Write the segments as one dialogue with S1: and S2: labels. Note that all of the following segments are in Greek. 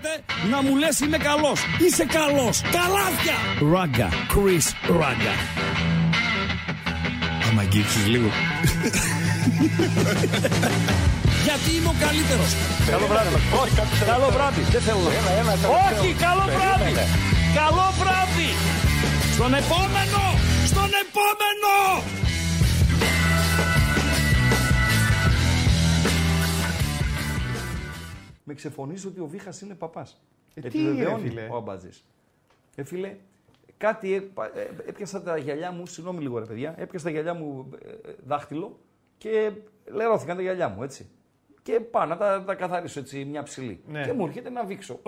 S1: γίνεται να μου λες είμαι καλός. Είσαι καλός. Καλάθια. Ράγκα. Chris Ράγκα.
S2: Άμα αγγίξεις λίγο.
S1: Γιατί είμαι ο καλύτερος.
S3: Καλό βράδυ. Όχι, καλό βράδυ. Δεν θέλω να.
S1: Όχι, καλό βράδυ. Καλό βράδυ. Στον επόμενο. Στον επόμενο.
S4: Με ξεφωνήσει ότι ο Βίχας είναι παπάς.
S2: Ε, τι είναι, φίλε;
S4: ο Αμπατζής. Ε, φίλε, κάτι ε, πα- ε, έπιασα τα γυαλιά μου, συγγνώμη λίγο ρε παιδιά, έπιασα τα γυαλιά μου ε, ε, δάχτυλο και λερώθηκαν τα γυαλιά μου, έτσι. Και πάω να τα, τα καθαρίσω έτσι μια ψηλή.
S2: Ναι.
S4: Και μου έρχεται να βήξω.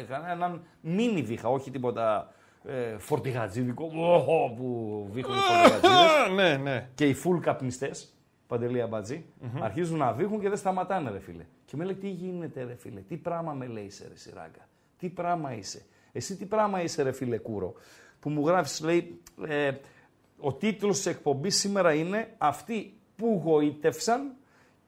S4: Έκανα έναν μίνι βήχα, όχι τίποτα ε, φορτηγατζίδικο οχο, που βήχουν οι φορτηγατζίδες.
S2: Α, ναι, ναι.
S4: και οι full καπνιστές, Παντελή Αμπατζή, αρχίζουν να βήχουν και δεν σταματάνε, ρε φίλε. Και με λέει, τι γίνεται, ρε φίλε, τι πράγμα με λέει, είσαι, ρε Σιράγκα. Τι πράγμα είσαι; Εσύ τι πράγμα είσαι, ρε φίλε Κούρο; Που μου γράφεις, λέει, ε, ο τίτλος της εκπομπής σήμερα είναι Αυτοί που γοήτευσαν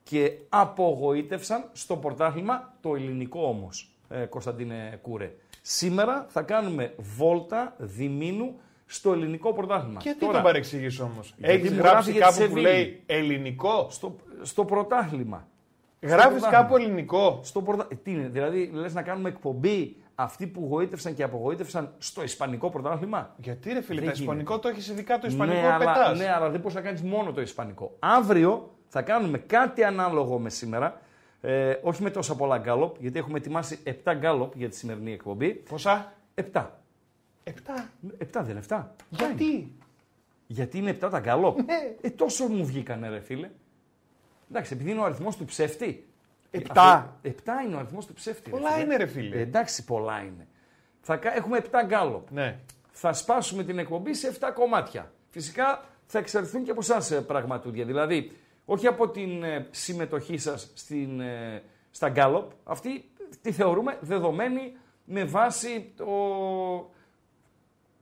S4: και απογοήτευσαν στο πρωτάθλημα το ελληνικό όμως, ε, Κωνσταντίνε Κούρε. Σήμερα θα κάνουμε βόλτα διμήνου στο ελληνικό πρωτάθλημα.
S2: Γιατί
S4: Τώρα,
S2: τον παρεξήγεις όμως;
S4: Γιατί
S2: Έχεις
S4: μου
S2: γράψει
S4: γράφει για τη
S2: κάπου που
S4: Σεβίλη.
S2: λέει ελληνικό;
S4: στο, στο πρωτάθλημα.
S2: Γράφεις
S4: πρωτάθλημα.
S2: κάπου ελληνικό.
S4: Στο πρωτα... ε, Τι είναι, δηλαδή λες να κάνουμε εκπομπή αυτοί που γοήτευσαν και απογοήτευσαν στο ισπανικό πρωτάθλημα;
S2: Γιατί ρε φίλε,
S4: Δεν
S2: το ισπανικό
S4: γίνεται.
S2: το έχεις ειδικά το ισπανικό
S4: ναι, αλλά,
S2: πετάς.
S4: ναι, αλλά δεν μπορείς να κάνεις μόνο το ισπανικό. Αύριο θα κάνουμε κάτι ανάλογο με σήμερα. Ε, όχι με τόσα πολλά γκάλοπ, γιατί έχουμε ετοιμάσει 7 γκάλοπ για τη σημερινή εκπομπή.
S2: Πόσα;
S4: 7.
S2: Επτά.
S4: 7 δεν είναι 7.
S2: Γιατί;
S4: Γιατί είναι 7 τα γκάλοπ.
S2: Ναι.
S4: Ε, τόσο μου βγήκανε ρε φίλε. Εντάξει, επειδή είναι ο αριθμός του ψεύτη.
S2: Επτά.
S4: Αυτό- Επτά είναι ο αριθμός του ψεύτη.
S2: Πολλά είναι, ρε φίλε.
S4: Ε, εντάξει, πολλά είναι. Θα, κα- έχουμε 7 γκάλοπ.
S2: Ναι.
S4: Θα σπάσουμε την εκπομπή σε 7 κομμάτια. Φυσικά θα εξερθούν και από εσάς πραγματούδια. Δηλαδή, όχι από την ε, συμμετοχή σας στην, ε, στα γκάλοπ. Αυτή τη θεωρούμε δεδομένη με βάση το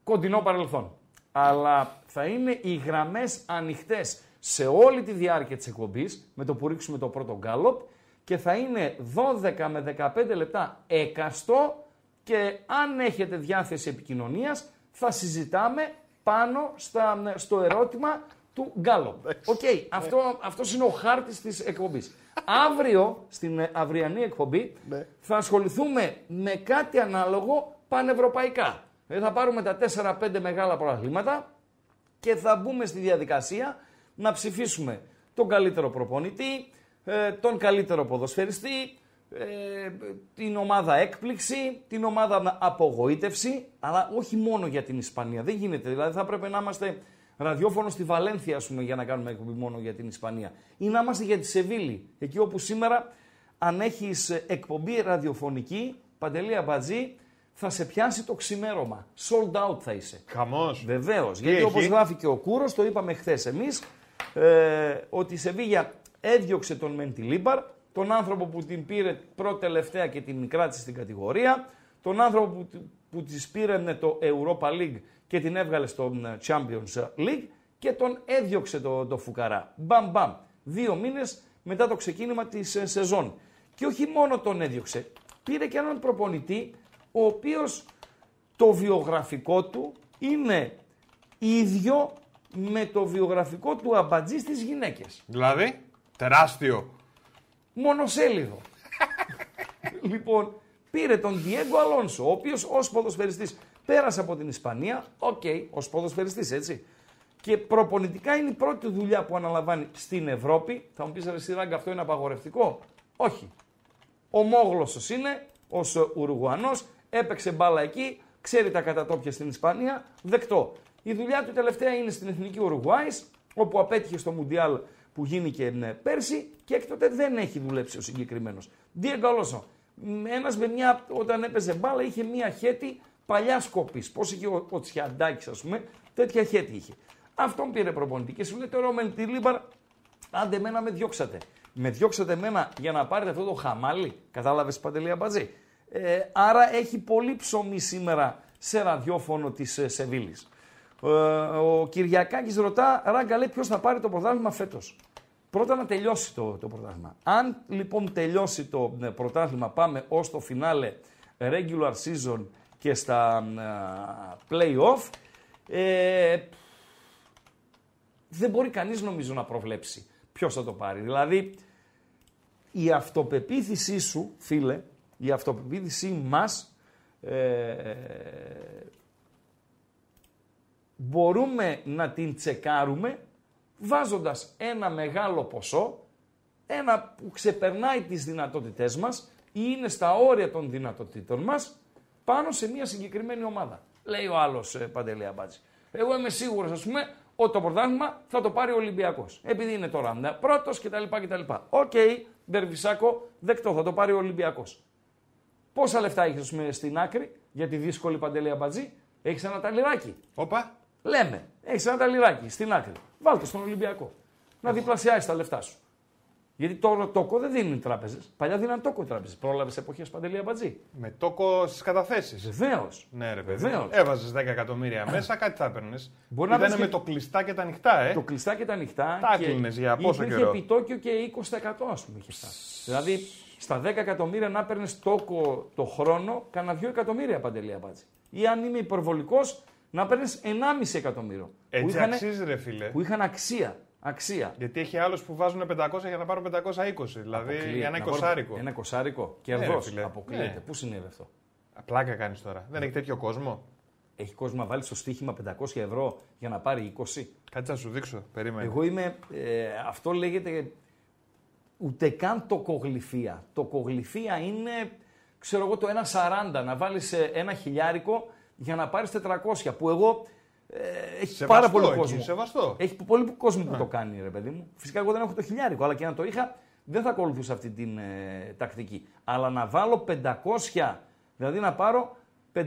S4: κοντινό παρελθόν. Αλλά θα είναι οι γραμμές ανοιχτές σε όλη τη διάρκεια της εκπομπής, με το που ρίξουμε το πρώτο γκάλοπ, και θα είναι 12 με 15 λεπτά έκαστο και αν έχετε διάθεση επικοινωνίας θα συζητάμε πάνω στα, στο ερώτημα του γκάλοπ. Οκ, αυτό, αυτός είναι ο χάρτης της εκπομπής. Αύριο, στην ε, αυριανή εκπομπή, θα ασχοληθούμε με κάτι ανάλογο πανευρωπαϊκά. Ε, θα πάρουμε τα 4-5 μεγάλα προαθλήματα και θα μπούμε στη διαδικασία να ψηφίσουμε τον καλύτερο προπονητή, ε, τον καλύτερο ποδοσφαιριστή, ε, την ομάδα έκπληξη, την ομάδα απογοήτευση, αλλά όχι μόνο για την Ισπανία. Δεν γίνεται. Δηλαδή θα πρέπει να είμαστε ραδιόφωνο στη Βαλένθια, ας πούμε, για να κάνουμε εκπομπή μόνο για την Ισπανία. Ή να είμαστε για τη Σεβίλη, εκεί όπου σήμερα αν έχεις εκπομπή ραδιοφωνική, Παντελή Αμπατζή, θα σε πιάσει το ξημέρωμα. Sold out θα είσαι.
S2: Χαμός.
S4: Βεβαίως. Γιατί
S2: έχει;
S4: όπως γράφει και ο Κούρος, το είπαμε χθες εμείς, ε, ότι η Σεβίγια έδιωξε τον Μεντιλίμπαρ, τον άνθρωπο που την πήρε πρώτη τελευταία και την κράτησε στην κατηγορία, τον άνθρωπο που, που της πήρε με το Europa League και την έβγαλε στο ε, Champions League και τον έδιωξε το, το Φουκαρά. Μπαμ μπαμ. Δύο μήνες μετά το ξεκίνημα της ε, σεζόν. Και όχι μόνο τον έδιωξε, πήρε και έναν προπονητή ο οποίος το βιογραφικό του είναι ίδιο με το βιογραφικό του αμπατζή στις γυναίκες.
S2: Δηλαδή, τεράστιο.
S4: Μονοσέλιδο. λοιπόν, πήρε τον Diego Alonso, ο οποίος ως ποδοσφαιριστής πέρασε από την Ισπανία, οκ, ως ποδοσφαιριστής έτσι, και προπονητικά είναι η πρώτη δουλειά που αναλαμβάνει στην Ευρώπη. Θα μου πεις ρε συ Ραγκά αυτό είναι απαγορευτικό; Όχι. Ομόγλωσσος είναι, ως Ουρουγουανός, έπαιξε μπάλα εκεί, ξέρει τα κατατόπια στην Ισπανία, δεκτό. Η δουλειά του τελευταία είναι στην Εθνική Ουρουγουάης, όπου απέτυχε στο Μουντιάλ που γίνηκε ε, πέρσι και έκτοτε δεν έχει δουλέψει ο συγκεκριμένος. Diego Alonso. Ένας με μια, όταν έπαιζε μπάλα, είχε μια χέτη παλιά σκοπής. Πώς είχε ο, ο Τσιαντάκης, ας πούμε, τέτοια χέτη είχε. Αυτόν πήρε προπονητή. Και σου λέει τώρα ο Μεντιλίμπαρ, άντε μένα με διώξατε. Με διώξατε εμένα για να πάρετε αυτό το χαμάλι. Κατάλαβες παντελή αμπατζή. Ε, άρα έχει πολύ ψωμί σήμερα σε ραδιόφωνο της ε, Σεβίλης. Ε, ο Κυριακάκης ρωτά, Ράγκα λέει ποιος θα πάρει το πρωτάθλημα φέτος; Πρώτα να τελειώσει το, το πρωτάθλημα. Αν λοιπόν τελειώσει το ε, πρωτάθλημα, πάμε ως το φινάλε regular season και στα α, play-off, ε, δεν μπορεί κανείς νομίζω να προβλέψει ποιος θα το πάρει. Δηλαδή, η αυτοπεποίθησή σου, φίλε, η αυτοπεποίθησή μας, ε, μπορούμε να την τσεκάρουμε βάζοντας ένα μεγάλο ποσό, ένα που ξεπερνάει τις δυνατότητές μας ή είναι στα όρια των δυνατοτήτων μας, πάνω σε μια συγκεκριμένη ομάδα. Λέει ο άλλος ε, Παντελή Αμπατζή. Εγώ είμαι σίγουρος, ας πούμε, ότι το πρωτάθλημα θα το πάρει ο Ολυμπιακός. Επειδή είναι τώρα ναι, πρώτος κτλ. κτλ. OK, okay, Μπερβισάκο, δεκτό, θα το πάρει ο Ολυμπιακός. Πόσα λεφτά έχεις πούμε, στην άκρη για τη δύσκολη Παντελή Αμπατζή. Έχεις ένα ταλιράκι.
S2: Όπα.
S4: Λέμε, έχεις ένα ταλιράκι στην άκρη. Βάλτε στον Ολυμπιακό. Να διπλασιάσεις τα λεφτά σου. Γιατί τώρα τόκο δεν δίνουν οι τράπεζες. Παλιά δίναν τόκο οι τράπεζες. Πρόλαβες εποχές παντελή αμπατζή.
S2: Με τόκο στις καταθέσεις.
S4: Βεβαίως.
S2: Ναι, ρε παιδί.
S4: Βεβαίως.
S2: Έβαζες 10 εκατομμύρια μέσα, κάτι θα έπαιρνες.
S4: Μπορεί να
S2: Ήταν
S4: βρεις
S2: με
S4: και-
S2: το κλειστά και τα ανοιχτά, ε.
S4: Το κλειστά και τα ανοιχτά.
S2: Τα
S4: και
S2: έκλεινες για πόσο
S4: υπήρχε
S2: καιρό;
S4: επιτόκιο και 20% ας πούμε είχε φτάσει. Δηλαδή στα 10 εκατομμύρια να παίρνει τόκο το χρόνο, κανένα 2 εκατομμύρια παντελή αμπατζή. Ή αν είμαι υπερβολικός, να παίρνεις 1,5 εκατομμύριο. που,
S2: Έτσι
S4: είχαν,
S2: αξίζει, ρε φίλε.
S4: που είχαν αξία. Αξία.
S2: Γιατί έχει άλλους που βάζουν 500 για να πάρουν 520. Δηλαδή
S4: Αποκλείεται.
S2: για ένα
S4: Να πάρω
S2: εικοσάρικο.
S4: Ένα εικοσάρικο.
S2: Ναι, ρε
S4: Κερδό.
S2: φίλε.
S4: Αποκλείεται.
S2: Ναι.
S4: Πού συνέβη αυτό;
S2: Πλάκα κάνεις τώρα. Δεν έχει τέτοιο κόσμο.
S4: Έχει κόσμο να βάλει στο στοίχημα 500 ευρώ για να πάρει 20.
S2: Κάτσε να σου δείξω. Περίμενε.
S4: Εγώ είμαι. Ε, αυτό λέγεται. Ούτε καν το κογλυφία. Το κογλυφία είναι, ξέρω εγώ, το 1,40. Να βάλεις ένα χιλιάρικο για να πάρεις 400. Που εγώ. Ε, έχει
S2: Σεβαστό
S4: πάρα πολύ
S2: εκεί,
S4: κόσμο.
S2: σεβαστό.
S4: Έχει πολύ κόσμο που το κάνει, ρε παιδί μου. Φυσικά εγώ δεν έχω το χιλιάρικο, αλλά και να το είχα, δεν θα ακολουθούσα αυτή την ε, τακτική. Αλλά να βάλω 500, δηλαδή να πάρω 520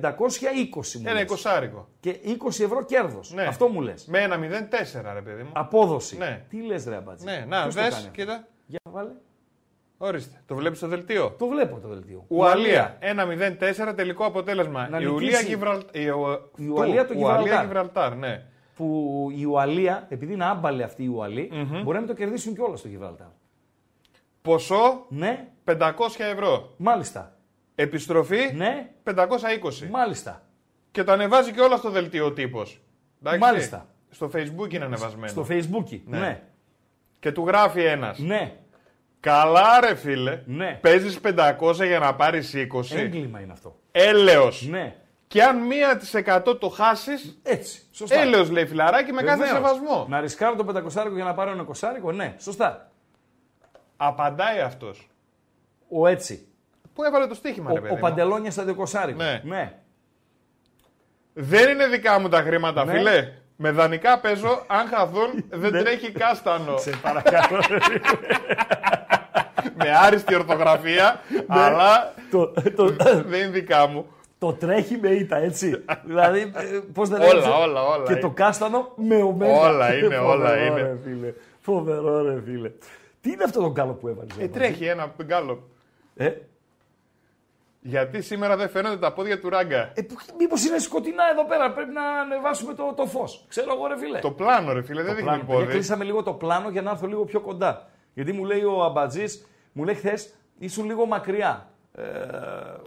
S4: μου
S2: Ένα
S4: λες.
S2: εικοσάρικο.
S4: Και 20 ευρώ κέρδος.
S2: Ναι.
S4: Αυτό μου λες.
S2: Με ένα 0,4 ρε παιδί μου.
S4: Απόδοση.
S2: Ναι.
S4: Τι λες, ρε Αμπάτζη.
S2: Ναι, να
S4: Ποιος το
S2: δες,
S4: κάνει αυτό;
S2: κοίτα.
S4: Για βάλε.
S2: Ορίστε. Το βλέπεις στο δελτίο;
S4: Το βλέπω το δελτίο.
S2: Ουαλία 1-0-4 τελικό αποτέλεσμα.
S4: Να
S2: η Ουλία
S4: νικήσει.
S2: Γιβραλτάρ. Η, Ου-
S4: Η Ουαλία το
S2: του- Ουαλία
S4: Γιβραλτάρ.
S2: Γιβραλτάρ, ναι.
S4: Που η Ουαλία, επειδή είναι άμπαλε αυτή η Ουαλή, μπορεί να μην το κερδίσουν κιόλας στο Γιβραλτάρ.
S2: Ποσό;
S4: Ναι,
S2: 500 ευρώ.
S4: μάλιστα.
S2: Επιστροφή;
S4: Ναι,
S2: 520.
S4: μάλιστα.
S2: Και το ανεβάζει και όλα στο δελτίο ο τύπος.
S4: Μάλιστα.
S2: Στο facebook είναι ανεβασμένο.
S4: Στο Facebook.
S2: Ναι.
S4: Ναι.
S2: Και του γράφει ένας.
S4: Ναι.
S2: Καλά, ρε φίλε.
S4: Ναι.
S2: Παίζεις 500 για να πάρεις 20.
S4: Έγκλημα είναι αυτό.
S2: Έλεος.
S4: Ναι.
S2: Και αν 1% το χάσεις,
S4: Έτσι. Σωστά.
S2: έλεος λέει φιλαράκι με κάθε
S4: Βεβαίως.
S2: σεβασμό.
S4: Να ρισκάρω το 500 για να πάρω ένα 20 ναι, σωστά.
S2: Απαντάει αυτός.
S4: Ο έτσι.
S2: Πού έβαλε το στοίχημα,
S4: Ο,
S2: ρε παιδί.
S4: ο
S2: μου;
S4: Παντελόνια στα 20
S2: Ναι.
S4: ναι.
S2: Δεν είναι δικά μου τα χρήματα,
S4: Ναι.
S2: φίλε. Με δανεικά παίζω, αν χαθούν, δεν τρέχει κάστανο.
S4: Σε παρακαλώ.
S2: με άριστη ορθογραφία, αλλά
S4: το, το,
S2: δεν είναι δικά μου.
S4: το τρέχει με ήττα, έτσι. δηλαδή, πώς δεν
S2: Όλα,
S4: έγραψε.
S2: όλα, όλα
S4: Και
S2: είναι.
S4: το κάστανο με ωμέγα.
S2: Όλα είναι, όλα
S4: Φοβερό,
S2: είναι.
S4: Ρε, φίλε. Φοβερό, ρε φίλε. Τι είναι αυτό το κάλο που έβαλες.
S2: Ε, τρέχει ένα γκάλο.
S4: Ε,
S2: Γιατί σήμερα δεν φαίνονται τα πόδια του ράγκα;
S4: ε, Μήπως είναι σκοτεινά εδώ πέρα, πρέπει να ανεβάσουμε το, το φως. Ξέρω εγώ, ρε φίλε.
S2: Το πλάνο, ρε φίλε, δεν δείχνει
S4: πλάνο. Παιδιά,
S2: πόδι.
S4: κλείσαμε λίγο το πλάνο για να έρθω λίγο πιο κοντά. Γιατί μου λέει ο Αμπατζής, μου λέει χθες ήσουν λίγο μακριά. Ε,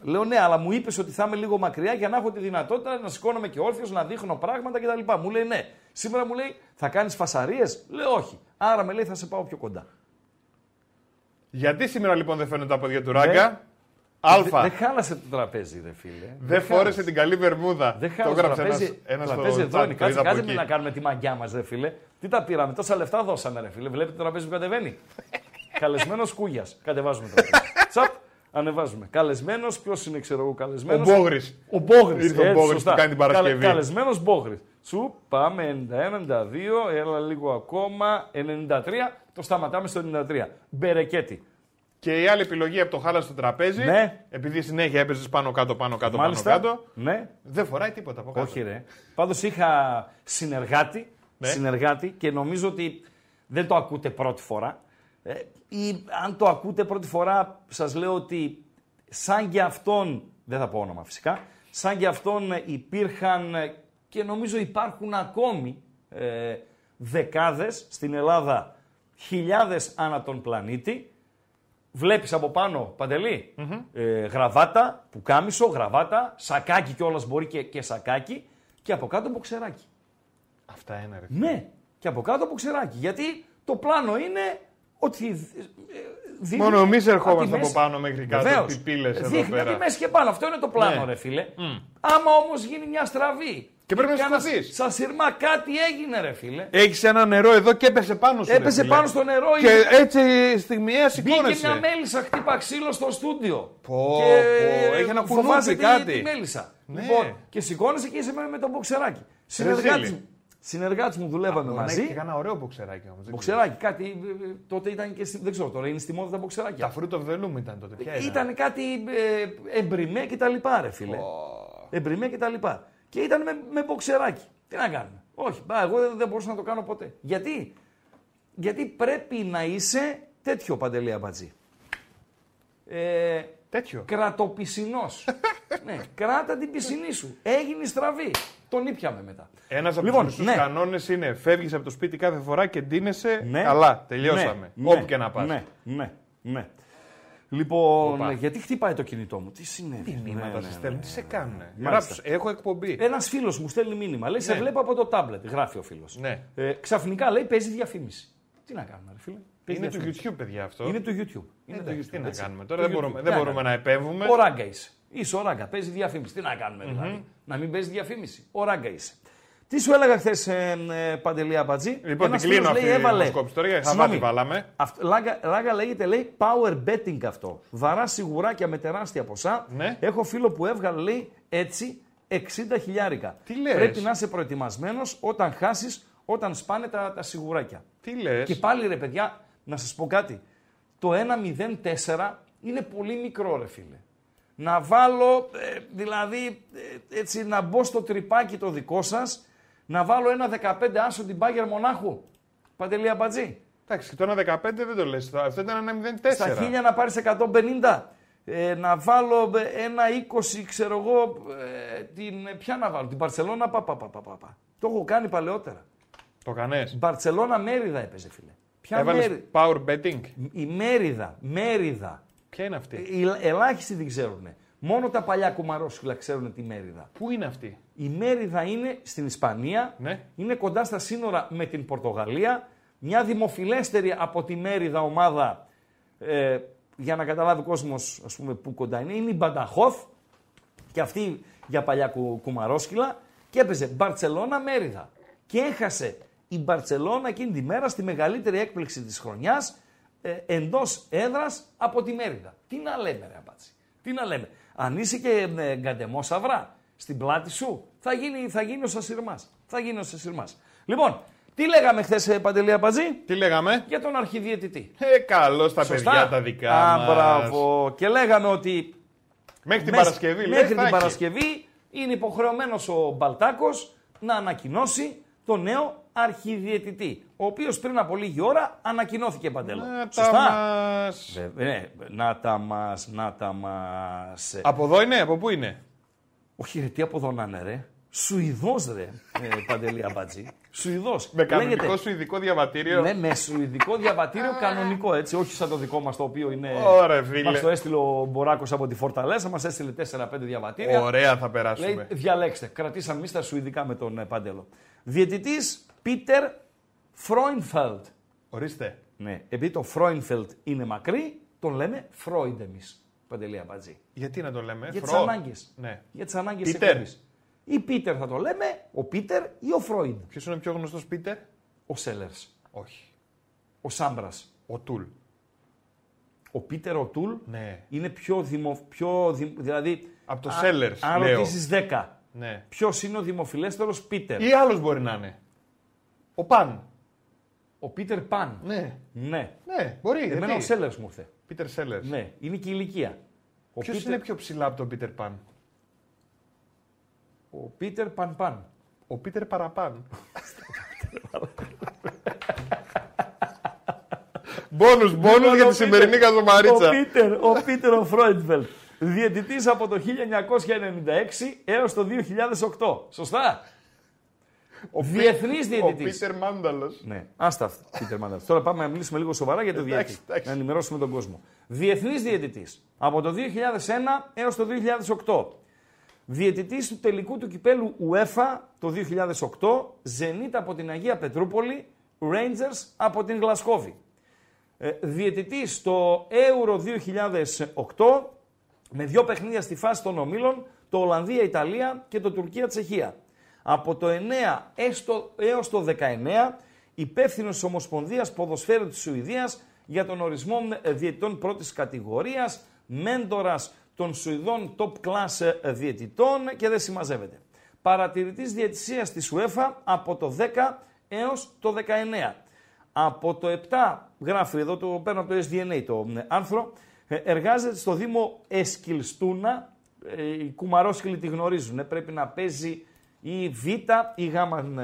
S4: λέω ναι, αλλά μου είπες ότι θα είμαι λίγο μακριά για να έχω τη δυνατότητα να σηκώνομαι και όρθιος, να δείχνω πράγματα κτλ. Μου λέει ναι. Σήμερα μου λέει θα κάνεις φασαρίες; Λέω όχι. Άρα με λέει θα σε πάω πιο κοντά.
S2: Γιατί σήμερα λοιπόν δεν φαίνονται τα πόδια του ράγκα;
S4: Δε-
S2: Αλφα.
S4: Δεν χάλασε το τραπέζι, ρε φίλε.
S2: Δεν φόρεσε την καλή βερμούδα.
S4: Δεν
S2: το
S4: χάλασε το
S2: έγραψε ένας,
S4: τραπέζι.
S2: ένας
S4: το
S2: στο
S4: τραπέζι εδώ
S2: chat,
S4: είναι.
S2: το
S4: Κάτσε,
S2: είδα από
S4: κάτσε
S2: εκεί.
S4: να κάνουμε τη μαγκιά μας, ρε φίλε. Τι τα πήραμε, τόσα λεφτά δώσαμε, ρε φίλε. Βλέπετε το τραπέζι που κατεβαίνει. Καλεσμένος κούγιας. Κατεβάζουμε το τραπέζι. Τσαπ, ανεβάζουμε. Καλεσμένος, ποιος είναι, ξέρω εγώ,
S2: Ο
S4: καλεσμένο.
S2: Μπόγρης.
S4: Ο Μπόγρης.
S2: Ήρθε ο Μπόγρης που κάνει την Παρασκευή.
S4: Καλεσμένος Μπόγρης. Σου πάμε 91-92, έλα λίγο ακόμα. 93, το σταματάμε στο 93. Μπερεκέτη.
S2: Και η άλλη επιλογή από το χάλα στο τραπέζι,
S4: Ναι.
S2: επειδή συνέχεια έπαιζες πάνω κάτω, πάνω κάτω,
S4: Μάλιστα.
S2: πάνω κάτω,
S4: Ναι,
S2: δεν φοράει τίποτα από κάτω.
S4: Όχι ρε. Πάντως είχα συνεργάτη,
S2: Ναι.
S4: συνεργάτη και νομίζω ότι δεν το ακούτε πρώτη φορά. Ε, ή αν το ακούτε πρώτη φορά σας λέω ότι σαν και αυτόν, δεν θα πω όνομα φυσικά, σαν και αυτόν ε, υπήρχαν ε, και νομίζω υπάρχουν ακόμη ε, δεκάδες στην Ελλάδα, χιλιάδες ανά τον πλανήτη, Βλέπεις από πάνω, Παντελή, ε, γραβάτα, πουκάμισο, γραβάτα, σακάκι κιόλας μπορεί και, και σακάκι και από κάτω μποξεράκι.
S2: Αυτά είναι ρε.
S4: Ναι, και από κάτω μποξεράκι. Γιατί το πλάνο είναι ότι. ε, δείχνει
S2: Μόνο εμείς
S4: από τη
S2: ερχόμαστε από
S4: μέση-
S2: πάνω μέχρι κάτω.
S4: Βεβαίως.
S2: Τι πύλε εδώ
S4: Δείχνει από
S2: πέρα.
S4: τη μέση και πάνω. Αυτό είναι το πλάνο,
S2: Ναι.
S4: ρε φίλε. Άμα όμως γίνει μια στραβή.
S2: Και πρέπει να
S4: κάνας-
S2: σηκωθείς.
S4: Σαν σειρμά κάτι έγινε, ρε φίλε.
S2: Έχεις ένα νερό εδώ και έπεσε πάνω σου. ρε
S4: Έπεσε
S2: φίλε.
S4: πάνω στο νερό.
S2: Και
S4: είδε-
S2: έτσι στιγμιαία
S4: Μπήκε
S2: σηκώνεσαι.
S4: μια μέλισσα, χτύπα ξύλο στο στούντιο.
S2: Πω,
S4: και
S2: πω, έχει ένα κουνούπι,
S4: φοβάσαι τη-
S2: κάτι.
S4: Τη μέλισσα.
S2: Ναι.
S4: Λοιπόν, και σηκώνεσαι και είσαι με, με τον μποξεράκι. Συνεργάτης
S2: Ρεζίλη.
S4: μου, συνεργάτης μου δουλεύαμε
S2: Μπορεί να
S4: μαζί.
S2: έχει και ένα ωραίο μποξεράκι όμως.
S4: Μποξεράκι, κάτι. ε, ε, Τότε ήταν και. στη- Δεν ξέρω, τώρα είναι στη μόδα τα μποξεράκια.
S2: Τα fruit of the loom ήταν τότε. Ποια ήταν.
S4: Ήταν κάτι ε, εμπριμέ και τα λοιπά, ρε φίλε. Εμπριμέ και τα λοιπά. Και ήταν με, με μποξεράκι. Τι να κάνουμε. Όχι, μπα, εγώ δεν, δεν μπορούσα να το κάνω ποτέ. Γιατί, Γιατί πρέπει να είσαι τέτοιο παντελή αμπατζή. Ε,
S2: Τέτοιο.
S4: Κρατοπισινός. ναι, κράτα την πισινή σου. Έγινε στραβή. Τον ήπιαμε μετά.
S2: Ένας από
S4: Λοιπόν,
S2: τους σωστού
S4: ναι.
S2: κανόνες είναι φεύγεις από το σπίτι κάθε φορά και ντύνεσαι.
S4: Ναι.
S2: Καλά, τελειώσαμε.
S4: Ναι,
S2: Όπου
S4: ναι,
S2: και να πας.
S4: Ναι, ναι, ναι. Λοιπόν,
S2: Οπα.
S4: γιατί χτυπάει το κινητό μου, τι συνέβη;
S2: Τι μηνύματα σε στέλνουν, τι σε κάνουν.
S4: Μάλιστα.
S2: Γράψου, έχω εκπομπή.
S4: Ένας φίλος μου στέλνει μήνυμα. Λέει: Σε
S2: Ναι.
S4: βλέπω από το τάμπλετ. Γράφει ο φίλος.
S2: Ναι.
S4: Ε, ξαφνικά λέει: Παίζει διαφήμιση. Τι να κάνουμε, ρε φίλε; Παίζει
S2: Είναι του
S4: διαφήμιση.
S2: YouTube, παιδιά αυτό.
S4: Είναι του YouTube.
S2: Είναι
S4: το
S2: το YouTube. Τι να
S4: έτσι.
S2: κάνουμε
S4: Το
S2: τώρα, δεν
S4: YouTube.
S2: μπορούμε,
S4: Τι
S2: δεν
S4: να
S2: μπορούμε να
S4: κάνουμε.
S2: επέμβουμε.
S4: Ο ράγκα είσαι. Είσαι ο ράγκα. Παίζει διαφήμιση. Τι να κάνουμε, δηλαδή; Να μην παίζει διαφήμιση. Ο ράγκα είσαι. Τι σου έλεγα χθες, ε, ε, Παντελή Αμπατζή.
S2: Λοιπόν,
S4: Ένας
S2: την κλείνω
S4: φίλος
S2: αυτή
S4: λέει,
S2: η
S4: έβαλε-
S2: δημοσκόπηση τώρα, για
S4: Συγγνώμη.
S2: χαβάτι βάλαμε.
S4: Αυτό, ράγκα, ράγκα λέγεται, λέει, power betting αυτό. Βαρά σιγουράκια με τεράστια ποσά.
S2: Ναι.
S4: Έχω φίλο που έβγαλε, λέει, έτσι 60 χιλιάρικα.
S2: Τι λες;
S4: Πρέπει να είσαι προετοιμασμένος όταν χάσεις, όταν σπάνε τα, τα σιγουράκια.
S2: Τι λες;
S4: Και πάλι ρε παιδιά, να σας πω κάτι. Το 1-0-4 είναι πολύ μικρό ρε φίλε. Να βάλω, ε, δηλαδή, ε, έτσι να μπω στο τρυπάκι το δικό σας, να βάλω ένα 15 άσο την Μπάγκερ Μονάχου. Παντελή Αμπατζή.
S2: Εντάξει, και το ένα 15 δεν το λες. Αυτό ήταν ένα 0-4.
S4: Στα χίλια να πάρεις 150. Ε, να βάλω ε, ένα 20, ξέρω εγώ, ε, την, ε, ποια να βάλω, την Παρσελώνα, πα, πα, πα, πα, πα, πα. Το έχω κάνει παλαιότερα.
S2: Το κανέ.
S4: Μπαρσελώνα Μέριδα έπαιζε, φίλε. Ποια
S2: Έβαλες
S4: Μέριδα.
S2: power betting;
S4: Η Μέριδα, Μέριδα.
S2: Ποια είναι αυτή;
S4: Οι ελάχιστοι δεν ξέρουν. Μόνο τα παλιά κουμαρόσχυλα ξέρουν τη Μέριδα.
S2: Πού είναι αυτή;
S4: Η Μέριδα είναι στην Ισπανία,
S2: Ναι.
S4: είναι κοντά στα σύνορα με την Πορτογαλία. Μια δημοφιλέστερη από τη Μέριδα ομάδα, ε, για να καταλάβει ο κόσμος ας πούμε, πού κοντά είναι, είναι η Μπανταχόφ και αυτή για παλιά κου, κουμαρόσκυλα και έπαιζε Μπαρτσελώνα Μέριδα. Και έχασε η Μπαρτσελώνα εκείνη τη μέρα στη μεγαλύτερη έκπληξη της χρονιάς ε, εντός έδρας από τη Μέριδα. Τι να λέμε ρε απάτσι. Τι να λέμε. Αν είσαι και ε, γκαντεμόσαυρα στην πλάτη σου θα γίνει, θα γίνει ο Σασιρμάς. Θα γίνει ο Σασιρμάς. Λοιπόν, τι λέγαμε χθες Παντελή Αμπατζή
S2: Τι λέγαμε;
S4: για τον αρχιδιαιτητή.
S2: Ε, καλώς τα
S4: Σωστά.
S2: παιδιά τα δικά
S4: Α,
S2: μας.
S4: μπράβο. Και λέγαμε ότι
S2: Μέχρι την
S4: Μες-
S2: Παρασκευή, λέει,
S4: Μέχρι
S2: θα
S4: την
S2: έχει.
S4: Παρασκευή είναι υποχρεωμένος ο Μπαλτάκος να ανακοινώσει το νέο αρχιδιαιτητή. Ο οποίος πριν από λίγη ώρα ανακοινώθηκε παντέλο.
S2: Να τα
S4: Σωστά;
S2: μας.
S4: Βε- ναι, να τα μας, να τα μας.
S2: Από εδώ είναι, από πού είναι;
S4: Όχι, ρε, τι από εδώ να είναι, ρε; Σουηδός, ρε, ε, Παντελή Αμπατζή. Σουηδός.
S2: Με κανονικό σου ειδικό διαβατήριο.
S4: Ναι, με σουηδικό διαβατήριο κανονικό έτσι, όχι σαν το δικό μας το οποίο είναι.
S2: Ωραία, φίλε.
S4: Μας το έστειλε ο Μποράκος από τη Φορταλέσσα, μας έστειλε 4-5 διαβατήρια.
S2: Ωραία θα
S4: Λέει,
S2: περάσουμε.
S4: διαλέξτε. Κρατήσαμε εμείς τα σουηδικά με τον ε, Παντέλο. Διαιτητής Πίτερ Φρόινφελτ.
S2: Ορίστε.
S4: Ναι, επειδή το Φρόινφελτ είναι μακρύ, τον λέμε Φρόιντ εμείς. Παντελή Αμπατζή.
S2: Γιατί να το λέμε;
S4: Για τις
S2: Φρο.
S4: ανάγκες.
S2: Ναι.
S4: Για τις ανάγκες
S2: Πίτερ.
S4: Ή Πίτερ θα το λέμε, ο Πίτερ ή ο Φρόιντ.
S2: Ποιος είναι ο πιο γνωστός Πίτερ;
S4: Ο Σέλερς.
S2: Όχι.
S4: Ο Σάμπρας.
S2: Ο Τούλ.
S4: Ο Πίτερ ο Τούλ
S2: Ναι.
S4: είναι πιο δημο... Πιο δημ- δηλαδή,
S2: Από το
S4: α-
S2: Sellers,
S4: Αν
S2: λέω.
S4: ρωτήσεις 10,
S2: Ναι.
S4: ποιος είναι ο δημοφιλέστερος Πίτερ;
S2: Ή άλλος μπορεί να είναι. Ο Παν.
S4: Ο Πίτερ Παν.
S2: Ναι.
S4: Ναι.
S2: Ναι, μπορεί.
S4: Εμένα
S2: γιατί;
S4: ο Σέλερς μου ήρθε.
S2: Πίτερ Σέλερς.
S4: Ναι, είναι και η ηλικία. Ο
S2: Ποιος
S4: Πίτερ,
S2: είναι πιο ψηλά από τον Πίτερ Παν;
S4: Ο Πίτερ Παν Παν.
S2: Ο Πίτερ Παραπάν. Μπόνους, μπόνους για τη σημερινή
S4: Ο
S2: καζομαρίτσα.
S4: Πίτερ, ο Πίτερ ο Φρόιντβελτ. Διαιτητής από το 1996 έως το 2008. Σωστά. Ο Διεθνής
S2: Ο
S4: διαιτητής.
S2: Πίτερ Μάνταλος.
S4: Ναι, άστα αυτά. Πίτερ Μάνταλ. Τώρα πάμε να μιλήσουμε λίγο σοβαρά για το
S2: Εντάξει,
S4: διαιτητή.
S2: εντάξει.
S4: Να ενημερώσουμε τον κόσμο. Διεθνής διαιτητής από το 2001 έως το 2008. Διαιτητής του τελικού του κυπέλου UEFA το 2008, Ζενίτ από την Αγία Πετρούπολη, Rangers από την Γλασκόβη. Ε, διαιτητής στο Euro 2008 με δύο παιχνίδια στη φάση των ομίλων, το Ολλανδία-Ιταλία και το Τουρκία-Τσεχία. Από το 9 έως το 19 υπεύθυνος της Ομοσπονδίας Ποδοσφαίρου της Σουηδίας για τον ορισμό διαιτητών πρώτης κατηγορίας, μέντορας των Σουηδών top class διαιτητών και δεν συμμαζεύεται. Παρατηρητής διαιτησίας της UEFA από το 10 έως το 19. Από το 7, γράφει εδώ, το παίρνω από το SDNA το άρθρο, εργάζεται στο Δήμο Εσκιλστούνα, οι κουμαρόσκυλοι τη γνωρίζουν, πρέπει να παίζει η Β ή Γ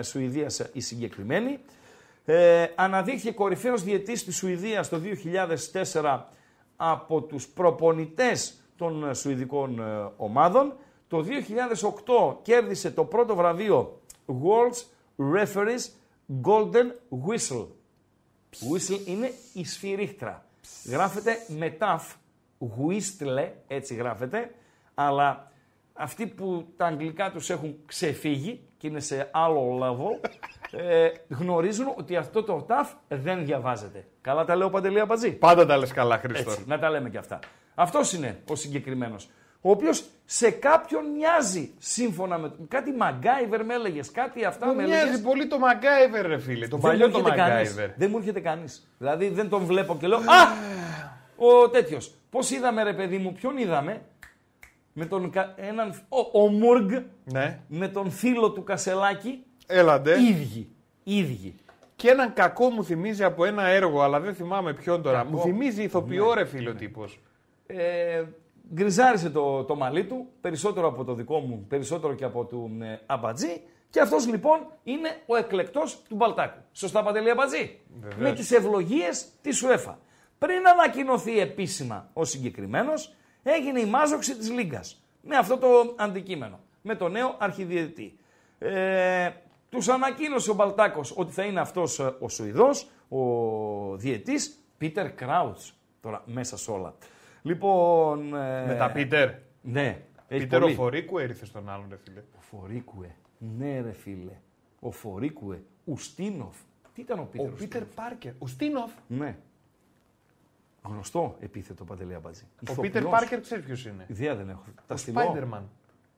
S4: Σουηδίας η συγκεκριμένη. Ε, αναδείχθηκε κορυφαίος διετής της Σουηδίας το 2004 από τους προπονητές των Σουηδικών ε, ομάδων. Το 2008 κέρδισε το πρώτο βραβείο World's Referees Golden Whistle. Whistle είναι η σφυρίχτρα. Γράφεται με ταφ, whistle, έτσι γράφεται, αλλά αυτοί που τα αγγλικά τους έχουν ξεφύγει και είναι σε άλλο level, ε, γνωρίζουν ότι αυτό το ταφ δεν διαβάζεται. Καλά τα λέω Παντελία Πατζή.
S2: Πάντα τα λες καλά, Χρήστο.
S4: Έτσι, να τα λέμε και αυτά. Αυτός είναι ο συγκεκριμένος. Ο οποίος σε κάποιον μοιάζει σύμφωνα με. Κάτι Μαγκάιβερ με έλεγες, κάτι αυτά
S2: Μου
S4: με
S2: μοιάζει
S4: έλεγες.
S2: πολύ το Μαγκάιβερ, ρε φίλε. Το
S4: Δεν
S2: παλιό
S4: μου
S2: το
S4: έρχεται κανείς.
S2: Μαγκάιβερ.
S4: Δεν μου έρχεται κανείς. Δηλαδή δεν τον βλέπω και λέω Α! Ο τέτοιος. Πώς είδαμε, ρε παιδί μου, ποιον είδαμε; Με τον, κα- έναν, ο, ο Μουργκ
S2: Ναι,
S4: με τον φίλο του Κασελάκη.
S2: Έλαντε.
S4: Ίδιοι. Ίδιοι.
S2: Και έναν κακό μου θυμίζει από ένα έργο, αλλά δεν θυμάμαι ποιον τώρα.
S4: Κακό.
S2: Μου θυμίζει ηθοποιό, ρε φίλε ο τύπος.
S4: Ε, γκριζάρισε το, το μαλλί του, περισσότερο από το δικό μου, περισσότερο και από του ε, Αμπατζή. Και αυτός λοιπόν είναι ο εκλεκτός του Μπαλτάκου. Σωστά Παντελή Αμπατζή;
S2: Βεβαίως.
S4: Με τις ευλογίες της UEFA. Πριν ανακοινωθεί επίσημα ο συγκεκριμένος, έγινε η μάζοξη της Λίγκας. Με αυτό το αντικείμενο. Με το νέο αρχιδιαιτητή. Ε, τους ανακοίνωσε ο Μπαλτάκος ότι θα είναι αυτός ε, ο Σουηδός, ο διαιτής, Πίτερ Κράουτς. Τώρα μέσα σε όλα. Λοιπόν... ε,
S2: Με τα Πίτερ.
S4: Ναι. έχει
S2: Πίτερ ο
S4: πολύ.
S2: Φορίκου έριθε στον άλλον, ρε φίλε.
S4: Ο Φορίκουε. Ναι ρε φίλε. Ο Φορίκουε. Ουστίνοφ. Τι ήταν ο
S2: Ο
S4: Πίτερ
S2: Πίτερ
S4: Ουστίνοφ;
S2: Πάρκερ. Ο Στίνοφ.
S4: Ναι. Γνωστό επίθετο Παντελή Αμπατζή.
S2: Ο
S4: Ηθοποιός.
S2: Πίτερ Πάρκερ ξέρεις ποιος είναι.
S4: Ιδέα δεν έχω. Τα
S2: Ο
S4: στυλό.
S2: Σπάιντερμαν.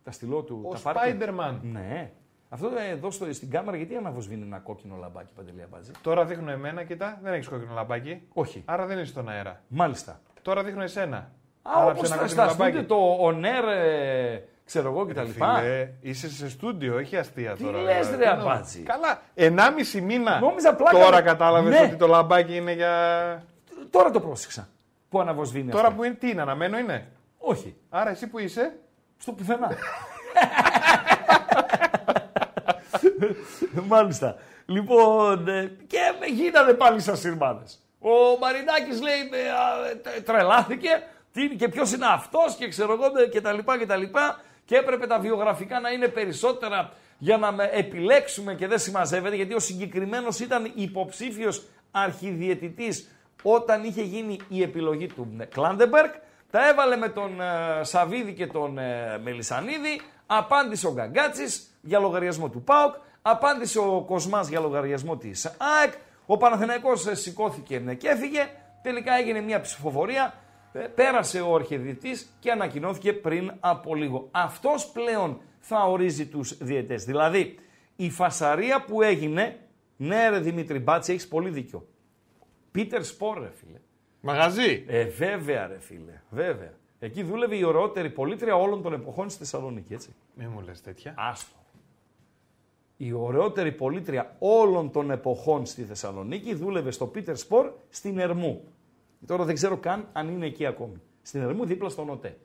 S4: Τα στυλό του.
S2: Ο
S4: τα Πάρκερ.
S2: Spider-Man.
S4: Ναι. Αυτό ε, εδώ στο, στην κάμερα γιατί αναβοσβήνει ένα κόκκινο λαμπάκι Παντελή Αμπατζή.
S2: Τώρα δείχνω εμένα, κοιτά, δεν έχεις κόκκινο λαμπάκι.
S4: Όχι.
S2: Άρα δεν είσαι στον αέρα.
S4: Μάλιστα.
S2: Τώρα δείχνω εσένα.
S4: Α,
S2: Άρα
S4: όπως
S2: ψε ένα
S4: στα,
S2: κόκκινο
S4: στα
S2: λαμπάκι.
S4: στούντιο το ονέρ, ε, ξέρω εγώ κτλ.
S2: Φίλε, είσαι σε στούντιο, έχει αστεία
S4: Τι
S2: τώρα.
S4: λες,
S2: βέβαια.
S4: ρε,
S2: Τι νο-
S4: Αμπάτζη;
S2: Καλά, ενάμιση μήνα.
S4: Νόμιζα πλάκα
S2: Τώρα
S4: με-
S2: κατάλαβες
S4: Ναι.
S2: ότι το λαμπάκι είναι για.
S4: Τώρα το πρόσεξα. Που αναβοσβήνει
S2: Τώρα
S4: αυτό.
S2: που είναι, τι είναι, αναμένο είναι;
S4: Όχι.
S2: Άρα εσύ που είσαι;
S4: Στο πουθενά. Μάλιστα. Λοιπόν, ε, και με γίνανε πάλι σαν σειρμάδες. Ο Μαρινάκης λέει, ε, α, τε- τρελάθηκε, τι, και ποιος είναι αυτός και ξέρω εγώ ε, και τα λοιπά και τα λοιπά και έπρεπε τα βιογραφικά να είναι περισσότερα για να με επιλέξουμε και δεν συμμαζεύεται γιατί ο συγκεκριμένος ήταν υποψήφιος αρχιδιαιτητής όταν είχε γίνει η επιλογή του ε, Κλάντεμπεργκ. Τα έβαλε με τον ε, Σαβίδη και τον ε, Μελισανίδη. Απάντησε ο Γκαγκάτσης για λογαριασμό του ΠΑΟΚ. Απάντησε ο Κοσμάς για λογαριασμό της ΑΕΚ. Ο Παναθηναϊκός ε, σηκώθηκε ε, και έφυγε. Τελικά έγινε μια ψηφοφορία. Ε, Πέρασε ο αρχιδιετής και ανακοινώθηκε πριν από λίγο. Αυτός πλέον θα ορίζει τους διαιτές. Δηλαδή, η φασαρία που έγινε, ναι ρε Δημήτρη Μπάτση, έχεις πολύ δίκιο. Πίτερ Σπορ ρε φίλε.
S2: Μαγαζί.
S4: Ε, βέβαια ρε φίλε, βέβαια. Εκεί δούλευε η ωραιότερη πολίτρια όλων των εποχών στη Θεσσαλονίκη, έτσι.
S2: Μη μου λες τέτοια.
S4: Άστο. Η ωραιότερη πολίτρια όλων των εποχών στη Θεσσαλονίκη δούλευε στο Πίτερ Σπορ στην Ερμού. Τώρα δεν ξέρω καν αν είναι εκεί ακόμη. Στην Ερμού δίπλα στον ΟΤΕ.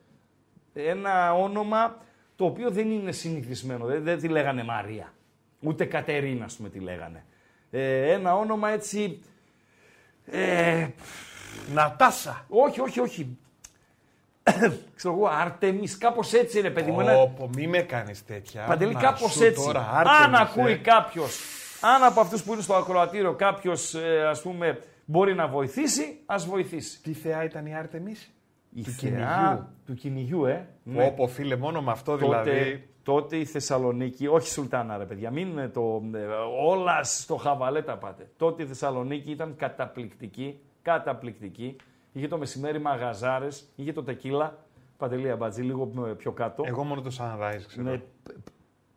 S4: Ένα όνομα το οποίο δεν είναι συνηθισμένο. Δεν, δεν τη λέγανε Μαρία. Ούτε Κατερίνα, ας πούμε, τη λέγανε. Ε, ένα όνομα έτσι. Ε,
S2: Νατάσα.
S4: όχι, όχι, όχι. Ξέρω εγώ, Άρτεμις, κάπως έτσι είναι παιδί μου. ένα-
S2: Όπο, μη με κάνεις τέτοια.
S4: Παντελή,
S2: Να
S4: κάπως
S2: σου
S4: έτσι.
S2: Τώρα,
S4: αν
S2: Άρτεμις,
S4: ακούει
S2: ε.
S4: κάποιος, αν από αυτούς που είναι στο ακροατήριο κάποιος, ας πούμε, Μπορεί να βοηθήσει, ας βοηθήσει.
S2: Τι θεά ήταν η Άρτεμι.
S4: Η
S2: Του
S4: θεά
S2: κυνηγιού.
S4: του κυνηγιού, ε.
S2: Πω, πω, φίλε, μόνο με αυτό
S4: τότε,
S2: δηλαδή.
S4: τότε η Θεσσαλονίκη, όχι Σουλτάνα ρε παιδιά, μην ε, το, ε, όλα στο χαβαλέ τα πάτε. Τότε η Θεσσαλονίκη ήταν καταπληκτική, καταπληκτική. Είχε το μεσημέρι μαγαζάρες, είχε το τεκίλα, Παντελή Αμπατζή, λίγο ε, πιο κάτω.
S2: Εγώ μόνο το sunrise ξέρω.
S4: με π-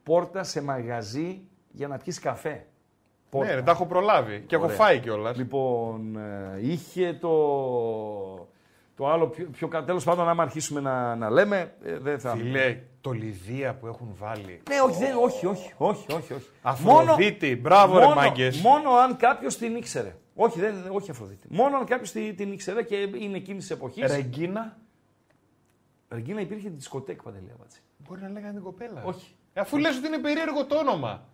S4: πόρτα σε μαγαζί για να πιεις καφέ.
S2: Ναι, ρε, τα έχω προλάβει και έχω
S4: Ωραία.
S2: φάει κιόλας.
S4: Λοιπόν, ε, είχε το, το άλλο πιο, πιο κάτω. Τέλος πάντων, άμα αρχίσουμε να, να λέμε, ε, δεν θα...
S2: Φιλέ, το Λιδία που έχουν βάλει.
S4: Ναι, όχι, δεν, όχι, όχι, όχι, όχι, όχι.
S2: Αφροδίτη, μπράβο ρε
S4: μόνο,
S2: μάγκες.
S4: μόνο αν κάποιος την ήξερε. Όχι, δεν, όχι Αφροδίτη. Μόνο αν κάποιος την, την ήξερε και είναι εκείνης της εποχής.
S2: Ρεγκίνα.
S4: Ρεγκίνα υπήρχε τη δισκοτέκ παντελή Αμπατζή.
S2: Μπορεί να λέγανε την κοπέλα.
S4: Όχι.
S2: Ε, Αφού λες ότι είναι περίεργο το όνομα.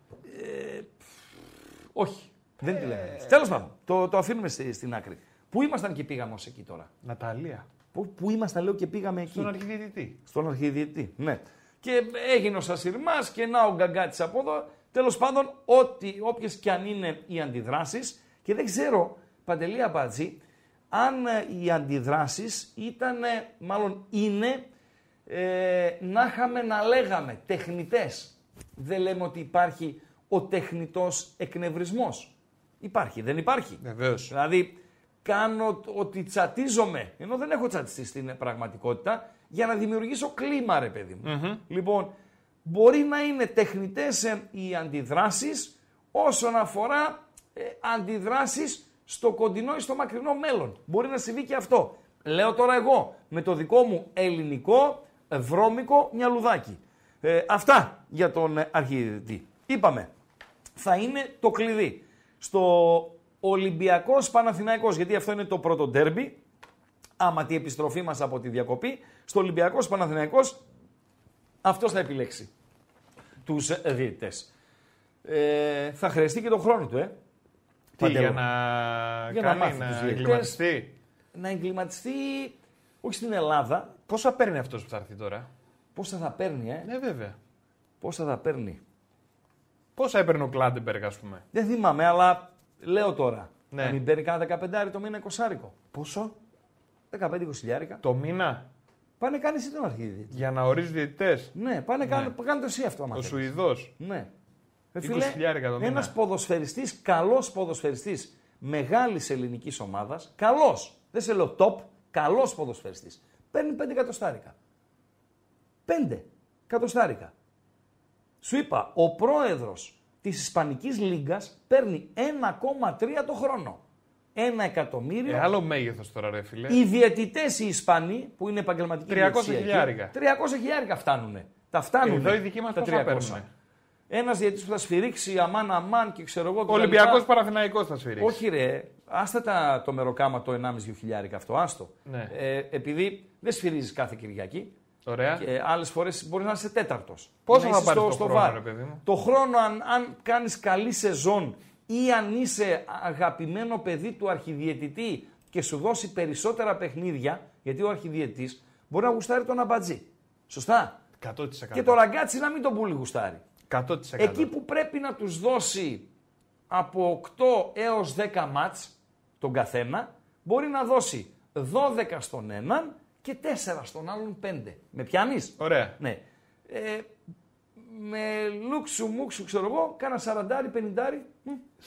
S4: Όχι. Δεν τη λέγανε. Τέλος πάντων, το, το αφήνουμε στη- στην άκρη. Πού ήμασταν και πήγαμε ως εκεί τώρα;
S2: Ναταλία.
S4: Πού, πού ήμασταν, λέω, και πήγαμε εκεί;
S2: Στον αρχιδιαιτητή.
S4: Στον αρχιδιετή. Ναι. Και έγινε ο Σασιρμά και να ο Γκαγκάτη από εδώ. Τέλος πάντων, ό,τι, όποιες και αν είναι οι αντιδράσεις, και δεν ξέρω, Παντελή Αμπατζή, αν ε, οι αντιδράσεις ήταν, ε, μάλλον είναι, ε, να είχαμε να λέγαμε τεχνητές. Δεν λέμε ότι υπάρχει ο τεχνητός εκνευρισμός. Υπάρχει, δεν υπάρχει.
S2: Βεβαίως.
S4: Δηλαδή, κάνω το- ότι τσατίζομαι, ενώ δεν έχω τσατιστεί στην πραγματικότητα, για να δημιουργήσω κλίμα, ρε παιδί μου. Λοιπόν, μπορεί να είναι τεχνητές ε, οι αντιδράσεις όσον αφορά ε, αντιδράσεις στο κοντινό ή στο μακρινό μέλλον. Μπορεί να συμβεί και αυτό. Λέω τώρα εγώ, με το δικό μου ελληνικό, ε, βρώμικο μυαλουδάκι. Ε, αυτά για τον ε, αρχιδητή. Είπαμε, θα είναι το κλειδί. Στο Ολυμπιακός Παναθηναϊκός, γιατί αυτό είναι το πρώτο ντέρμπι, άμα τη επιστροφή μας από τη διακοπή, στο Ολυμπιακός Παναθηναϊκός αυτός θα επιλέξει τους ε, διαιτητές. Ε, θα χρειαστεί και τον χρόνο του, ε.
S2: Τι,
S4: Παντέλο.
S2: για να
S4: Για να
S2: κάνει,
S4: μάθει
S2: να,
S4: τους διαιτητές.
S2: εγκληματιστεί;
S4: Να εγκληματιστεί, όχι στην Ελλάδα,
S2: Πόσα παίρνει αυτός που θα έρθει τώρα;
S4: πόσα θα παίρνει, ε;
S2: Ναι, βέβαια.
S4: Πόσα θα παίρνει;
S2: Πόσα έπαιρνε ο Κλάντεμπεργκ, ας πούμε;
S4: Δεν θυμάμαι, αλλά λέω τώρα.
S2: Ναι.
S4: Να μην παίρνει κανένα 15 το μήνα 20
S2: Πόσο;
S4: 15-20 χιλιάρικα.
S2: Το μήνα;
S4: Πάνε κάνεις εσύ τον αρχίδι.
S2: για να ορίζεις διαιτητές;
S4: Ναι, πάνε κάνε, κάνε το εσύ αυτό. άμα
S2: Ο
S4: θέλεις.
S2: Σουηδός;
S4: Ναι. Ένας ποδοσφαιριστής, καλός ποδοσφαιριστής μεγάλης ελληνικής ομάδας, καλός, δεν σε λέω top, καλός ποδοσφαιριστής, παίρνει 5 εκατοστάρικα. 5 εκατοστάρικα. Σου είπα, ο πρόεδρος της Ισπανικής Λίγκας παίρνει 1,3 το χρόνο. Ένα εκατομμύριο.
S2: Ε, άλλο μέγεθος τώρα, ρε φίλε.
S4: Οι διαιτητές οι Ισπανοί που είναι επαγγελματικοί
S2: 300
S4: διαιτησία εκεί,
S2: χιλιάρικα.
S4: 300 χιλιάρικα φτάνουν. Τα φτάνουν.
S2: Εδώ οι δικοί μας
S4: τα
S2: πόσα
S4: 300.
S2: Παίρνουν.
S4: Ένας διαιτητής που θα σφυρίξει αμάν αμάν και ξέρω εγώ.
S2: Ο
S4: κτλ.
S2: Ολυμπιακός Παραθυναϊκό θα σφυρίξει.
S4: Όχι ρε, άστα τα, το μεροκάμα το 1,5-2 χιλιάρικα αυτό, άστο.
S2: Ναι.
S4: Ε, επειδή δεν σφυρίζεις κάθε Κυριακή.
S2: Ωραία.
S4: Και άλλες φορές μπορεί να είσαι τέταρτος.
S2: Πόσο θα πάρεις το χρόνο, ρε παιδί μου;
S4: Το χρόνο, αν, αν κάνεις καλή σεζόν ή αν είσαι αγαπημένο παιδί του αρχιδιαιτητή και σου δώσει περισσότερα παιχνίδια, γιατί ο αρχιδιαιτητή μπορεί να γουστάρει τον αμπατζή. Σωστά.
S2: 100%.
S4: Και το ραγκάτσι να μην τον πολύ γουστάρει.
S2: 100%.
S4: Εκεί που πρέπει να τους δώσει από 8 έως 10 μάτς τον καθένα, μπορεί να δώσει 12 στον έναν και 4 στον άλλον 5. Με πιάνεις;
S2: Ωραία.
S4: Ναι. Ε, με λούξου μουξου, ξέρω εγώ, κάνα 40-50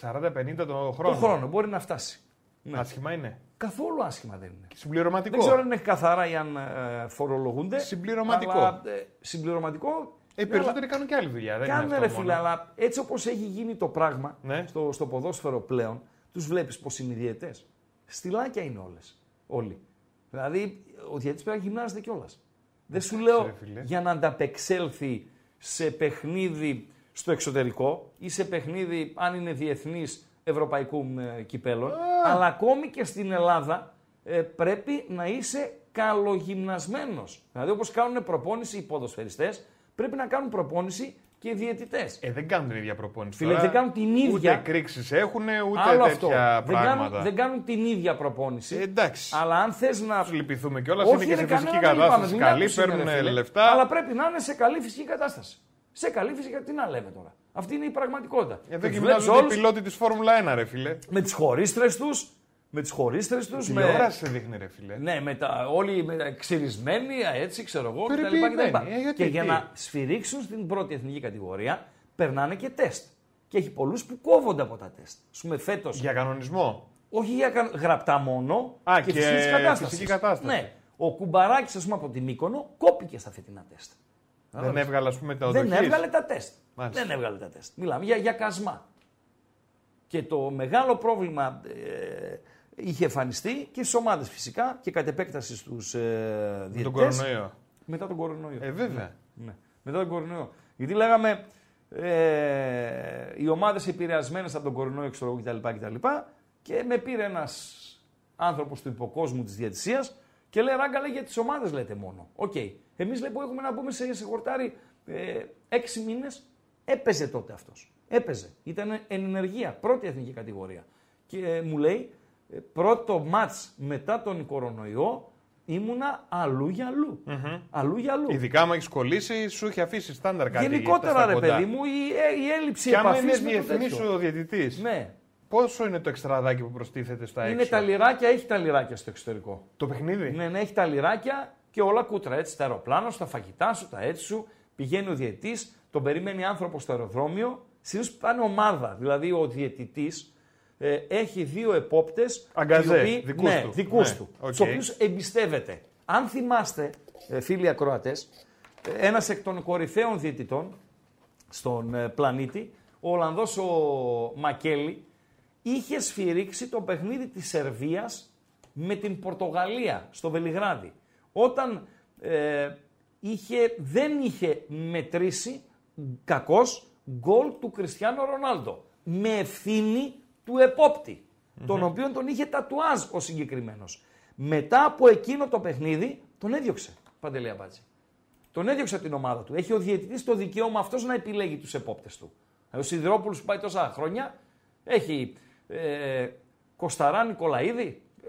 S2: 40-50 το
S4: το
S2: χρόνο.
S4: χρόνο. Μπορεί να φτάσει. Ναι.
S2: Άσχημα είναι.
S4: Καθόλου άσχημα δεν είναι.
S2: Συμπληρωματικό.
S4: Δεν ξέρω αν είναι καθαρά ή αν ε, φορολογούνται.
S2: Συμπληρωματικό.
S4: Αλλά, ε, συμπληρωματικό.
S2: Ε, οι περισσότεροι κάνουν και άλλη δουλειά. Δεν είναι
S4: Κάνουν
S2: αυτό
S4: ρε
S2: μόνο.
S4: φίλε, αλλά έτσι όπως έχει γίνει το πράγμα
S2: Ναι.
S4: στο, στο ποδόσφαιρο πλέον, τους βλέπεις πως είναι οι διαιτές. Στυλάκια είναι όλες. Όλοι. Δηλαδή, ο διαιτής πρέπει να γυμνάζεται κιόλας. Δεν σου λέω
S2: ρε φίλε.
S4: για να ανταπεξέλθει σε παιχνίδι στο εξωτερικό ή σε παιχνίδι, αν είναι διεθνής, ευρωπαϊκού ε, κυπέλων, αλλά ακόμη και στην Ελλάδα ε, πρέπει να είσαι καλογυμνασμένος. Δηλαδή, όπως κάνουν προπόνηση οι ποδοσφαιριστές, πρέπει να κάνουν προπόνηση και οι διαιτητές.
S2: Ε, δεν κάνουν την ίδια προπόνηση.
S4: Φίλε,
S2: τώρα.
S4: δεν κάνουν την ίδια.
S2: Ούτε κρίξει έχουν, ούτε
S4: Άλλο
S2: τέτοια
S4: αυτό. Δεν
S2: πράγματα.
S4: κάνουν, δεν κάνουν την ίδια προπόνηση.
S2: Ε, εντάξει.
S4: Αλλά αν θες να.
S2: Τους λυπηθούμε κιόλας.
S4: Όχι,
S2: Είναι και
S4: ρε,
S2: σε φυσική
S4: κανένα δεν
S2: κατάσταση
S4: είπαμε, δουλειά
S2: καλή,
S4: τους είναι, ρε
S2: παίρνουν
S4: φίλε.
S2: λεφτά.
S4: Αλλά πρέπει να είναι σε καλή φυσική κατάσταση. Σε καλή φυσική Τι να λέμε τώρα. Αυτή είναι η πραγματικότητα.
S2: Εδώ
S4: Και τους
S2: γυμνάζονται
S4: βλέπεις
S2: οι πιλότοι της Φόρμουλα 1, ρε φίλε.
S4: με τις χωρίστρε τους, με τις χωρίστρες τους. Με...
S2: Τηλεόραση σε δείχνει, ρε φίλε.
S4: Ναι, με τα, όλοι με τα ξυρισμένοι, έτσι ξέρω εγώ, κτλ.
S2: Περιποιημένοι,
S4: κτλ.
S2: ε, γιατί
S4: Και για
S2: τι;
S4: να σφυρίξουν στην πρώτη εθνική κατηγορία, περνάνε και τεστ. Και έχει πολλούς που κόβονται από τα τεστ. Α πούμε, φέτο.
S2: Για κανονισμό;
S4: Όχι για κα- γραπτά μόνο.
S2: Α,
S4: και,
S2: και
S4: φυσικής κατάσταση.
S2: φυσική κατάστασης.
S4: Ναι. Ο Κουμπαράκης, ας πούμε, από την Μύκονο, κόπηκε στα φετινά τεστ.
S2: Δεν έβγαλε, ας πούμε, τα
S4: Δεν
S2: οδοχής;
S4: έβγαλε τα τεστ.
S2: Μάλιστα.
S4: Δεν έβγαλε τα τεστ. Μιλάμε για, για κασμά. Και το μεγάλο πρόβλημα ε, είχε εμφανιστεί και στις ομάδες φυσικά και κατ' επέκταση στους ε,
S2: Με
S4: διαιτητές.
S2: τον κορονοϊό.
S4: Μετά τον κορονοϊό.
S2: Ε, βέβαια.
S4: Ναι. Μετά τον κορονοϊό. Γιατί λέγαμε ε, οι ομάδες επηρεασμένες από τον κορονοϊό ξέρω εγώ, κτλ, κτλ. Και με πήρε ένας άνθρωπος του υποκόσμου της διαιτησία και λέει: Ράγκα, λέει, για τις ομάδες λέτε μόνο. ΟΚ. Εμείς λέει που έχουμε να μπούμε σε, σε χορτάρι ε, έξι μήνες. Έπαιζε τότε αυτός. Έπαιζε. Ήταν εν ενεργεία. Πρώτη εθνική κατηγορία. Και ε, μου λέει: ε, Πρώτο ματς μετά τον κορονοϊό ήμουνα αλλού για αλλού. Αλλού για αλλού.
S2: Ειδικά άμα έχεις κολλήσει, σου έχει αφήσει στάνταρ κάτι.
S4: Γενικότερα,
S2: στα
S4: ρε
S2: κοντά.
S4: παιδί μου, η, ε, η έλλειψη
S2: Και άμα
S4: επαφής
S2: είναι
S4: με το
S2: διεθνής
S4: τέτοιο.
S2: ο διαιτητής,
S4: Ναι.
S2: πόσο είναι το εξτραδάκι που προστίθεται στα έξω;
S4: Είναι τα λιράκια, έχει τα λιράκια στο εξωτερικό.
S2: Το παιχνίδι;
S4: Ναι, ναι, έχει τα λιράκια και όλα κούτρα. Έτσι, τα αεροπλάνο, τα φαγητά σου, τα έτσι σου. Πηγαίνει ο διαιτή, τον περιμένει άνθρωπο στο αεροδρόμιο. Συνήθως πάνε ομάδα. Δηλαδή ο διαιτητής ε, έχει δύο επόπτες.
S2: Αγκαζέ, δικούς
S4: ναι,
S2: του.
S4: δικούς
S2: Ναι,
S4: του.
S2: οκ.
S4: Τους οποίους εμπιστεύεται. Αν θυμάστε, ε, φίλοι ακροατές, ένας εκ των κορυφαίων διαιτητών στον ε, πλανήτη, ο Ολλανδός ο Μακέλη, είχε σφυρίξει το παιχνίδι της Σερβίας με την Πορτογαλία στο Βελιγράδι. Όταν ε, είχε, δεν είχε μετρήσει κακός γκολ του Κριστιανό Ρονάλντο με ευθύνη του επόπτη, τον οποίο τον είχε τατουάζ ο συγκεκριμένος. Μετά από εκείνο το παιχνίδι τον έδιωξε, Παντελή Αμπάτζη. Τον έδιωξε από την ομάδα του. Έχει ο διαιτητής το δικαίωμα αυτός να επιλέγει τους επόπτες του. Ο Σιδηρόπουλος που πάει τόσα χρόνια έχει ε, Κοσταρά Νικολαίδη. Ε,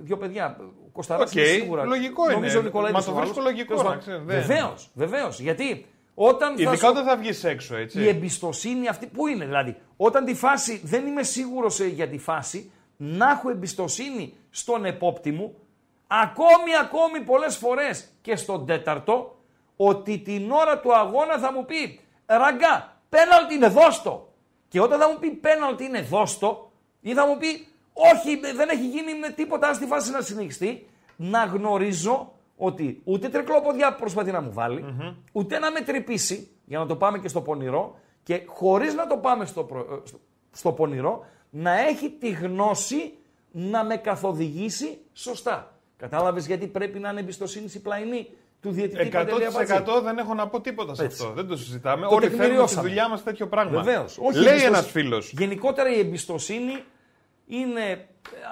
S4: δύο παιδιά. Κοσταρά
S2: Οκ,
S4: σίγουρα.
S2: λογικό είναι.
S4: Νομίζω ο Νικολαίδης
S2: Μα το
S4: ο
S2: βρίσκω
S4: άλλος.
S2: λογικό,
S4: Τέλος
S2: να
S4: πάντων.
S2: ξέρω, δεν-
S4: Βεβαίως, βεβαίως. Γιατί όταν θα
S2: Ειδικά
S4: σου-
S2: όταν θα βγεις έξω, έτσι.
S4: η εμπιστοσύνη αυτή που είναι. Δηλαδή, όταν τη φάση δεν είμαι σίγουρος για τη φάση, να έχω εμπιστοσύνη στον επόπτη μου, ακόμη, ακόμη πολλές φορές και στον τέταρτο, ότι την ώρα του αγώνα θα μου πει «Ραγκά, πέναλτι είναι δώστο». Και όταν θα μου πει «πέναλτι είναι δώστο» ή θα μου πει «Όχι, δεν έχει γίνει με τίποτα, ας τη φάση να συνεχιστεί», να γνωρίζω ότι ούτε τρικλόποδια προσπαθεί να μου βαλει ούτε να με τρυπήσει, για να το πάμε και στο πονηρό, και χωρίς να το πάμε στο, προ- στο, στο πονηρό, να έχει τη γνώση να με καθοδηγήσει σωστά. Κατάλαβες γιατί πρέπει να είναι εμπιστοσύνη η πλαϊνή του διαιτητή Παντελή Αμπατζή.
S2: 100% δεν έχω να πω τίποτα σε
S4: Έτσι.
S2: αυτό. Δεν το συζητάμε.
S4: Το
S2: Όλοι φέρνουμε στη
S4: τεκμηριώσαμε.
S2: δουλειά μας τέτοιο πράγμα.
S4: Βεβαίως.
S2: Λέει ένας φίλος.
S4: Γενικότερα η εμπιστοσύνη είναι. ε,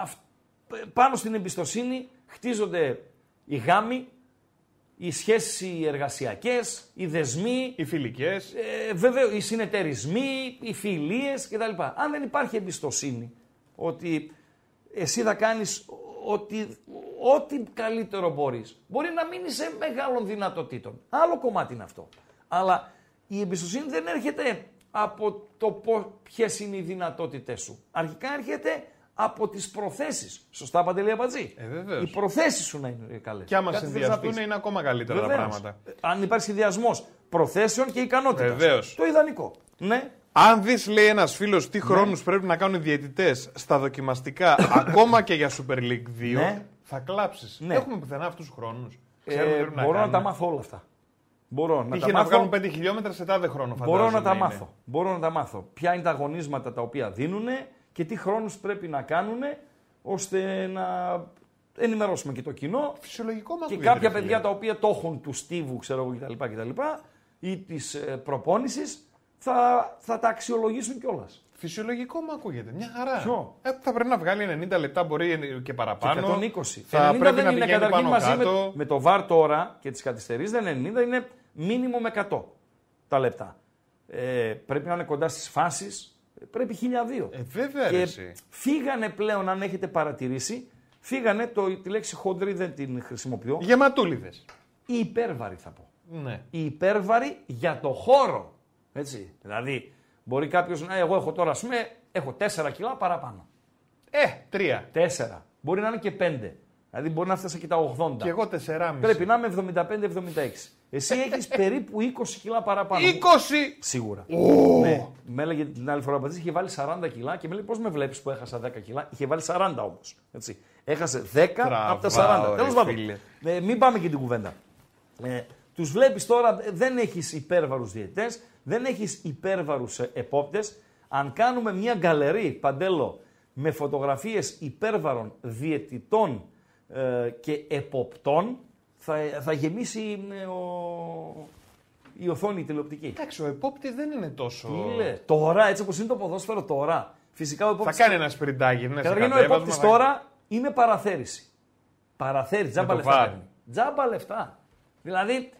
S4: αυ- Πάνω στην εμπιστοσύνη χτίζονται οι γάμοι, οι σχέσεις οι εργασιακές, οι δεσμοί,
S2: Οι φιλικές.
S4: ε, βέβαια οι συνεταιρισμοί, οι φιλίες κτλ. Αν δεν υπάρχει εμπιστοσύνη ότι εσύ θα κάνεις ό,τι, ό,τι καλύτερο μπορείς. Μπορεί να μην είσαι μεγάλων δυνατοτήτων. Άλλο κομμάτι είναι αυτό. Αλλά η εμπιστοσύνη δεν έρχεται από το ποιες είναι οι δυνατότητες σου. Αρχικά έρχεται από τις προθέσεις. Σωστά, Παντελή Αμπατζή.
S2: Ε, βεβαίως.
S4: Οι προθέσεις σου να είναι καλές.
S2: Και άμα
S4: Κάτι θες να
S2: συνδυαστούν
S4: πεις.
S2: είναι ακόμα καλύτερα τα
S4: Βεβαίως.
S2: πράγματα.
S4: Ε, Αν υπάρχει συνδυασμός προθέσεων και ικανότητας.
S2: Βεβαίως.
S4: Το ιδανικό. Ναι.
S2: Αν δεις, λέει ένας φίλος, τι χρόνους πρέπει να κάνουν οι διαιτητές στα δοκιμαστικά, ακόμα και για Super League 2,
S4: Ναι.
S2: θα κλάψεις.
S4: Ναι.
S2: Έχουμε πουθενά αυτούς τους χρόνους.
S4: Ε, μπορώ να τα μάθω όλα αυτά. Μπορώ να
S2: Είχε
S4: τα
S2: να
S4: μάθω.
S2: βγάλουν 5 χιλιόμετρα σε τάδε χρόνο, φαντάζομαι.
S4: Μπορώ να τα
S2: είναι.
S4: μάθω. Μπορώ να τα μάθω. Ποια είναι τα αγωνίσματα τα οποία δίνουν και τι χρόνους πρέπει να κάνουν ώστε να ενημερώσουμε και το κοινό
S2: Φυσιολογικό μας
S4: και κάποια παιδιά τα οποία το έχουν του στίβου ξέρω εγώ, κτλ, κτλ ή της προπόνησης θα, θα τα αξιολογήσουν κιόλας.
S2: Φυσιολογικό μου ακούγεται. Μια χαρά.
S4: Ποιο;
S2: Ε, θα πρέπει να βγάλει 90 λεπτά, μπορεί και παραπάνω.
S4: Και 120.
S2: Θα
S4: 90
S2: πρέπει
S4: δεν
S2: να
S4: είναι
S2: πηγαίνει
S4: καταρχήν
S2: πάνω
S4: μαζί με,
S2: κάτω.
S4: με το VAR τώρα και τις καθυστερήσεις δεν είναι 90, είναι μήνυμο με 100 τα λεπτά. Ε, πρέπει να είναι κοντά στις φάσεις. Πρέπει 1002.
S2: Ε, βέβαια, ρε,
S4: και
S2: εσύ.
S4: φύγανε πλέον, αν έχετε παρατηρήσει, φύγανε, το, τη λέξη χοντρή δεν την χρησιμοποιώ,
S2: Γεματούλιδες.
S4: οι υπέρβαροι θα πω.
S2: Ναι.
S4: Οι υπέρβαροι για το χώρο. Έτσι. Δηλαδή, μπορεί κάποιος να, εγώ έχω τώρα, ας πούμε, έχω 4 κιλά παραπάνω.
S2: Ε, τρία.
S4: Τέσσερα. Μπορεί να είναι και πέντε. Δηλαδή μπορεί να φτάσει και τα 80.
S2: Και εγώ τεσσεράμιση.
S4: Πρέπει να είμαι 75-76. Εσύ έχεις περίπου 20 κιλά παραπάνω.
S2: 20!
S4: Σίγουρα. Ναι. Με έλεγε την άλλη φορά που είχε βάλει 40 κιλά και με λέει πώς με βλέπεις που έχασα 10 κιλά; Είχε βάλει 40 όμως. Έχασε 10 από τα 40.
S2: ρε
S4: Τέλος πάντων.
S2: φίλε.
S4: Ε, μην πάμε και την κουβέντα. Ε, τους βλέπεις τώρα, ε, δεν έχεις υπέρβαρους διαιτητές, δεν έχεις υπέρβαρους επόπτες. Αν κάνουμε μια γκαλερί παντέλο με φωτογραφίες υπέρβαρων διαιτητών ε, και εποπτών, θα, θα γεμίσει ε, ο, η οθόνη η τηλεοπτική.
S2: Εντάξει, ο επόπτη δεν είναι τόσο.
S4: Τι λέει, τώρα, έτσι όπως είναι το ποδόσφαιρο τώρα. Φυσικά ο
S2: Θα
S4: επόπτης
S2: κάνει ένας σπριντάκι. Ναι, σε
S4: Καταρχήν ο
S2: κατέβασμα,
S4: επόπτης
S2: θα-
S4: τώρα είναι παραθέρηση. Παραθέρηση, τζάμπα
S2: το
S4: λεφτά.
S2: βάρ.
S4: παίρνει. Τζάμπα λεφτά. Δηλαδή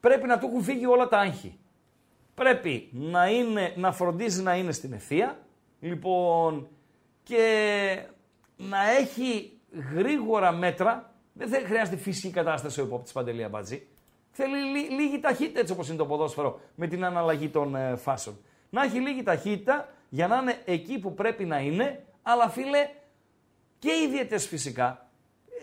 S4: πρέπει να του έχουν φύγει όλα τα άγχη. Πρέπει να, είναι, να φροντίζει να είναι στην ευθεία. Λοιπόν, και να έχει γρήγορα μέτρα. Δεν θε- χρειάζεται φυσική κατάσταση ο υπόπτης Παντελία Μπατζή. Θέλει λί- λίγη ταχύτητα έτσι όπως είναι το ποδόσφαιρο με την αναλλαγή των ε, φάσεων. Να έχει λίγη ταχύτητα για να είναι εκεί που πρέπει να είναι, αλλά φίλε και οι διαιτές φυσικά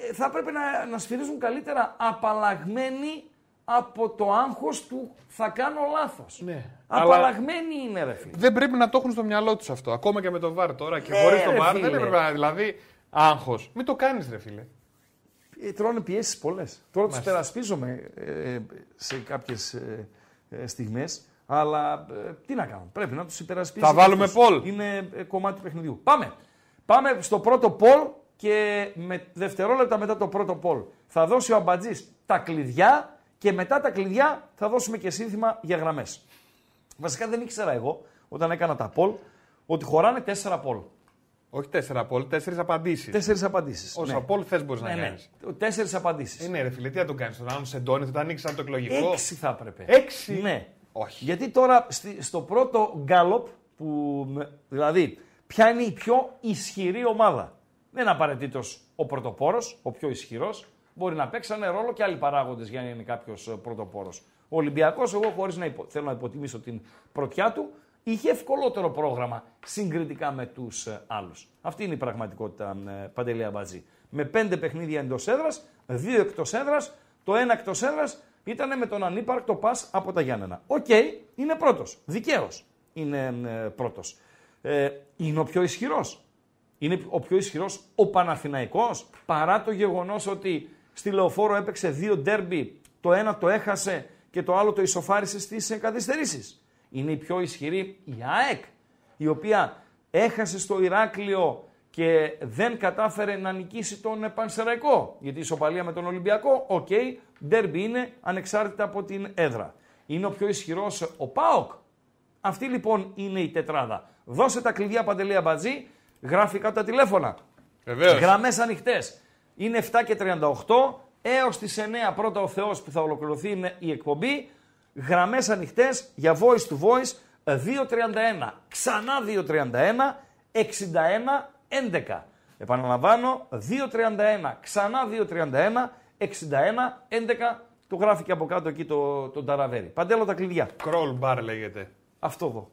S4: ε, θα πρέπει να, να σφυρίζουν καλύτερα απαλλαγμένοι από το άγχος του θα κάνω λάθος.
S2: Ναι.
S4: Απαλλαγμένοι είναι ρε φίλε.
S2: Δεν πρέπει να το έχουν στο μυαλό τους αυτό. Ακόμα και με το βάρ τώρα και
S4: Ναι,
S2: χωρίς το
S4: ρε
S2: βάρ
S4: φίλε.
S2: δεν έπρεπε να. Δηλαδή, άγχος. Μην το κάνεις, ρε φίλε.
S4: Ε, τρώνε πιέσεις πολλές. Τώρα τους
S2: Μάλιστα.
S4: περασπίζομαι ε, σε κάποιες ε, ε, στιγμές, αλλά ε, τι να κάνω, πρέπει να τους υπερασπίσει.
S2: Θα βάλουμε
S4: αυτούς.
S2: poll.
S4: Είναι ε, κομμάτι του παιχνιδιού. Πάμε. Πάμε στο πρώτο πολ και με δευτερόλεπτα μετά το πρώτο πολ θα δώσει ο Αμπατζής τα κλειδιά και μετά τα κλειδιά θα δώσουμε και σύνθημα για γραμμές. Βασικά δεν ήξερα εγώ όταν έκανα τα πολ ότι χωράνε τέσσερα πολ.
S2: Όχι τέσσερα πόλ, τέσσερις απαντήσεις.
S4: Τέσσερις απαντήσεις.
S2: Όσο πόλ θες μπορείς να
S4: Ναι, ναι.
S2: κάνεις.
S4: Τέσσερις απαντήσεις.
S2: Ε, ναι, ρε φίλε, τι θα τον κάνεις τώρα. Αν σε εντώνει, θα το ανοίξεις σαν το εκλογικό.
S4: Έξι θα έπρεπε.
S2: Έξι;
S4: Ναι.
S2: Όχι.
S4: Γιατί τώρα στη- στο πρώτο γκάλοπ, που, με- δηλαδή, ποια είναι η πιο ισχυρή ομάδα. Δεν είναι απαραίτητος ο πρωτοπόρος, ο πιο ισχυρός. Μπορεί να παίξανε ρόλο και άλλοι παράγοντες για να είναι κάποιος πρωτοπόρος. Ο Ολυμπιακός, εγώ χωρίς να υπο- θέλω να υποτιμήσω την πρωτιά του, είχε ευκολότερο πρόγραμμα συγκριτικά με τους άλλους. Αυτή είναι η πραγματικότητα, ε, Παντελή Αμπατζή. Με πέντε παιχνίδια εντός έδρας, δύο εκτός έδρας, το ένα εκτός έδρας ήταν με τον ανύπαρκτο ΠΑΣ από τα Γιάννενα. Οκ, είναι πρώτος. Δικαίως είναι ε, πρώτος. Ε, είναι ο πιο ισχυρός. Είναι ο πιο ισχυρός ο Παναθηναϊκός παρά το γεγονός ότι στη Λεωφόρο έπαιξε δύο ντέρμπι, το ένα το έχασε και το άλλο το ισοφάρισε στις καθυστερήσεις. Είναι η πιο ισχυρή η ΑΕΚ, η οποία έχασε στο Ηράκλειο και δεν κατάφερε να νικήσει τον ε, Πανσεραϊκό. Γιατί η ισοπαλία με τον Ολυμπιακό, οκ, ντέρμπι είναι ανεξάρτητα από την έδρα. Είναι ο πιο ισχυρός ο ΠΑΟΚ. Αυτή λοιπόν είναι η τετράδα. Δώσε τα κλειδιά Παντελή Αμπατζή, γράφει κάτω τα τηλέφωνα.
S2: Βεβαίως.
S4: Γραμμές ανοιχτές. Είναι 7 και 38, έως τις 9 πρώτα ο Θεός που θα ολοκληρωθεί είναι η εκπομπή. Γραμμές ανοιχτές για voice to voice 231, ξανά 231, 61, 11. Επαναλαμβάνω, 231, ξανά 231, 61, 11. Το γράφει και από κάτω εκεί το, το ταραβέρι. Παντέλο τα κλειδιά.
S2: Crawl bar λέγεται.
S4: Αυτό εδώ.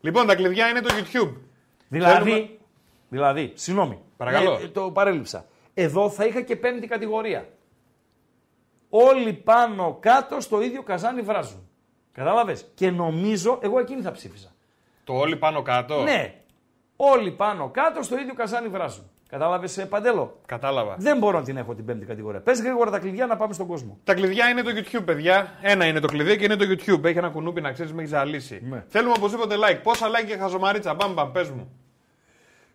S2: Λοιπόν, τα κλειδιά είναι το YouTube.
S4: Δηλαδή,
S2: Θέλουμε-
S4: δηλαδή, συγγνώμη.
S2: Παρακαλώ.
S4: Ε, το παρέλειψα. Εδώ θα είχα και πέμπτη κατηγορία. Όλοι πάνω κάτω στο ίδιο καζάνι βράζουν. Κατάλαβες; Και νομίζω, εγώ εκείνη θα ψήφιζα.
S2: Το όλοι πάνω κάτω;
S4: Ναι. Όλοι πάνω κάτω στο ίδιο καζάνι βράζουν. Κατάλαβες, Παντέλο;
S2: Κατάλαβα.
S4: Δεν μπορώ να την έχω την πέμπτη κατηγορία. Πες γρήγορα τα κλειδιά να πάμε στον κόσμο.
S2: Τα κλειδιά είναι το YouTube, παιδιά. Ένα είναι το κλειδί και είναι το YouTube. Έχει ένα κουνούπι να ξέρεις, με έχει ζαλίσει.
S4: Ναι.
S2: Θέλουμε οπωσδήποτε like. Πόσα like και χαζομαρίτσα. Μπαμ, μπαμ, πες μου.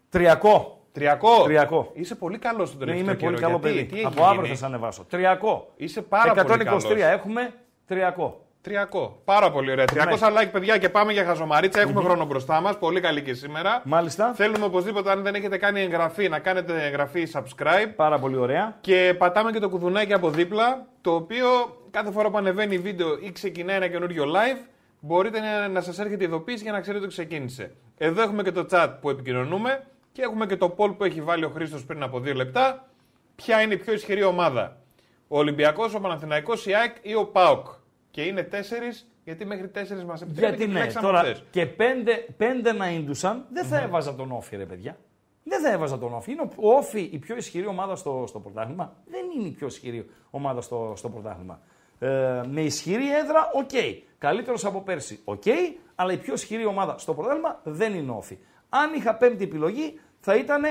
S4: Τριακό.
S2: Τριακό.
S4: Τριακό.
S2: Είσαι πολύ καλός στον
S4: Ναι,
S2: τελευταίο
S4: είμαι
S2: καιρό.
S4: πολύ καλό
S2: Γιατί,
S4: παιδί.
S2: Τι έχει
S4: Από αύριο
S2: γίνει;
S4: θα σε ανεβάσω. Τριακό.
S2: Είσαι πάρα
S4: 123
S2: πολύ καλός.
S4: έχουμε. Τριακό.
S2: 300. Πάρα πολύ ωραία. 300 like, παιδιά, και πάμε για χαζομαρίτσα. Έχουμε χρόνο μπροστά μας. Πολύ καλή και σήμερα.
S4: Μάλιστα.
S2: Θέλουμε οπωσδήποτε, αν δεν έχετε κάνει εγγραφή, να κάνετε εγγραφή subscribe.
S4: Πάρα πολύ ωραία.
S2: Και πατάμε και το κουδουνάκι από δίπλα, το οποίο κάθε φορά που ανεβαίνει βίντεο ή ξεκινάει ένα καινούριο live, μπορείτε να, να σας έρχεται ειδοποίηση για να ξέρετε ότι ξεκίνησε. Εδώ έχουμε και το chat που επικοινωνούμε και έχουμε και το poll που έχει βάλει ο Χρήστος πριν από δύο λεπτά. Ποια είναι η πιο ισχυρή ομάδα, ο Ολυμπιακός, ο Παναθηναϊκός, η ΑΕΚ ή ο ΠΑΟΚ; Και είναι τέσσερις, γιατί μέχρι τέσσερις μας επιτρέπει
S4: Γιατί
S2: και
S4: ναι,
S2: επιλέξαμε
S4: τώρα
S2: χθες.
S4: και πέντε, πέντε να ίντουσαν, δεν θα έβαζα τον ΟΦΗ, ρε παιδιά. Δεν θα έβαζα τον ΟΦΗ. Είναι ο ΟΦΗ η πιο ισχυρή ομάδα στο, στο πρωτάθλημα; Δεν είναι η πιο ισχυρή ομάδα στο, στο πρωτάθλημα. Ε, με ισχυρή έδρα, ok. Okay. Καλύτερος από πέρσι, οκ. Αλλά η πιο ισχυρή ομάδα στο πρωτάθλημα δεν είναι ο ΟΦΗ. Αν είχα πέμπτη επιλογή, θα ήταν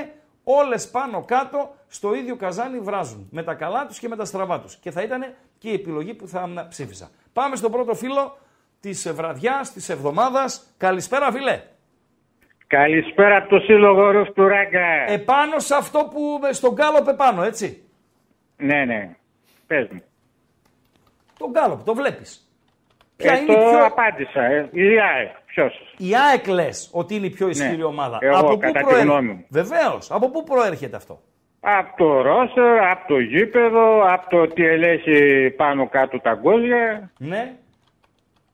S4: όλες πάνω κάτω στο ίδιο καζάνι βράζουν. Με τα καλά τους και με τα στραβά τους. Και θα ήταν και η επιλογή που θα ψήφισα. Πάμε στον πρώτο φίλο της βραδιάς, της εβδομάδας. Καλησπέρα, φίλε.
S5: Καλησπέρα από το σύλλογο Ρουφ του Ράγκα.
S4: Επάνω σε αυτό που στον Γκάλοπ επάνω, έτσι.
S5: Ναι, ναι. Πες μου.
S4: Τον Γκάλοπ, το βλέπεις.
S5: Ποια ε, είναι το πιο... απάντησα. Ε. Η ΑΕΚ. Ποιος;
S4: Η ΑΕΚ λες ότι είναι η πιο ισχυρή
S5: ναι.
S4: ομάδα.
S5: Εγώ,
S4: από
S5: κατά
S4: πού
S5: τη γνώμη μου.
S4: Βεβαίως. Από πού προέρχεται αυτό;
S5: Από το Ρώσερ, από το γήπεδο, από το τι ελέγχει πάνω κάτω τα γκολια.
S4: Ναι.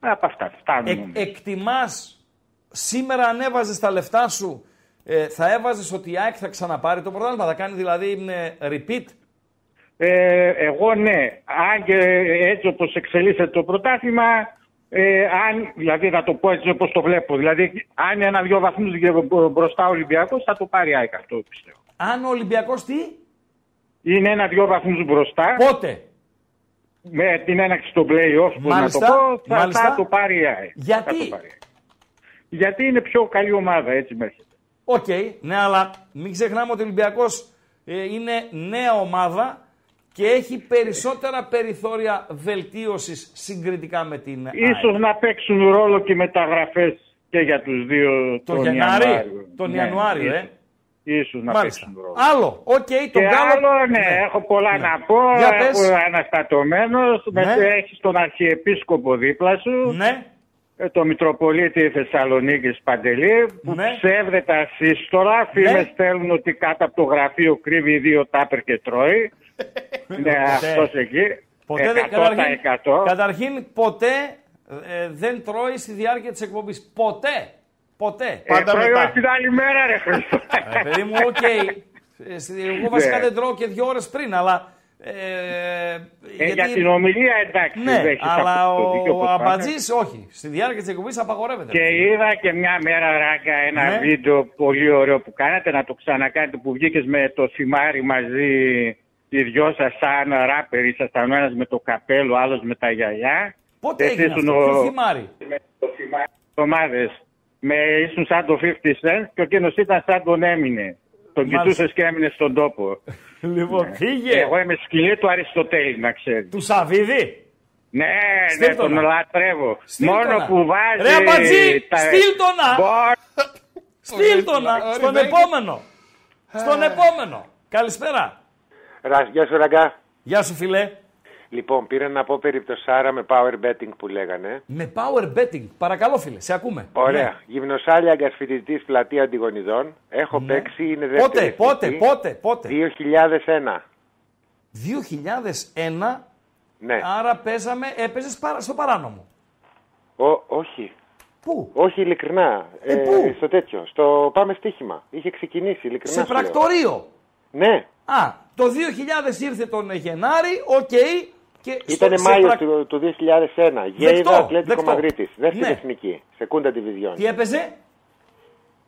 S5: Από αυτά. Φτάνουν.
S4: Ε, εκτιμάς σήμερα αν έβαζε τα λεφτά σου, ε, θα έβαζες ότι η ΑΕΚ θα ξαναπάρει το πρωτάθλημα, θα κάνει δηλαδή ε, repeat;
S5: Ε, εγώ ναι. Αν και έτσι όπως εξελίσσεται το πρωτάθλημα, ε, αν, δηλαδή θα το πω έτσι όπως το βλέπω. Δηλαδή, αν είναι ένα-δυο βαθμούς μπροστά ο Ολυμπιακός, θα το πάρει η ΑΕΚ αυτό πιστεύω.
S4: Αν ο Ολυμπιακός τι;
S5: Είναι ένα-δυο βαθμούς μπροστά.
S4: Πότε;
S5: Με την έναξη των playoff, που να το πω, θα, θα το πάρει η ΑΕΚ.
S4: Γιατί;
S5: Γιατί είναι πιο καλή ομάδα, έτσι μέχρι.
S4: Ok, okay, ναι, αλλά μην ξεχνάμε ότι ο Ολυμπιακός ε, είναι νέα ομάδα και έχει περισσότερα περιθώρια βελτίωσης συγκριτικά με την
S5: Ίσως να παίξουν ρόλο και μεταγραφές και για τους δύο
S4: τον, τον Γενάρη, Ιανουάριο. Τον ναι, Ιανουάριο, ε.
S5: Ίσως να Μάλιστα. παίξουν ρόλο.
S4: Άλλο, οκ, okay,
S5: τον άλλο, ναι, ναι, έχω πολλά ναι. να πω. Έχω αναστατωμένος, ναι. έχεις τον Αρχιεπίσκοπο δίπλα σου.
S4: Ναι.
S5: Ε, το Μητροπολίτη Θεσσαλονίκης Παντελή που ναι. ψεύδεται σύστορα. Ναι. Φήμες στέλνουν ότι κάτω από το γραφείο κρύβει δύο τάπερ και τρώει. Ναι, αυτός εκεί.
S4: Ποτέ, 100%. Καταρχήν, καταρχήν ποτέ ε, δεν τρώει στη διάρκεια της εκπομπής. Ποτέ. Ποτέ.
S5: Ε, Πάντα τρώει μετά. την άλλη μέρα ρε Χριστό.
S4: ε, παιδί μου, ok. Okay. Ε, εγώ βασικά ναι. δεν τρώω και δύο ώρες πριν, αλλά
S5: ε, ε, γιατί... Για την ομιλία εντάξει.
S4: Ναι, αλλά ο, ο Αμπατζής όχι. Στη διάρκεια της εκπομπής απαγορεύεται.
S5: Και είδα και μια μέρα Ράγκα ένα ναι. βίντεο πολύ ωραίο που κάνατε να το ξανακάνετε που βγήκες με το θυμάρι μαζί. Οι δυο σας σαν ράπερ ήσασταν ο ένας με το καπέλο, άλλος με τα γυαλιά.
S4: Πότε έγινε αυτό, ο... ποιο θυμάρι;
S5: Με το θυμάρι ομάδε. Με ήσουν σαν το 50 Cent και ο εκείνος ήταν σαν τον έμεινε. Τον κοιτούσες και έμεινες στον τόπο.
S4: Λοιπόν, ναι. πήγε.
S5: Εγώ είμαι σκυλή του Αριστοτέλη, να ξέρεις.
S4: Του Σαββίδη;
S5: Ναι, ναι, τον λατρεύω. Μόνο που βάζει.
S4: Ρε Αμπατζή, τα... στείλτονα. Στείλτονα. Στον επόμενο. Στον επόμενο. Καλησπέρα.
S6: Γεια σου, Ραγκά.
S4: Γεια σου, φιλέ.
S6: Λοιπόν, πήρα να πω περιπτωσάρα με power betting που λέγανε.
S4: Με power betting. Παρακαλώ, φίλε, σε ακούμε.
S6: Ωραία. Ναι. Γυμνοσάλια αγκασφοιτητή πλατεία Αντιγονιδών. Έχω ναι. παίξει, είναι δεύτερη.
S4: Πότε, πότε, πότε, πότε.
S6: 2001.
S4: 2001. Ναι. Άρα παίζαμε, έπαιζες στο παράνομο.
S6: Ο, όχι.
S4: Πού;
S6: Όχι, ειλικρινά.
S4: Ε, πού;
S6: Στο τέτοιο. Στο πάμε στοίχημα. Είχε ξεκινήσει, ειλικρινά.
S4: Σε πρακτορείο.
S6: Ναι.
S4: Α, το 2000 ήρθε τον Γενάρη, οκ. Okay,
S6: ήταν Μάιος πρα... του, του 2001. Γέιδα Ατλέτικο Μαδρίτη. Δεύτερη ναι. εθνική. Σεκούντα Division.
S4: Τι έπαιζε;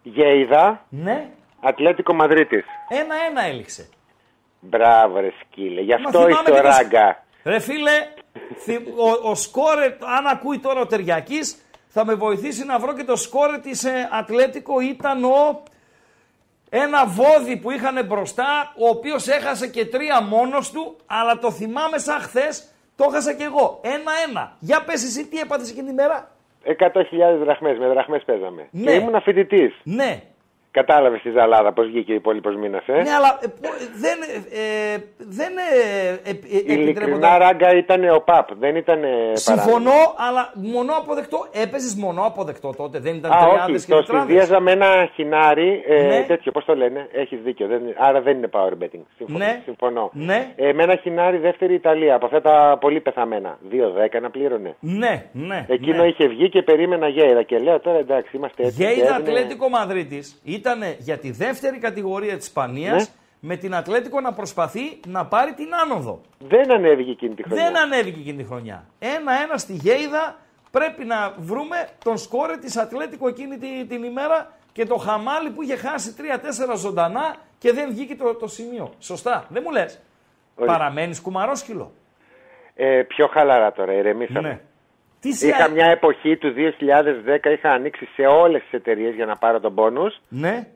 S6: Γέιδα.
S4: Ναι.
S6: Ατλέτικο Μαδρίτη.
S4: Ένα-ένα έληξε.
S6: Μπράβο, ρε σκύλε. Γι' αυτό είσαι ο ράγκα.
S4: Ρε φίλε, ο, ο σκόρε, αν ακούει τώρα ο Τεριακή, θα με βοηθήσει να βρω και το σκόρε της ε, Ατλέτικο ήταν ο ένα βόδι που είχαν μπροστά, ο οποίος έχασε και τρία μόνος του, αλλά το θυμάμαι σαν χθες, το έχασα κι εγώ. Ένα-ένα. Για πες εσύ τι έπαθες εκείνη τη μέρα;
S6: 100.000 δραχμές, με δραχμές παίζαμε. Ναι. Και ήμουν φοιτητής.
S4: Ναι.
S6: Κατάλαβες τη ζαλάδα πώς βγήκε ο υπόλοιπος μήνας, ε;
S4: Ναι, αλλά ε, δεν. Ε, δεν ε,
S6: ε, Ειλικρινά ράγκα ήταν ο ΠΑΠ, δεν ήταν.
S4: Συμφωνώ, αλλά μονό αποδεκτό. Έπαιζες μονό αποδεκτό τότε, δεν ήταν
S6: τριάδες και Το συνδύαζα ένα χινάρι. Ε, ναι. Τέτοιο, πώς το λένε, έχεις δίκιο. Δεν, άρα δεν είναι power betting. Συμφωνώ.
S4: Ναι.
S6: συμφωνώ.
S4: Ναι.
S6: Ε, με ένα χινάρι δεύτερη Ιταλία, από αυτά τα πολύ πεθαμένα. 2-10 να πλήρωνε.
S4: Ναι, ναι.
S6: Εκείνο
S4: ναι.
S6: είχε βγει και περίμενα γέιδα. Και λέω τώρα εντάξει, είμαστε έτσι.
S4: Γέιδα Ατλέτικο Μαδρίτης ήταν για τη δεύτερη κατηγορία της Ισπανίας ναι. με την Ατλέτικο να προσπαθεί να πάρει την άνοδο.
S6: Δεν ανέβηκε εκείνη τη χρονιά.
S4: Δεν ανέβηκε εκείνη τη χρονιά. Ένα-ένα στη Γέιδα πρέπει να βρούμε τον σκόρε της Ατλέτικο εκείνη την, την ημέρα και το χαμάλι που είχε χάσει 3-4 ζωντανά και δεν βγήκε το, το σημείο. Σωστά. Δεν μου λες. Παραμένεις κουμαρόσκυλο.
S6: Ε, πιο χαλαρά τώρα, ηρεμήσαμε.
S4: Ναι. Τι σε...
S6: Είχα μια εποχή του 2010, είχα ανοίξει σε όλες τις εταιρείες για να πάρω τον πόνους.
S4: Ναι.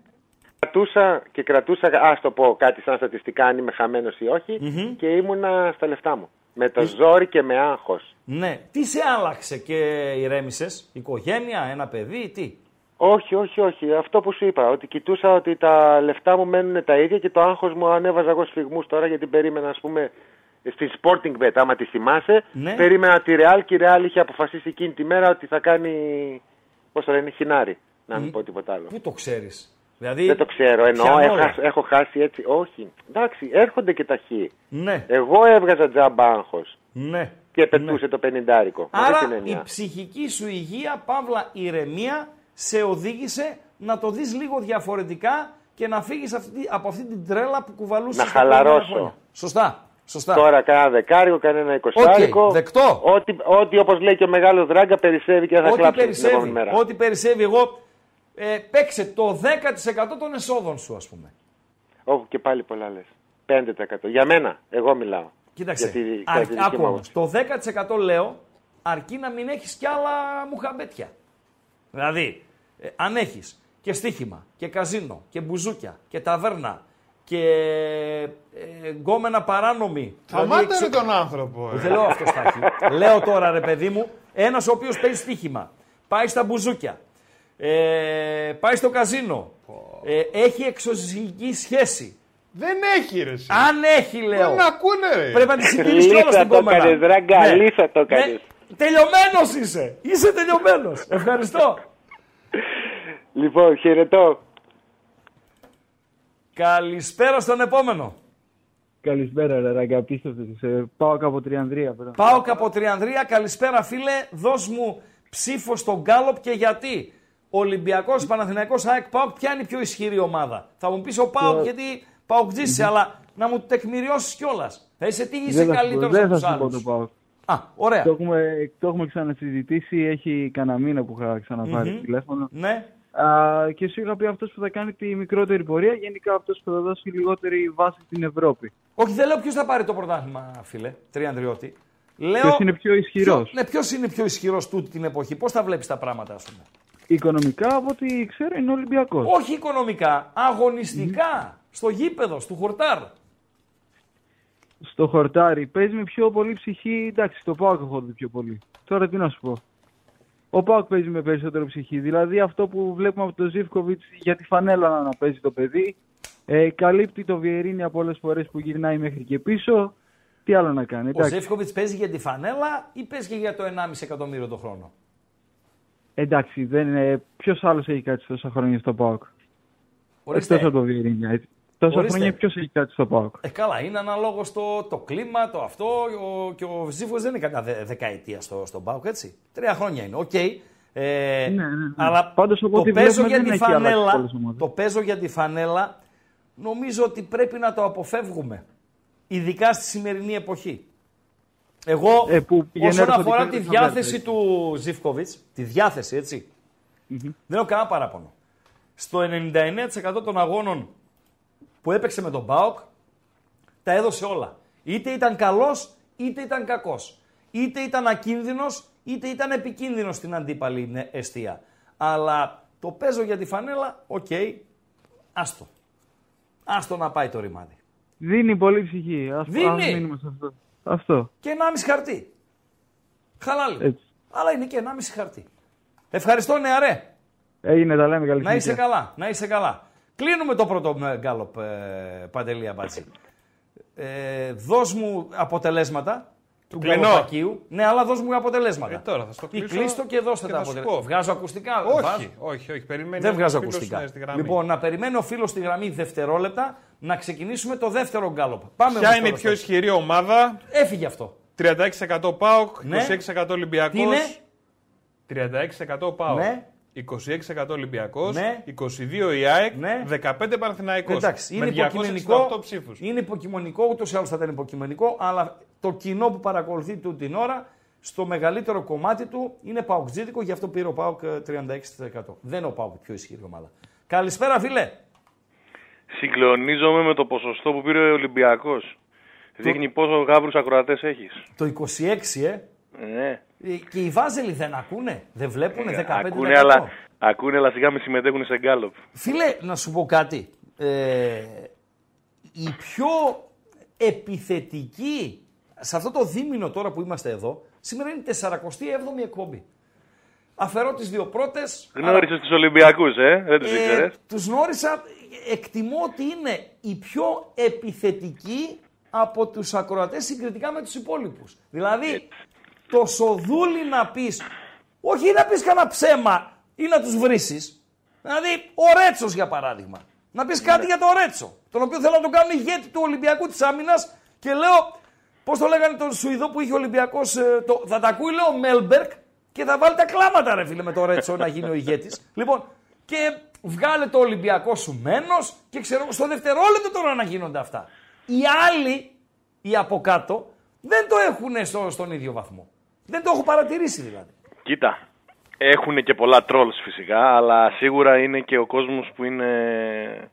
S6: Κρατούσα και κρατούσα, ας το πω κάτι σαν στατιστικά, αν είμαι χαμένος ή όχι, και ήμουνα στα λεφτά μου. Με το ζόρι και με άγχος.
S4: Ναι. Τι σε άλλαξε και ηρέμησες, οικογένεια, ένα παιδί, τι;
S6: Όχι, όχι, όχι. Αυτό που σου είπα, ότι κοιτούσα ότι τα λεφτά μου μένουν τα ίδια και το άγχος μου ανέβαζα εγώ σφιγμούς τώρα γιατί περίμενα, ας πούμε, στη Sporting Bet, άμα τη θυμάσαι,
S4: Ναι.
S6: περίμενα τη Real και η Real είχε αποφασίσει εκείνη τη μέρα ότι θα κάνει, πώς το λένε, χινάρι, να μην πω τίποτα άλλο.
S4: Πού το ξέρεις; Δηλαδή,
S6: Δεν το ξέρω, εννοώ,
S4: Πιανό,
S6: έχω,
S4: ρε.
S6: έχω χάσει έτσι, όχι. Εντάξει, έρχονται και τα χ.
S4: Ναι,
S6: Εγώ έβγαζα τζάμπα άγχος
S4: ναι.
S6: και πετούσε το πενιντάρικο. Με αυτή
S4: Άρα
S6: την
S4: η
S6: έννοια.
S4: ψυχική σου υγεία, παύλα ηρεμία, σε οδήγησε να το δεις λίγο διαφορετικά και να φύγεις αυτή- από αυτή την τρέλα που κουβαλούσες.
S6: Να χαλαρώσω.
S4: Σωστά. Σωστά.
S6: Τώρα κάνα δεκάρικο, κανένα εικοσάρικο.
S4: δεκτό.
S6: Ό,τι, ό,τι όπως λέει και ο μεγάλος Δράγκα περισσεύει και δεν θα
S4: Ό,τι
S6: κλάψει την επόμενη
S4: περισσεύει,
S6: μέρα.
S4: ό,τι περισσεύει εγώ, ε, παίξε το 10% των εσόδων σου ας πούμε.
S6: Ω, και πάλι πολλά λες. 5%. Για μένα, εγώ μιλάω.
S4: Κοίταξε,
S6: Για τη-
S4: αρ-
S6: κατά τη δική
S4: άκου
S6: μου
S4: όμως, το 10% λέω αρκεί να μην έχεις κι άλλα μουχαμπέτια. Δηλαδή, ε, αν έχεις και στοίχημα και καζίνο και μπουζούκια και ταβέρνα και ε, γκόμενα παράνομη.
S2: Θα
S4: δηλαδή,
S2: μάτερε
S4: εξω-
S2: τον άνθρωπο. ε.
S4: Δεν λέω αυτό Στάχη. λέω τώρα ρε παιδί μου, ένας ο οποίος παίζει στοίχημα, πάει στα μπουζούκια, ε, πάει στο καζίνο, ε, έχει εξωσυγική σχέση.
S2: Δεν έχει ρε. εσύ.
S4: Αν έχει λέω,
S2: Δεν ακούνε ρε.
S4: Πρέπει να τη συγκινήσεις κιόλα
S6: Λίθα
S4: την
S6: το
S4: κόμενα.
S6: έκανες, Ράγκα, λίθα το έκανες.
S4: Τελειωμένος είσαι. Είσαι τελειωμένος. Ευχαριστώ.
S6: Λοιπόν, χαιρετώ.
S4: Καλησπέρα στον επόμενο.
S7: Καλησπέρα, ρε Ράγκα, απίστευτος. Ε, πάω από Τριανδρία. πέρα.
S4: Πάω από Τριανδρία. Καλησπέρα, φίλε. Δώσ' μου ψήφο στον Γκάλοπ και γιατί. Ολυμπιακός, Παναθηναϊκός, ΑΕΚ, ΠΑΟΚ, ποια είναι η πιο ισχυρή ομάδα. Θα μου πεις ο ΠΑΟΚ γιατί ΠΑΟΚ αλλά να μου τεκμηριώσεις κιόλας. Θα είσαι τι είσαι
S7: Δεν θα σου πω-
S4: καλύτερος
S7: Δεν
S4: από
S7: θα
S4: τους
S7: σου πω το
S4: άλλου.
S7: πάω.
S4: Α, ωραία.
S7: Το έχουμε, το έχουμε ξανασυζητήσει, έχει κανένα μήνα που είχα ξαναπάρει
S4: Μμμ.
S7: τηλέφωνο.
S4: Ναι.
S7: Α, και σου είχα πει αυτός που θα κάνει τη μικρότερη πορεία, γενικά αυτός που θα δώσει λιγότερη βάση στην Ευρώπη.
S4: Όχι, δεν λέω ποιος θα πάρει το πρωτάθλημα, φίλε, Τριανδριώτη. Λέω...
S7: Ποιος είναι πιο ισχυρός.
S4: Ποιο- Ναι, ποιος είναι πιο ισχυρός τούτη την εποχή, πώς τα βλέπεις τα πράγματα, ας πούμε.
S7: Οικονομικά, από ό,τι ξέρω, είναι ο Ολυμπιακός.
S4: Όχι οικονομικά, αγωνιστικά. Στο γήπεδο, στο χορτάρ.
S7: Στο χορτάρι παίζει με πιο πολύ ψυχή, εντάξει, το Πάοκ έχω δει πιο πολύ. Τώρα τι να σου πω. Ο Πάοκ παίζει με περισσότερο ψυχή. Δηλαδή αυτό που βλέπουμε από τον Ζήφκοβιτς για τη φανέλα να παίζει το παιδί. Ε, καλύπτει το Βιερίνια πολλέ φορές που γυρνάει μέχρι και πίσω. Τι άλλο να κάνει.
S4: Ο
S7: Εντάξει,
S4: Ζεύκοβιτ παίζει για τη φανέλα ή παίζει και για το 1,5 εκατομμύριο το χρόνο;
S7: εντάξει δεν είναι... ποιος άλλος έχει κάτσει τόσα χρόνια στο Πάοκ;
S4: Ορίστε.
S7: Εκτός από το Βιερίνια. έτσι. Τόσα
S4: Ορίστε.
S7: χρόνια ποιο έχει κάτσει στο Πάοκ.
S4: Ε, καλά, είναι αναλόγως το, το κλίμα, το αυτό. Ο, και ο Ζήφκοβιτ δεν είναι κανένα δε, δεκαετία στο, στον Πάουκ, έτσι. Τρία χρόνια είναι. Οκ. Ε,
S7: Ναι, ναι, ναι.
S4: Αλλά
S7: Πάντως, από
S4: το
S7: ό,τι
S4: παίζω
S7: βλέπουμε,
S4: για
S7: δεν
S4: τη
S7: έχει αλλάξει
S4: φανέλα.
S7: πολλές ομάδες.
S4: Το παίζω για τη φανέλα. Νομίζω ότι πρέπει να το αποφεύγουμε. Ειδικά στη σημερινή εποχή. Εγώ,
S7: Ε, που πηγαίνει
S4: όσον
S7: έρχονται
S4: αφορά
S7: και
S4: τη
S7: θα
S4: διάθεση
S7: βλέπει.
S4: του Ζήφκοβιτς, τη διάθεση, έτσι, δεν έχω κανένα παράπονο. Στο 99% των αγώνων που έπαιξε με τον Μπάουκ, τα έδωσε όλα. Είτε ήταν καλός, είτε ήταν κακός. Είτε ήταν ακίνδυνος, είτε ήταν επικίνδυνος στην αντίπαλη νε- αιστεία. Αλλά το παίζω για τη φανέλα, οκ, άστο. Άστο να πάει το ρημάδι.
S7: Δίνει πολύ ψυχή. Ας,
S4: Δίνει.
S7: ας μείνουμε σε αυτό. Αυτό.
S4: Και 1,5 χαρτί. Χαλάλι.
S7: Έτσι.
S4: Αλλά είναι και 1,5 χαρτί. Ευχαριστώ νεαρέ.
S7: Έγινε, τα λέμε καλή
S4: Να είσαι
S7: συνέχεια.
S4: καλά, να είσαι καλά. Κλείνουμε το πρώτο ε, γκάλοπ, ε, Παντελή Αμπάτση. Ε, δώσ' μου αποτελέσματα του
S2: κλείνω.
S4: γκαλοπακίου. Ναι, αλλά δώσ' μου αποτελέσματα.
S2: Ε, τώρα θα στο
S4: Ή
S2: κλείσω
S4: κλείστο και δώστε
S2: και
S4: τα
S2: θα σου
S4: αποτελέσματα.
S2: πω.
S4: Βγάζω ακουστικά.
S2: Όχι,
S4: βάζω.
S2: όχι, όχι. Περιμένει
S4: Δεν
S2: ο
S4: βγάζω
S2: φίλος
S4: ακουστικά.
S2: είναι στη γραμμή.
S4: Λοιπόν, να περιμένει ο φίλο στη γραμμή δευτερόλεπτα να ξεκινήσουμε το δεύτερο γκάλοπ. Πάμε
S2: Ποια
S4: όμως
S2: είναι η
S4: τώρα
S2: πιο
S4: στο-
S2: ισχυρή ομάδα,
S4: Έφυγε αυτό.
S2: 36% ΠΑΟΚ,
S4: Ναι.
S2: 26% Ολυμπιακός.
S4: Τι είναι;
S2: 36% ΠΑΟΚ.
S4: Ναι.
S2: 26% Ολυμπιακός,
S4: Ναι.
S2: 22 η ΑΕΚ,
S4: Ναι.
S2: 15 Παναθηναϊκός.
S4: Εντάξει, είναι
S2: με
S4: υποκειμενικό.
S2: 268 ψήφους.
S4: Είναι υποκειμενικό, ούτως ή άλλως θα ήταν υποκειμενικό, αλλά το κοινό που παρακολουθεί τούτη την ώρα στο μεγαλύτερο κομμάτι του είναι Παουκτζίδικο, γι' αυτό πήρε ο Πάουκ ε, 36%. Δεν είναι ο Πάουκ η πιο ισχυρή ομάδα. Καλησπέρα, φίλε.
S8: Συγκλονίζομαι με το ποσοστό που πήρε ο Ολυμπιακός. Δείχνει πόσο γάβρου ακροατές έχεις.
S4: Το 26, ε.
S8: Ναι.
S4: Ε, Και οι Βάζελοι δεν ακούνε, δεν βλέπουνε 15%.
S8: Ακούνε, αλλά, ακούνε, αλλά σιγά με συμμετέχουν σε γκάλοπ.
S4: Φίλε, να σου πω κάτι. Ε, η πιο επιθετική σε αυτό το δίμηνο τώρα που είμαστε εδώ, σήμερα είναι η 47η εκπομπή. Αφαιρώ τις δύο πρώτες.
S8: Γνώρισες τους Ολυμπιακούς, ε, δεν τους ήξερες;
S4: Ε, τους γνώρισα, εκτιμώ ότι είναι η πιο επιθετική από τους ακροατές συγκριτικά με τους υπόλοιπους. Δηλαδή, το σοδούλι να πεις, όχι να πεις κανένα ψέμα ή να τους βρίσεις. Δηλαδή, ο Ρέτσος για παράδειγμα. Να πεις κάτι για τον Ρέτσο, τον οποίο θέλω να τον κάνω ηγέτη του Ολυμπιακού της άμυνας και λέω, πώς το λέγανε τον Σουηδό που είχε ο Ολυμπιακός, ε, το, θα τα ακούει λέω Μέλμπερκ και θα βάλει τα κλάματα ρε φίλε με τον Ρέτσο να γίνει ο ηγέτης. Λοιπόν, και βγάλε το Ολυμπιακό σου μένος και ξέρω στο δευτερόλεπτο τώρα να γίνονται αυτά. Οι άλλοι, οι από κάτω, δεν το έχουν στο, στον ίδιο βαθμό. Δεν το έχω παρατηρήσει δηλαδή.
S8: Κοίτα, έχουν και πολλά trolls φυσικά, αλλά σίγουρα είναι και ο κόσμος που είναι...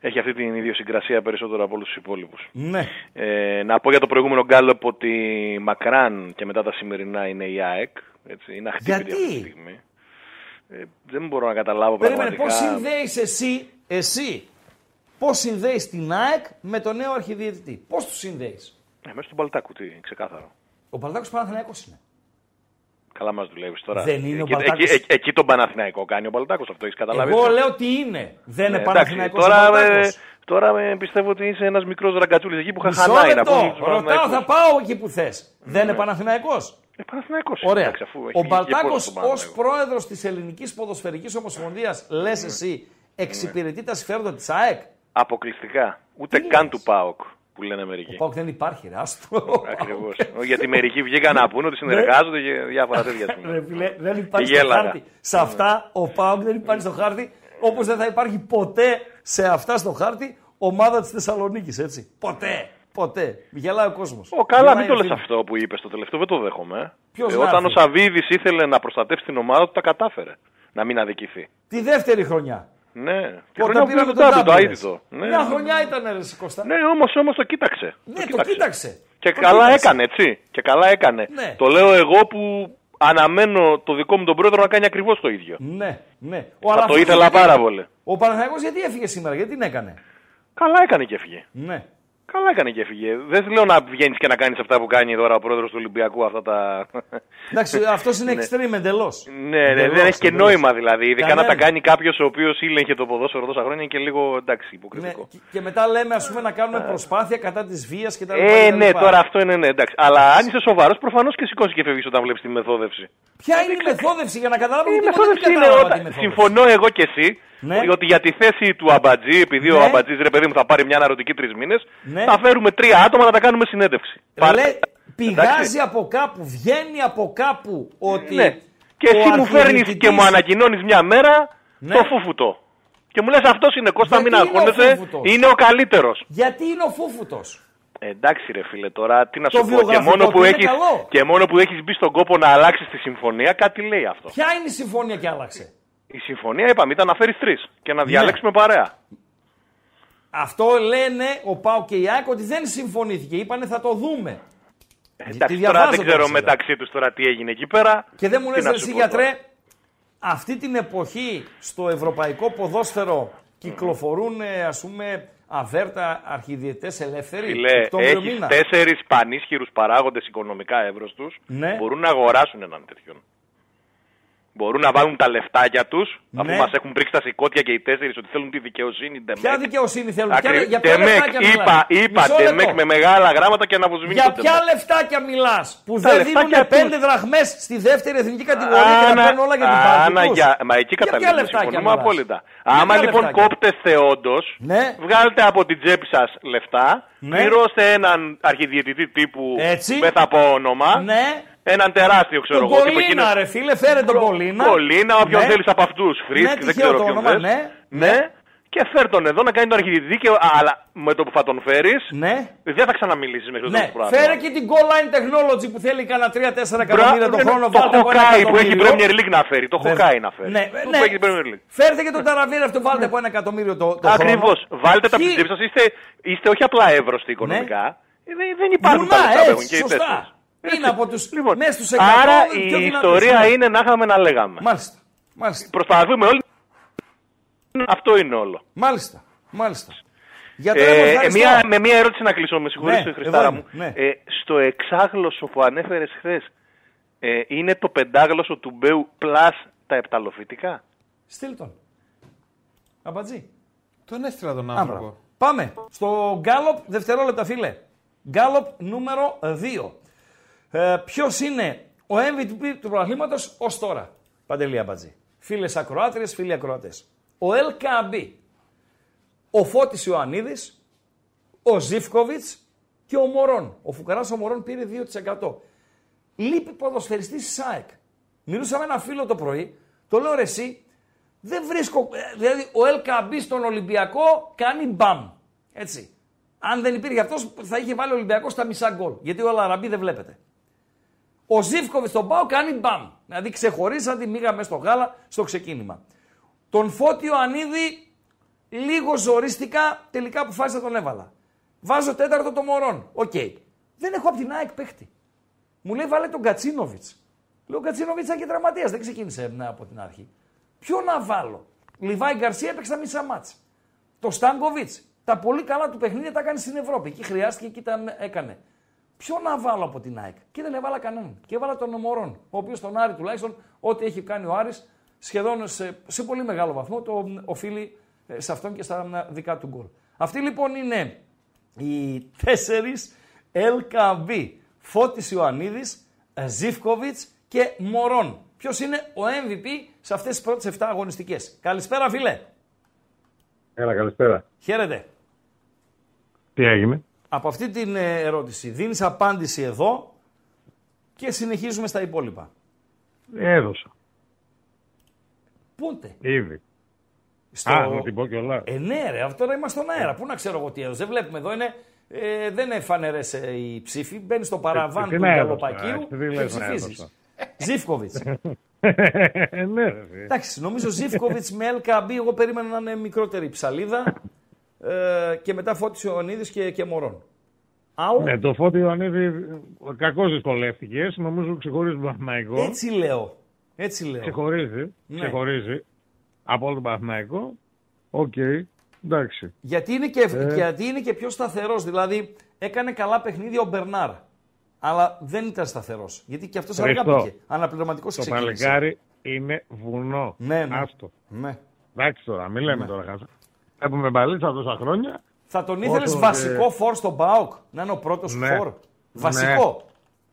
S8: έχει αυτή την ιδιοσυγκρασία περισσότερο από όλους τους υπόλοιπους.
S4: Ναι.
S8: Ε, να πω για το προηγούμενο γκάλωπ ότι μακράν και μετά τα σημερινά είναι η ΑΕΚ. Έτσι, είναι αχτύπητη
S4: Γιατί;
S8: αυτή τη στιγμή. Ε, δεν μπορώ να καταλάβω
S4: Περίμενε,
S8: πραγματικά.
S4: πώς συνδέεις εσύ, εσύ, πώς συνδέεις την ΑΕΚ με τον νέο αρχιδιαιτητή; Πώς τους συνδέεις;
S8: Ε, μέσα στον Παλτάκου, τι, ξεκάθαρο.
S4: Ο Παλτάκος Παναθηναϊκός είναι.
S8: Καλά μας δουλεύεις τώρα.
S4: Δεν είναι ο
S8: εκεί,
S4: Παλτάκος.
S8: εκεί, εκεί, εκεί τον Παναθηναϊκό κάνει ο Παλτάκο, αυτό έχεις καταλάβει.
S4: Εγώ
S8: έτσι;
S4: λέω τι είναι. Δεν είναι
S8: Ε,
S4: Παναθηναϊκός
S8: εντάξει,
S4: ο
S8: τώρα, ε,
S4: Παλτάκος.
S8: τώρα ε, πιστεύω ότι είσαι ένας μικρός ραγκατσούλης εκεί που
S4: Μισό
S8: χαχανάει να
S4: λεπτό.
S8: πούμε. τους
S4: Ρωτάω,
S8: Παναθηναϊκούς.
S4: θα πάω εκεί που θες. Δεν είναι Παναθηναϊκός;
S8: Ε, Παναθηναϊκός.
S4: Ωραία.
S8: Εντάξει, αφού έχει
S4: Ο
S8: βγει και
S4: Μπαλτάκος
S8: πόρος στον
S4: ως
S8: Παναθηναϊκό.
S4: πρόεδρος της Ελληνικής Ποδοσφαιρικής Ομοσπονδίας, λες εσύ, εξυπηρετεί τα συμφέροντα της ΑΕΚ;
S8: Αποκλειστικά. Ούτε
S4: Τι
S8: καν
S4: λες;
S8: του ΠΑΟΚ που λένε μερικοί.
S4: Ο Πάουκ δεν υπάρχει, ρε. Άστο.
S8: Ακριβώς. Γιατί μερικοί βγήκαν να πούνε ότι συνεργάζονται και διάφορα τέτοια. ας πούμε.
S4: Ρε φίλε, δεν υπάρχει στο
S8: Γέλαγα.
S4: χάρτη. Σε αυτά ο Πάουκ δεν υπάρχει στο χάρτη, όπως δεν θα υπάρχει ποτέ σε αυτά στο χάρτη ομάδα της Θεσσαλονίκης, έτσι. Ποτέ. Ποτέ. Γελάει ο κόσμος.
S8: Ω, καλά, μην το λες αυτό που είπες στο τελευταίο, δεν το δέχομαι. ε.
S4: Ποιος
S8: Ε, όταν
S4: γράφει;
S8: ο Σαββίδης ήθελε να προστατεύσει την ομάδα του, τα κατάφερε. Να μην αδικηθεί.
S4: Τη δεύτερη χρονιά.
S8: Ναι, τη
S4: Όταν
S8: χρονιά που
S4: πήραμε
S8: πήρε
S4: τον
S8: το Ντάμπι, το
S4: Ντάμπι.
S8: αίτητο. Ναι,
S4: Μια
S8: ναι.
S4: χρονιά ήταν ρε εσύ, Κώστα.
S8: Ναι, όμως όμως το κοίταξε.
S4: Ναι, το κοίταξε.
S8: Και
S4: Το
S8: καλά
S4: κοίταξε.
S8: έκανε, έτσι. Και καλά έκανε.
S4: Ναι.
S8: Το λέω εγώ που αναμένω το δικό μου τον πρόεδρο να κάνει ακριβώς το ίδιο.
S4: Ναι, ναι. Ο
S8: Θα το
S4: Αλαφούζος
S8: ήθελα
S4: γιατί-
S8: πάρα πολύ.
S4: Ο Παναθηναϊκός γιατί έφυγε σήμερα, γιατί την έκανε;
S8: Καλά έκανε και έφυγε.
S4: Ναι.
S8: Καλά έκανε και έφυγε. Δεν λέω να βγαίνεις και να κάνεις αυτά που κάνει τώρα ο πρόεδρος του Ολυμπιακού. Αυτά τα.
S4: Εντάξει, αυτός είναι extreme εντελώς.
S8: ναι, ναι, δεν έχει και νόημα δηλαδή. Ειδικά να τα κάνει κάποιος ο οποίος ήλεγχε το ποδόσφαιρο τόσα χρόνια είναι και λίγο εντάξει
S4: Ναι,
S8: υποκριτικό.
S4: και- και μετά λέμε ας πούμε να κάνουμε προσπάθεια κατά της βίας και τα λοιπά.
S8: Ε,
S4: και τα
S8: ναι,
S4: λοιπά.
S8: τώρα αυτό είναι ναι, εντάξει. Αλλά αν είσαι σοβαρός, προφανώς και σηκώσει και φεύγεις όταν βλέπεις τη μεθόδευση.
S4: Ποια είναι η μεθόδευση για να καταλάβω
S8: Η
S4: γιατί εγώ δεν
S8: μεθόδευση είναι
S4: κατάλαβα
S8: όταν.
S4: τη μεθόδευση.
S8: Συμφωνώ εγώ και εσύ
S4: Ναι.
S8: ότι για τη θέση του Αμπατζή, επειδή ο
S4: Ναι.
S8: Αμπατζής ρε παιδί μου θα πάρει μια αναρωτική τρεις μήνες,
S4: Ναι.
S8: θα φέρουμε τρία άτομα να τα κάνουμε συνέντευξη. Πάρτε-
S4: Λέ, πηγάζει
S8: Εντάξει.
S4: από κάπου, βγαίνει από κάπου ότι.
S8: Ναι. Και
S4: ο
S8: εσύ μου φέρνεις
S4: αρχιδιετητής-
S8: και μου ανακοινώνεις μια μέρα
S4: Ναι.
S8: το φούφουτο. Και μου λες αυτός είναι Κώστα,
S4: Γιατί
S8: μην
S4: είναι ο
S8: αγχώνεσαι.
S4: φούφουτος;
S8: Είναι ο καλύτερος.
S4: Γιατί είναι ο φούφουτος;
S8: Ε, εντάξει ρε φίλε, τώρα τι να
S4: Το
S8: σου πω. Και
S4: βιογραφικό
S8: μόνο,
S4: του
S8: που
S4: είναι
S8: έχεις,
S4: καλό.
S8: και μόνο που έχεις μπει στον κόπο να αλλάξεις τη συμφωνία, κάτι λέει αυτό.
S4: Ποια είναι η συμφωνία και άλλαξε;
S8: Η συμφωνία, είπαμε, ήταν να φέρεις τρεις και
S4: Ναι.
S8: να διαλέξουμε παρέα.
S4: Αυτό λένε ο Πάο και η ΑΕΚ ότι δεν συμφωνήθηκε. Είπανε θα το δούμε.
S8: Ε, Εντάξει,
S4: τη
S8: τώρα
S4: διαβάζω
S8: δεν ξέρω
S4: τώρα,
S8: μεταξύ τους τώρα τι έγινε εκεί πέρα.
S4: Και δεν μου
S8: Τι
S4: λες
S8: να
S4: ρε
S8: σου
S4: εσύ
S8: πω τώρα.
S4: γιατρέ, αυτή την εποχή στο ευρωπαϊκό ποδόσφαιρο κυκλοφορούν ε, ας πούμε αβέρτα αρχιδιετές ελεύθεροι.
S8: Φιλέ,
S4: Οκτώβριο
S8: έχει
S4: μήνα;
S8: τέσσερις πανίσχυρους παράγοντες οικονομικά εύρωστου
S4: Ναι.
S8: μπορούν να αγοράσουν έναν τέτοιον. Μπορούν να βάλουν τα λεφτάκια τους, αφού
S4: Ναι.
S8: μας έχουν πρίξει τα σηκώτια και οι τέσσερις ότι θέλουν τη δικαιοσύνη.
S4: Ποια
S8: Ντεμέκ.
S4: δικαιοσύνη θέλουν,
S8: Ακρι-
S4: ποια, για ποια
S8: Ντεμέκ,
S4: λεφτάκια
S8: είπα,
S4: μιλάς;
S8: είπα,
S4: Μισό
S8: Ντεμέκ
S4: λεπτό.
S8: με μεγάλα γράμματα και να βουσμίνει
S4: Για
S8: το
S4: ποια
S8: Ντεμέκ.
S4: λεφτάκια μιλάς που
S8: Τα
S4: δεν
S8: λεφτάκια
S4: δίνουν
S8: τους.
S4: πέντε δραχμές στη δεύτερη εθνική κατηγορία και να
S8: Άνα-
S4: παίρνουν όλα για την
S8: άνα,
S4: πάρτι
S8: για- Μα εκεί
S4: Για ποια
S8: καταλήγουμε,
S4: λεφτάκια
S8: συμφωνούμε
S4: μιλάς;
S8: απόλυτα.
S4: Για
S8: Άμα
S4: ποια
S8: λοιπόν
S4: λεφτάκια;
S8: κόπτεστε όντως,
S4: Ναι.
S8: βγάλτε από την τσέπη σας λεφτά,
S4: Ναι.
S8: πληρώστε έναν αρχιδιαιτητή τύπου,
S4: Έτσι.
S8: δεν θα πω όνομα,
S4: Ναι,
S8: έναν τεράστιο ξέρω
S4: τον
S8: εγώ. τύπου
S4: Κολίνα
S8: εκείνος-
S4: ρε φίλε, φέρε τον Κολίνα.
S8: Κολίνα, όποιον
S4: Ναι.
S8: θέλεις από αυτούς, Φρίτ,
S4: Ναι,
S8: δεν
S4: τυχαίο
S8: ξέρω
S4: το
S8: ποιον
S4: όνομα,
S8: θες.
S4: ναι.
S8: ναι. και φέρ τον εδώ να κάνει τον αρχιδητή. Και, αλλά με το που θα τον φέρεις,
S4: Ναι.
S8: δεν θα ξαναμιλήσεις μέχρι το
S4: Ναι,
S8: τέλος του
S4: φέρε και την goal line technology που θέλει κανένα 3-4 εκατομμύρια το χρόνο.
S8: Το
S4: βάλτε από ένα
S8: Χοκάι που έχει η
S4: εκατομμύριο.
S8: Premier League να φέρει. Το
S4: Βέβαια.
S8: Χοκάι να φέρει.
S4: Ναι,
S8: Αυτό
S4: ναι.
S8: που έχει η Premier League.
S4: Φέρτε και τον Ταραβίρα αυτό, βάλτε από ένα εκατομμύριο το, το
S8: Ακριβώς.
S4: χρόνο.
S8: Βάλτε τα
S4: Ποιοι-
S8: πιστέψεις σα. Είστε, είστε όχι απλά εύρωστοι οικονομικά. Ε, Δεν, δεν υπάρχουν
S4: Βουνά,
S8: τα λεφτά που έχουν
S4: έτσι,
S8: και οι
S4: σωστά.
S8: τέσσερις.
S4: Είναι από τους
S8: Λοιπόν,
S4: μέσα στους 100
S8: άρα
S4: πιο
S8: η
S4: δυνατούς,
S8: ιστορία
S4: ναι.
S8: είναι να είχαμε να λέγαμε.
S4: Μάλιστα. Μάλιστα.
S8: Προσπαθούμε όλοι. Αυτό είναι όλο.
S4: Μάλιστα. Μάλιστα. Για τώρα
S8: Ε, ε,
S4: ευχαριστώ.
S8: μία, με μία ερώτηση να κλείσω, με συγχωρείτε,
S4: Ναι,
S8: Χριστάρα
S4: εδώ
S8: μου.
S4: είμαι, ναι.
S8: Ε, στο εξάγλωσσο που ανέφερες χθες, ε, είναι το πεντάγλωσσο του Μπέου plus τα επταλοφυτικά.
S4: Στείλ τον. Αμπατζή.
S2: Τον έστειλα τον
S4: Άμπρα.
S2: άνθρωπο.
S4: Πάμε στο Γκάλοπ, δευτερόλεπτα φίλε. Γκάλοπ νούμερο 2. Ε, Ποιος είναι ο MVP του πρωταθλήματος ως τώρα, Παντελή Αμπατζή. Φίλες ακροάτριες, φίλοι ακροατές. Ο LKB, ο Φώτης Ιωαννίδης, ο Ζήφκοβιτς και ο Μωρόν. Ο Φουκαράς ο Μωρόν πήρε 2%. Λείπει ποδοσφαιριστής τη ΣΑΕΚ. Μιλούσα με ένα φίλο το πρωί, το λέω ρε εσύ, δεν βρίσκω. ε, Δηλαδή, ο LKB στον Ολυμπιακό κάνει μπαμ. Έτσι. Αν δεν υπήρχε αυτός, θα είχε βάλει ο Ολυμπιακός στα μισά γκολ. Γιατί ο Αλαραμπή δεν βλέπετε. Ο Ζήφκοβιτ στον Πάο κάνει μπαμ. Δηλαδή ξεχωρίσαν τη μίγα μέσα στο γάλα στο ξεκίνημα. Τον Φώτιο Ανίδη λίγο ζορίστηκα, τελικά αποφάσισα τον έβαλα. Βάζω τέταρτο το Μορόν. Οκ. Δεν έχω από την ΑΕΚ παίχτη. Μου λέει βάλε τον Γκατσίνοβιτς. Λέω ο Γκατσίνοβιτς ήταν και τραυματίας, δεν ξεκίνησε ναι, από την αρχή. Ποιο να βάλω. Λιβάι Γκαρσία έπαιξε τα μισά μάτσα. Το Στάνκοβιτς. Τα πολύ καλά του παιχνίδια τα έκανε στην Ευρώπη. Εκεί χρειάστηκε και τα έκανε. Ποιο να βάλω από την ΑΕΚ; Και δεν έβαλα κανέναν. Και έβαλα τον Μορόν. Ο οποίος τον Άρη τουλάχιστον, ό,τι έχει κάνει ο Άρης, σχεδόν σε, σε πολύ μεγάλο βαθμό το μ, οφείλει ε, σε αυτόν και στα μ, δικά του γκολ. Αυτοί λοιπόν είναι οι τέσσερις LKB. Φώτης Ιωαννίδης, ε, Ζήφκοβιτς και Μωρόν. Ποιος είναι ο MVP σε αυτές τις πρώτες 7 αγωνιστικές; Καλησπέρα φίλε.
S9: Έλα, καλησπέρα.
S4: Χαίρετε.
S9: Τι έγινε;
S4: Από αυτή την ε, ερώτηση δίνεις απάντηση εδώ και συνεχίζουμε στα υπόλοιπα.
S9: Έδωσα.
S4: Πότε;
S9: Ήδη.
S4: Στο...
S9: Α, να την πω κιόλας.
S4: Ε, ναι, ρε, αυτό τώρα είμαστε στον αέρα. Πού να ξέρω εγώ τι έδωσε. Δεν βλέπουμε εδώ. Είναι, ε, δεν είναι φανερές ε, οι ψήφοι. Μπαίνει στο παραβάν
S9: Ε, τι
S4: του
S9: να έδωσα,
S4: Γαλοπακίου
S9: τι
S4: και
S9: λες να
S4: ψηφίζεις.
S9: έδωσα.
S4: Ζήφκοβιτς.
S9: Ε, ναι, ρε. φίλε.
S4: Εντάξει, νομίζω Ζήφκοβιτς με LKB. Εγώ περίμενα να είναι μικρότερη η ψαλίδα. Ε, και μετά Φώτης Ιωαννίδης και, και Μωρόν. Άου,
S9: Ναι, το Φώτη Ιωαννίδη κακώς δυσκολεύτηκες. Νομίζω ξεχωρίζει τον Παναθηναϊκό.
S4: έτσι λέω. Έτσι λέω.
S9: Ξεχωρίζει.
S4: Ναι.
S9: Ξεχωρίζει. Από όλο τον Παναθηναϊκό. Οκ. Εντάξει.
S4: Γιατί είναι, και,
S9: Ε.
S4: γιατί είναι και πιο σταθερός. Δηλαδή έκανε καλά παιχνίδια ο Μπερνάρ. Αλλά δεν ήταν σταθερός. Γιατί και αυτός αργά
S9: Χριστό.
S4: πήγε. Αναπληρωματικός
S9: Το
S4: ξεκίνησε.
S9: παλικάρι είναι βουνό.
S4: Ναι, ναι.
S9: Άστο.
S4: Ναι.
S9: Εντάξει τώρα, μην λέμε τώρα χάσα. Έχουμε μπαλίτσα τόσα χρόνια.
S4: Θα τον ήθελες
S9: Όσο
S4: βασικό
S9: και-
S4: φόρ στον Μπάουκ. Να είναι ο πρώτος
S9: Ναι.
S4: φόρ. Βασικό;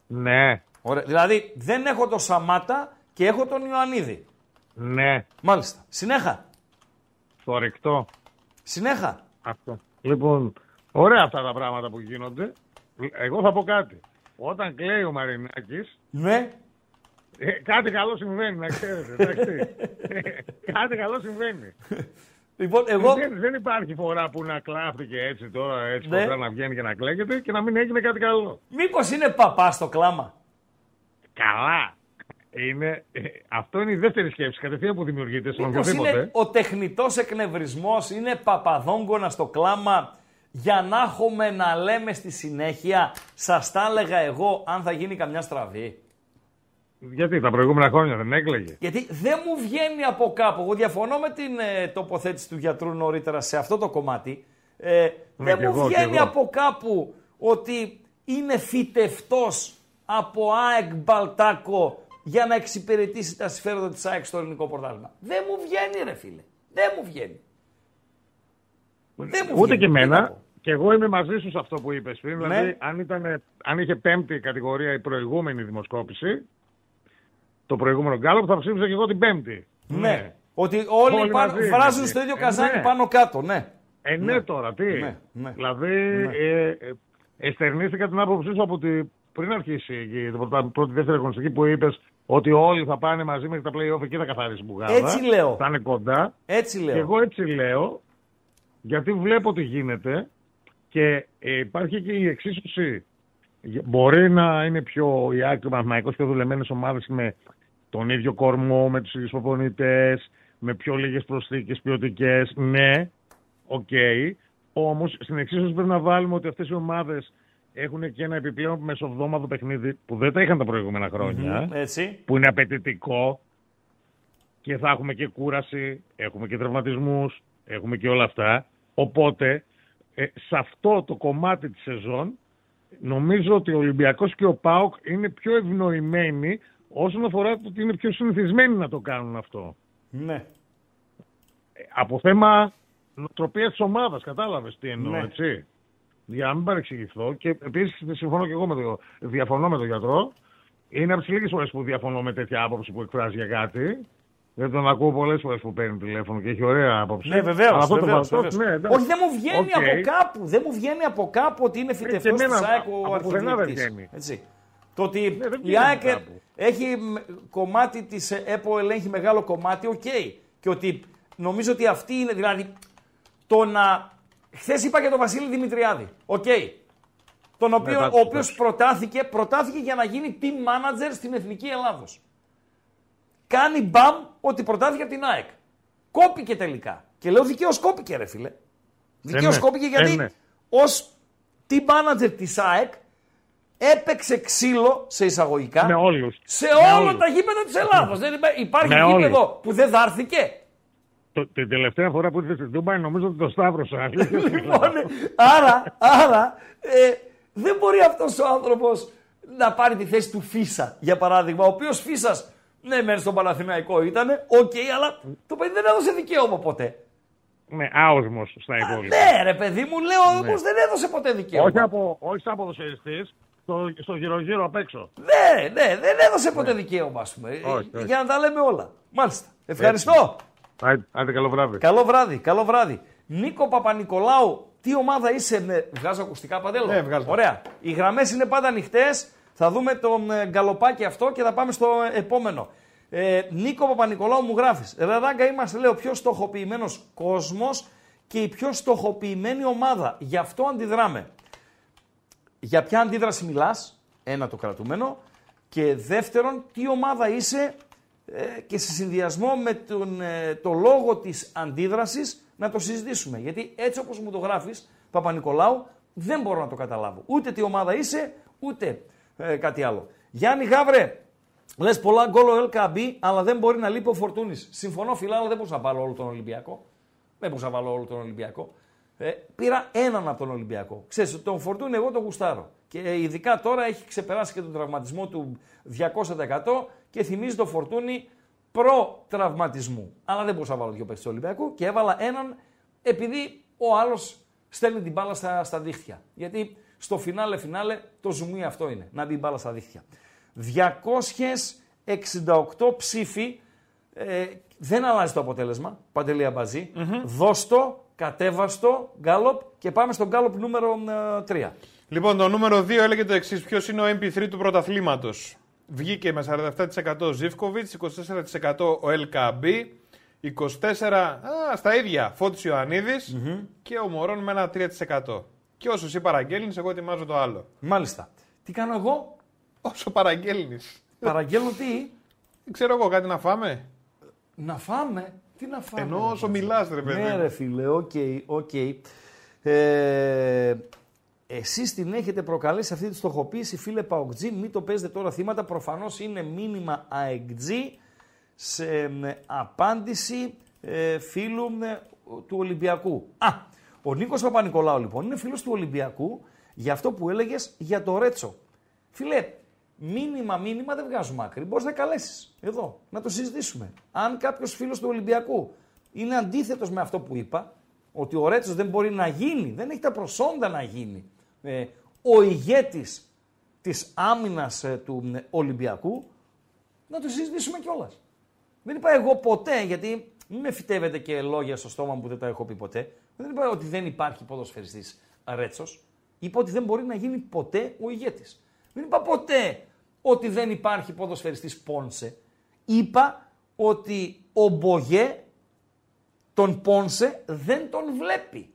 S9: Ναι,
S4: Ωραία. Δηλαδή δεν έχω τον Σαμάτα και έχω τον Ιωαννίδη.
S9: ναι.
S4: Μάλιστα. Συνέχα.
S9: Θορυκτό.
S4: Συνέχα.
S9: Αυτό. Λοιπόν, ωραία αυτά τα πράγματα που γίνονται. Εγώ θα πω κάτι. Όταν κλαίει ο Μαρινάκης,
S4: Ναι.
S9: ε, κάτι καλό συμβαίνει, να ξέρετε. εντάξει. Ε, κάτι καλό συμβαίνει.
S4: Λοιπόν, εγώ.
S9: Δεν, δεν υπάρχει φορά που να κλάφτηκε έτσι τώρα, έτσι
S4: Ναι.
S9: κοντά να βγαίνει και να κλαίγεται και να μην έγινε κάτι καλό.
S4: Μήπως είναι παπά το κλάμα;
S9: Καλά. Είναι, ε, αυτό είναι η δεύτερη σκέψη κατευθείαν που δημιουργείται στον
S4: Μήπως
S9: οποιοδήποτε.
S4: είναι ο τεχνητός εκνευρισμός, είναι παπαδόγκονα στο κλάμα για να έχουμε να λέμε στη συνέχεια σας τα έλεγα εγώ αν θα γίνει καμιά στραβή.
S9: Γιατί τα προηγούμενα χρόνια δεν έκλαιγε.
S4: Γιατί δεν μου βγαίνει από κάπου. Εγώ διαφωνώ με την ε, τοποθέτηση του γιατρού νωρίτερα σε αυτό το κομμάτι. Ε, δεν
S9: κι
S4: μου
S9: εγώ, κι
S4: βγαίνει
S9: εγώ.
S4: από κάπου ότι είναι φυτευτός από ΑΕΚ Μπαλτάκο για να εξυπηρετήσει τα συμφέροντα της ΑΕΚ στο ελληνικό πρωτάθλημα. Δεν μου βγαίνει ρε φίλε. Δεν μου βγαίνει. Δεν μου
S9: Ούτε
S4: βγαίνει.
S9: και
S4: Τι να
S9: εμένα.
S4: πω.
S9: Και εγώ είμαι μαζί σου σε αυτό που είπες πριν.
S4: Ναι.
S9: Δηλαδή, αν, ήταν, αν είχε πέμπτη κατηγορία η προηγούμενη δημοσκόπηση, το προηγούμενο γκάλωπ, θα ψήφιζα και εγώ την πέμπτη.
S4: Ναι. Ότι όλοι,
S9: Όλοι
S4: πάνω,
S9: μαζί
S4: βράζουν
S9: είναι.
S4: στο ίδιο
S9: Ε,
S4: καζάνι
S9: ναι.
S4: πάνω κάτω. Ναι.
S9: Ε, ναι, τώρα, τι.
S4: Ναι, ναι.
S9: Δηλαδή, ε, ε, εστερνίστηκα την άποψή σου από ότι πριν αρχίσει η πρώτη, πρώτη δεύτερη αγωνιστική που είπες ότι όλοι θα πάνε μαζί μέχρι τα play-off εκεί θα καθαρίσει η μπουγάδα.
S4: Έτσι λέω.
S9: Θα είναι κοντά.
S4: Έτσι λέω.
S9: Και εγώ έτσι λέω. γιατί βλέπω τι γίνεται και ε, υπάρχει και η εξίσωση. Μπορεί να είναι ΠΑΟΚ, ΑΕΚ, Παναθηναϊκός πιο δουλεμένες ομάδες με τον ίδιο κορμό, με τους ίδιους προπονητές, με πιο λίγες προσθήκες ποιοτικές. Ναι, οκ. Okay. Όμως στην εξίσωση πρέπει να βάλουμε ότι αυτές οι ομάδες έχουν και ένα επιπλέον μεσοβδόμαδο παιχνίδι που δεν τα είχαν τα προηγούμενα χρόνια,
S4: Έτσι.
S9: που είναι απαιτητικό και θα έχουμε και κούραση, έχουμε και τραυματισμούς, έχουμε και όλα αυτά. Οπότε, ε, σε αυτό το κομμάτι της σεζόν, νομίζω ότι ο Ολυμπιακός και ο ΠΑΟΚ είναι πιο ευνοημένοι όσον αφορά το ότι είναι πιο συνηθισμένοι να το κάνουν αυτό.
S4: Ναι.
S9: Ε, από θέμα νοοτροπίας της ομάδας, κατάλαβες τι εννοώ,
S4: Ναι.
S9: έτσι. Για να μην παρεξηγηθώ και επίσης συμφωνώ και εγώ με το, διαφωνώ με τον γιατρό. Είναι από τις λίγες φορές που διαφωνώ με τέτοια άποψη που εκφράζει για κάτι. Δεν τον ακούω πολλές φορές που παίρνει τηλέφωνο και έχει ωραία άποψη.
S4: Ναι, βεβαίως.
S9: Αλλά αυτό το βάζω, ναι, εντάξει.
S4: Όχι, δεν μου βγαίνει
S9: Οκ.
S4: από κάπου. Δεν μου βγαίνει από κάπου ότι είναι φυτευτό
S9: και
S4: τη
S9: εμένα
S4: ΑΕΚ ο
S9: από πουθενά δεν
S4: αρχιδιετής.
S9: βγαίνει.
S4: Έτσι. Το ότι
S9: Ναι, δεν
S4: η
S9: βγαίνει
S4: ΑΕΚ
S9: κάπου.
S4: έχει μ, κομμάτι της ΕΠΟ ελέγχει μεγάλο κομμάτι, οκ. Και ότι νομίζω ότι αυτή είναι. Δηλαδή, το να. Χθες είπα για τον Βασίλη Δημητριάδη. Οκ. Τον οποίο,
S9: εντάξει,
S4: ο οποίος
S9: εντάξει.
S4: προτάθηκε, προτάθηκε για να γίνει team manager στην Εθνική Ελλάδος. Κάνει μπαμ ότι προτάθηκε από την ΑΕΚ. Κόπηκε τελικά. Και λέω δικαίως κόπηκε, ρε φίλε. Δικαίως
S9: ναι.
S4: κόπηκε γιατί
S9: Ε, ναι.
S4: ως team manager της ΑΕΚ έπαιξε ξύλο σε εισαγωγικά
S9: Με όλους.
S4: σε
S9: Με
S4: όλα
S9: όλους.
S4: τα γήπεδα της Ελλάδα. Δεν υπά- υπάρχει
S9: Με
S4: γήπεδο
S9: όλους.
S4: που δεν δάρθηκε.
S9: Το, την τελευταία φορά που ήρθες στην Τούμπα νομίζω ότι το σταύρωσα.
S4: Λοιπόν, άρα, άρα ε, δεν μπορεί αυτός ο άνθρωπος να πάρει τη θέση του Φύσσα, για παράδειγμα. Ο οποίος Φύσσας, ναι, μεν στον Παναθηναϊκό ήταν, οκ, αλλά το παιδί δεν έδωσε δικαίωμα ποτέ.
S9: ναι, άοσμος στα υπόλοιπα.
S4: Ναι, ρε παιδί μου, λέω όμως δεν έδωσε ποτέ δικαίωμα.
S9: Όχι, από, όχι σαν ποδοσφαιριστής, στο, στο γύρω-γύρω απ' έξω.
S4: Ναι, ναι, δεν έδωσε ποτέ δικαίωμα, ας πούμε.
S9: Ναι. Όχι, όχι.
S4: Για να τα λέμε όλα. Μάλιστα. Ευχαριστώ.
S9: Άντε, άντε, καλό βράδυ.
S4: Καλό βράδυ, καλό βράδυ. Νίκο Παπανικολάου, τι ομάδα είσαι, με... βγάζω ακουστικά Παντελό;
S2: Ναι, βγάζω.
S4: Ωραία. Οι γραμμές είναι πάντα ανοιχτές. Θα δούμε τον ε, γκαλοπάκι αυτό και θα πάμε στο ε, επόμενο. Ε, Νίκο Παπα-Νικολάου μου γράφεις. Ρε Ράγκα, είμαστε λέω πιο στοχοποιημένος κόσμος και η πιο στοχοποιημένη ομάδα. Γι' αυτό αντιδράμε. Για ποια αντίδραση μιλάς, ένα το κρατούμενο. Και δεύτερον, τι ομάδα είσαι ε, και σε συνδυασμό με τον, ε, το λόγο της αντίδρασης να το συζητήσουμε. Γιατί έτσι όπως μου το γράφεις, Παπα-Νικολάου, δεν μπορώ να το καταλάβω. Ούτε τι ομάδα είσαι, ούτε ε, κάτι άλλο. Γιάννη Γάβρε, λες πολλά γκολ ο LKB, αλλά δεν μπορεί να λείπει ο Φορτούνης. Συμφωνώ φιλά, αλλά δεν μπορούσα να βάλω όλο τον Ολυμπιακό. Δεν μπορούσα να βάλω όλο τον Ολυμπιακό. Ε, πήρα έναν από τον Ολυμπιακό. Ξέρεις, τον Φορτούνη εγώ τον γουστάρω. Και ε, ειδικά τώρα έχει ξεπεράσει και τον τραυματισμό του 200% και θυμίζει το Φορτούνη προ-τραυματισμού. Αλλά δεν μπορούσα να βάλω δύο παίκτες του Ολυμπιακού και έβαλα έναν επειδή ο άλλος στέλνει την μπάλα στα, στα δίχτυα. Γιατί στο φινάλε φινάλε το ζουμί αυτό είναι, να μπει η μπάλα στα δίχτυα. 268 ψήφοι, ε, δεν αλλάζει το αποτέλεσμα, Παντελή Αμπαζή. Δώστο, κατέβαστο, γκάλοπ και πάμε στο γκάλοπ νούμερο 3.
S2: Λοιπόν, το νούμερο 2 έλεγε το εξής: Ποιος είναι ο MP3 του πρωταθλήματος; Βγήκε με 47% Ζήφκοβιτς, 24% ο LKB, 24% α, στα ίδια Φώτης Ιωαννίδης και ο Μορόν με ένα 3%. Και όσο εσύ παραγγέλνεις, εγώ ετοιμάζω το άλλο.
S4: Μάλιστα. Τι κάνω εγώ,
S2: Όσο παραγγέλνεις.
S4: παραγγέλνω τι,
S2: Ξέρω εγώ κάτι να φάμε.
S4: να φάμε; Τι να φάμε.
S2: Ενώ
S4: ρε
S2: όσο
S4: παιδί.
S2: μιλάς ρε παιδί.
S4: Ναι ρε φίλε, οκ, οκ. Ε, εσείς την έχετε προκαλέσει αυτή τη στοχοποίηση, φίλε Παοκτσή, μην το παίζετε τώρα θύματα, προφανώς είναι μήνυμα αεκτζή σε ε, απάντηση ε, φίλου ε, του Ολυμπιακού. Α, ο Νίκος Παπα-Νικολάου λοιπόν είναι φίλος του Ολυμπιακού για αυτό που έλεγες για το Ρέτσο. Φίλε, μήνυμα, μήνυμα δεν βγάζουμε άκρη. Μπορείς να καλέσεις εδώ, να το συζητήσουμε. Αν κάποιος φίλος του Ολυμπιακού είναι αντίθετος με αυτό που είπα, ότι ο Ρέτσος δεν μπορεί να γίνει, δεν έχει τα προσόντα να γίνει ε, ο ηγέτης της άμυνας του ε, Ολυμπιακού, να το συζητήσουμε κιόλας. Δεν είπα εγώ ποτέ, γιατί μην με φυτεύετε και λόγια στο στόμα μου που δεν τα έχω πει ποτέ. Δεν είπα ότι δεν υπάρχει ποδοσφαιριστής Ρέτσος. Είπα ότι δεν μπορεί να γίνει ποτέ ο ηγέτης. Δεν είπα ποτέ ότι δεν υπάρχει ποδοσφαιριστής Πόνσε. Είπα ότι ο Μπογέ τον Πόνσε δεν τον βλέπει.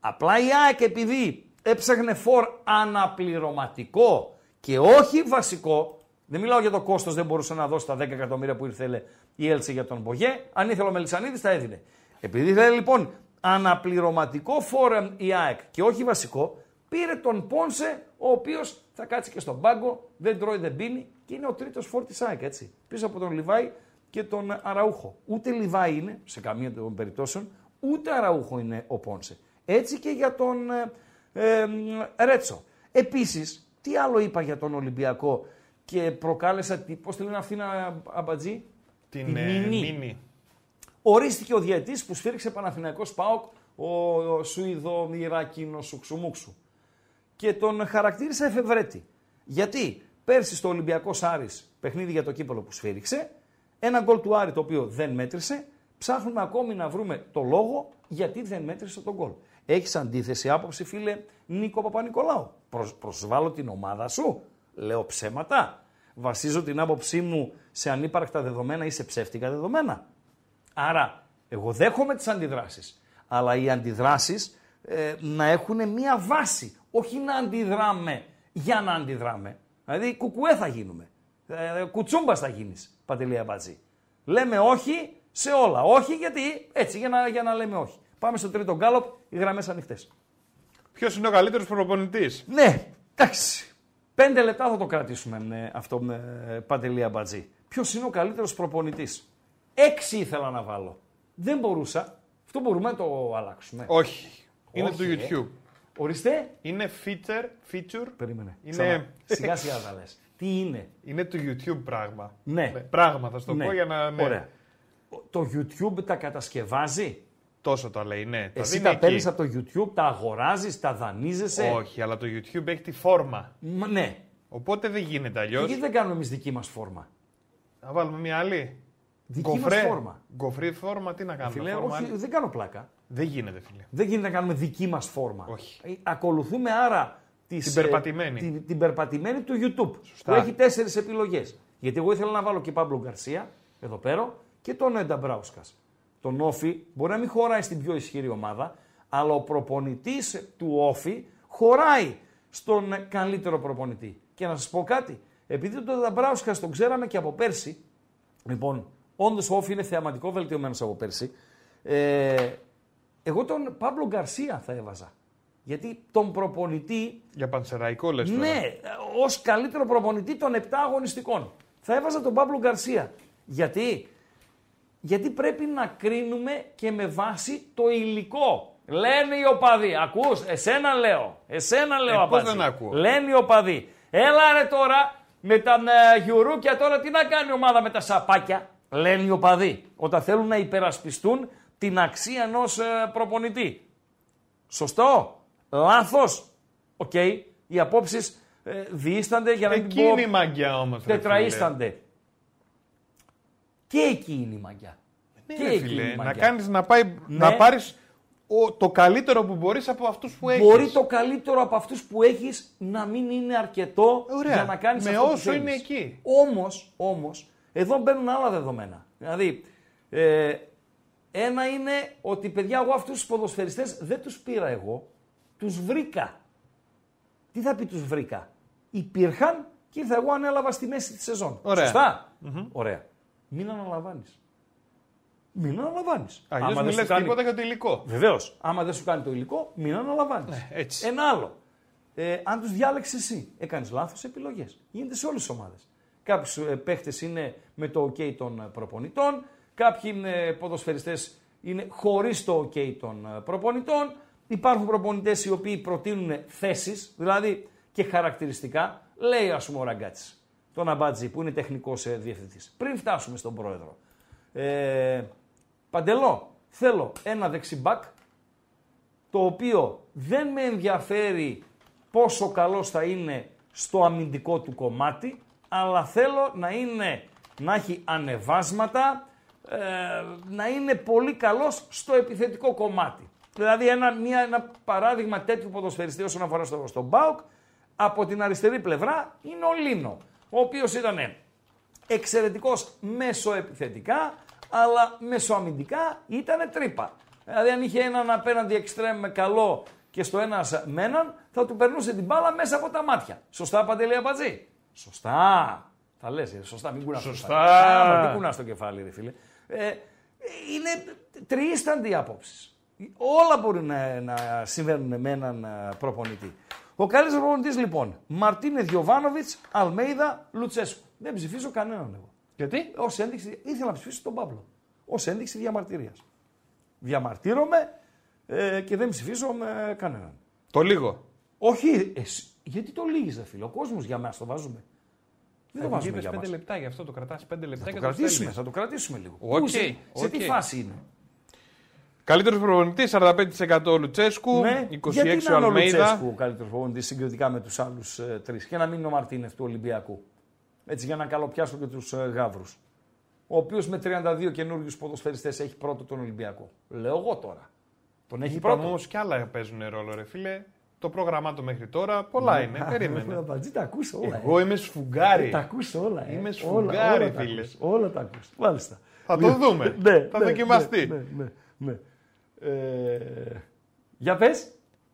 S4: Απλά η ΑΕΚ επειδή έψαχνε φορ αναπληρωματικό και όχι βασικό, δεν μιλάω για το κόστος, δεν μπορούσε να δώσει τα 10 εκατομμύρια που ήρθε η Έλση για τον Μπογέ, αν ήθελε ο Μελισανίδης τα έδινε. Επειδή θέλει λοιπόν αναπληρωματικό φορ η ΑΕΚ και όχι βασικό, πήρε τον Πόνσε, ο οποίος θα κάτσει και στον πάγκο, δεν τρώει, δεν πίνει και είναι ο τρίτος φορ της ΑΕΚ, έτσι. Πίσω από τον Λιβάη και τον Αραούχο. Ούτε Λιβάη είναι, σε καμία των περιπτώσεων, ούτε Αραούχο είναι ο Πόνσε. Έτσι και για τον ε, ε, Ρέτσο. Επίσης, τι άλλο είπα για τον Ολυμπιακό και προκάλεσα, πώς τη λένε αυτή να αμπατζή,
S2: Την ε, μίνι.
S4: Ορίστηκε ο διαιτής που σφίριξε Παναθηναϊκός ΠΑΟΚ, ο, ο Σουηδο Μοιράκινο Σουξουμούξου. Και τον χαρακτήρισα εφευρέτη. Γιατί πέρσι στο Ολυμπιακός Άρης, παιχνίδι για το κύπελο που σφίριξε, ένα γκολ του Άρη το οποίο δεν μέτρησε, ψάχνουμε ακόμη να βρούμε το λόγο γιατί δεν μέτρησε τον γκολ. Έχεις αντίθεση άποψη, φίλε Νίκο Παπα-Νικολάου. Προσ, προσβάλλω την ομάδα σου. Λέω ψέματα. Βασίζω την άποψή μου σε ανύπαρκτα δεδομένα ή σε ψεύτικα δεδομένα. Άρα, εγώ δέχομαι τις αντιδράσεις. Αλλά οι αντιδράσεις ε, να έχουν μία βάση. Όχι να αντιδράμε για να αντιδράμε. Δηλαδή, κουκουέ θα γίνουμε. Ε, κουτσούμπας θα γίνεις, Παντελή Αμπατζή. Λέμε όχι σε όλα. Όχι γιατί, έτσι, για να, για να λέμε όχι. Πάμε στο τρίτο γκάλωπ, οι γραμμές ανοιχτές.
S2: Ποιος είναι ο καλύτερος προπονητής;
S4: Ναι, εντάξει. Πέντε λεπτά θα το κρατήσουμε με αυτό με Παντελή Αμπατζή. Ποιος είναι ο καλύτερος προπονητής; Έξι ήθελα να βάλω. Δεν μπορούσα. Αυτό μπορούμε να το αλλάξουμε.
S2: Όχι. Είναι
S4: Όχι,
S2: του
S4: ε.
S2: YouTube.
S4: Ορίστε.
S2: Είναι feature, feature.
S4: Περίμενε.
S2: Είναι-
S4: Ξανά. Σιγά σιγά θα λες. Τι είναι;
S2: Είναι του YouTube πράγμα.
S4: Ναι.
S2: Πράγμα θα σου το
S4: Ναι.
S2: πω για να. ναι.
S4: Ωραία. Το YouTube τα κατασκευάζει;
S2: Τόσο τα λέει, ναι. Τα
S4: Εσύ
S2: δίνει
S4: τα
S2: εκεί.
S4: παίρνεις από το YouTube, τα αγοράζεις, τα δανείζεσαι;
S2: Όχι, αλλά το YouTube έχει τη φόρμα.
S4: Μα, ναι.
S2: Οπότε δεν γίνεται αλλιώς.
S4: Γιατί δεν κάνουμε εμείς δική μας φόρμα;
S2: Να βάλουμε μια άλλη.
S4: Δική
S2: Γκοφρέ.
S4: μας φόρμα.
S2: Γκοφρή φόρμα, τι να κάνουμε.
S4: Φίλε,
S2: φόρμα
S4: όχι,
S2: άλλη.
S4: δεν κάνω πλάκα.
S2: Δεν γίνεται, φίλε.
S4: Δεν γίνεται να κάνουμε δική μας φόρμα.
S2: Όχι.
S4: Ε, Ακολουθούμε άρα τις,
S2: Την περπατημένη.
S4: ε, την, την περπατημένη του YouTube.
S2: Σωστά.
S4: Που έχει τέσσερις επιλογές. Γιατί εγώ ήθελα να βάλω και Παύλο Γκαρσία εδώ πέρα και τον Έντα Μπράουσκα. Τον Όφη μπορεί να μην χωράει στην πιο ισχυρή ομάδα, αλλά ο προπονητής του Όφη χωράει στον καλύτερο προπονητή. Και να σας πω κάτι. Επειδή τον Νταμπράουσκα τον ξέραμε και από πέρσι, λοιπόν, όντως ο Όφη είναι θεαματικό βελτιωμένος από πέρσι. Ε, εγώ τον Παύλο Γκαρσία θα έβαζα. Γιατί τον προπονητή,
S2: Για πανσεραϊκό λες.
S4: ναι, ως καλύτερο προπονητή των 7 αγωνιστικών. Θα έβαζα τον Παύλο Γκαρσία. Γιατί; Γιατί πρέπει να κρίνουμε και με βάση το υλικό. Λένε οι οπαδοί. Ακούς, εσένα λέω. Εσένα λέω
S2: Ε, πώς
S4: απάντηση.
S2: δεν ακούω;
S4: Λένε οι οπαδοί. Έλα ρε τώρα με τα ε, γιουρούκια τώρα τι να κάνει η ομάδα με τα σαπάκια. Λένε οι οπαδοί. Όταν θέλουν να υπερασπιστούν την αξία ενός ε, προπονητή. Σωστό; Λάθος; Οκ. Οι απόψεις ε, διίστανται για να μην
S2: Εκεί
S4: πω
S2: είναι η μαγιά όμως.
S4: τετραΐστανται. Και εκεί είναι η μαγιά. και εκεί είναι η
S2: Ναι, να
S4: μαγιά.
S2: κάνεις να, πάει,
S4: Ναι.
S2: να πάρεις ο, το καλύτερο που μπορείς από αυτούς που έχεις.
S4: Μπορεί το καλύτερο από αυτούς που έχεις να μην είναι αρκετό
S2: Ωραία.
S4: για να κάνεις
S2: Με
S4: αυτό που
S2: όσο
S4: θέλεις.
S2: είναι εκεί.
S4: Όμως, όμως, εδώ μπαίνουν άλλα δεδομένα. Δηλαδή, ε, ένα είναι ότι παιδιά εγώ αυτούς τους ποδοσφαιριστές δεν τους πήρα εγώ, τους βρήκα. Τι θα πει τους βρήκα; Υπήρχαν και ήρθα εγώ ανέλαβα στη μέση της σεζόν.
S2: Ωραία.
S4: Σωστά; Ωραία. Μην αναλαμβάνεις. Μην αναλαμβάνεις.
S2: Αλλιώς
S4: Άμα
S2: μην
S4: δεν σου
S2: λες
S4: κάνει-
S2: τίποτα για το υλικό.
S4: Βεβαίως. Άμα δεν σου κάνει το υλικό, μην αναλαμβάνεις.
S2: Ναι, έτσι.
S4: Ένα άλλο. Ε, αν τους διάλεξες εσύ, έκανες λάθος επιλογές. Γίνεται σε όλες τις ομάδες. Κάποιοι ε, παίχτες είναι με το OK των ε, προπονητών, κάποιοι είναι ποδοσφαιριστές είναι χωρίς το OK των ε, προπονητών. Υπάρχουν προπονητές οι οποίοι προτείνουν θέσεις, δηλαδή και χαρακτηριστικά. Λέει, ας πούμε, ο Ραγκάτση, τον Αμπάτζη που είναι τεχνικός διευθυντής. Πριν φτάσουμε στον πρόεδρο. Ε, Παντελό, θέλω ένα δεξιμπάκ το οποίο δεν με ενδιαφέρει πόσο καλός θα είναι στο αμυντικό του κομμάτι, αλλά θέλω να, είναι, να έχει ανεβάσματα, ε, να είναι πολύ καλός στο επιθετικό κομμάτι. Δηλαδή ένα, μια, ένα παράδειγμα τέτοιου ποδοσφαιριστή όσον αφορά στο, στον ΠΑΟΚ, από την αριστερή πλευρά είναι ο Λίνο, ο οποίος ήταν εξαιρετικός μέσο επιθετικά, αλλά μεσοαμυντικά ήταν τρύπα. Δηλαδή αν είχε έναν απέναντι εξτρέμ με καλό και στο ένας με έναν, θα του περνούσε την μπάλα μέσα από τα μάτια. Σωστά, Παντελή Αμπατζή; Σωστά. Θα λες, ε, σωστά, μην κουνάς το
S2: Σωστά.
S4: κεφάλι. Άμα, μην κουνάς το κεφάλι, ρε φίλε. Ε, είναι τριίσταντη η άποψη. Όλα μπορεί να, να συμβαίνουν με έναν ε, προπονητή. Ο καλύτερος προπονητής λοιπόν, Μαρτίνες Διοβάνοβιτ, Αλμέιδα, Λουτσέσκου. Δεν ψηφίζω κανέναν εγώ.
S2: Γιατί;
S4: Ω ένδειξη, ήθελα να ψηφίσω τον Παύλο. Ως ένδειξη διαμαρτυρίας. Διαμαρτύρομαι ε, και δεν ψηφίζω με κανέναν.
S2: Το λήγω.
S4: Όχι, εσύ, γιατί το λήγεις, ρε φίλε. Ο κόσμος για μα το βάζουμε. Δεν το
S2: Θα
S4: βάζουμε
S2: βγει
S4: για
S2: 5
S4: μας.
S2: λεπτά, γι' αυτό το κρατάς 5 λεπτά
S4: Θα
S2: και
S4: το
S2: το
S4: κρατήσουμε,
S2: στέλνεις.
S4: θα το κρατήσουμε λίγο.
S2: Οκ,
S4: Πού, σε, σε τι
S2: οκ.
S4: φάση είναι;
S2: Καλύτερος προπονητής 45% Λουτσέσκου,
S4: Ναι,
S2: 26
S4: γιατί
S2: ο
S4: να είναι ο
S2: Αλμέιδα.
S4: Λουτσέσκου ο καλύτερος προπονητής συγκριτικά με τους άλλους ε, τρεις; Και να μην είναι ο Μαρτίνεθ του Ολυμπιακού. Έτσι για να καλοπιάσω και τους ε, γάβρου. Ο οποίος με 32 καινούριους ποδοσφαιριστές έχει πρώτο τον Ολυμπιακό. Λέω εγώ τώρα. Τον έχει
S2: Είπαμε
S4: πρώτο.
S2: όμως κι άλλα παίζουν ρόλο, ρε φίλε. Το πρόγραμμά του μέχρι τώρα πολλά
S4: Ναι.
S2: είναι. Περίμενε.
S4: Πατζή, τα ακούς όλα.
S2: Εγώ
S4: ε.
S2: είμαι σφουγγάρι.
S4: Τα ακούς όλα. ε.
S2: Είμαι
S4: Όλα,
S2: σφουγγάρι,
S4: όλα τα
S2: φίλε.
S4: ακούς, Όλα τα ακούς. Μάλιστα.
S2: Θα το δούμε.
S4: Ναι,
S2: Θα
S4: ναι,
S2: δοκιμαστεί.
S4: Ναι, ναι, ναι. Ε, για πες.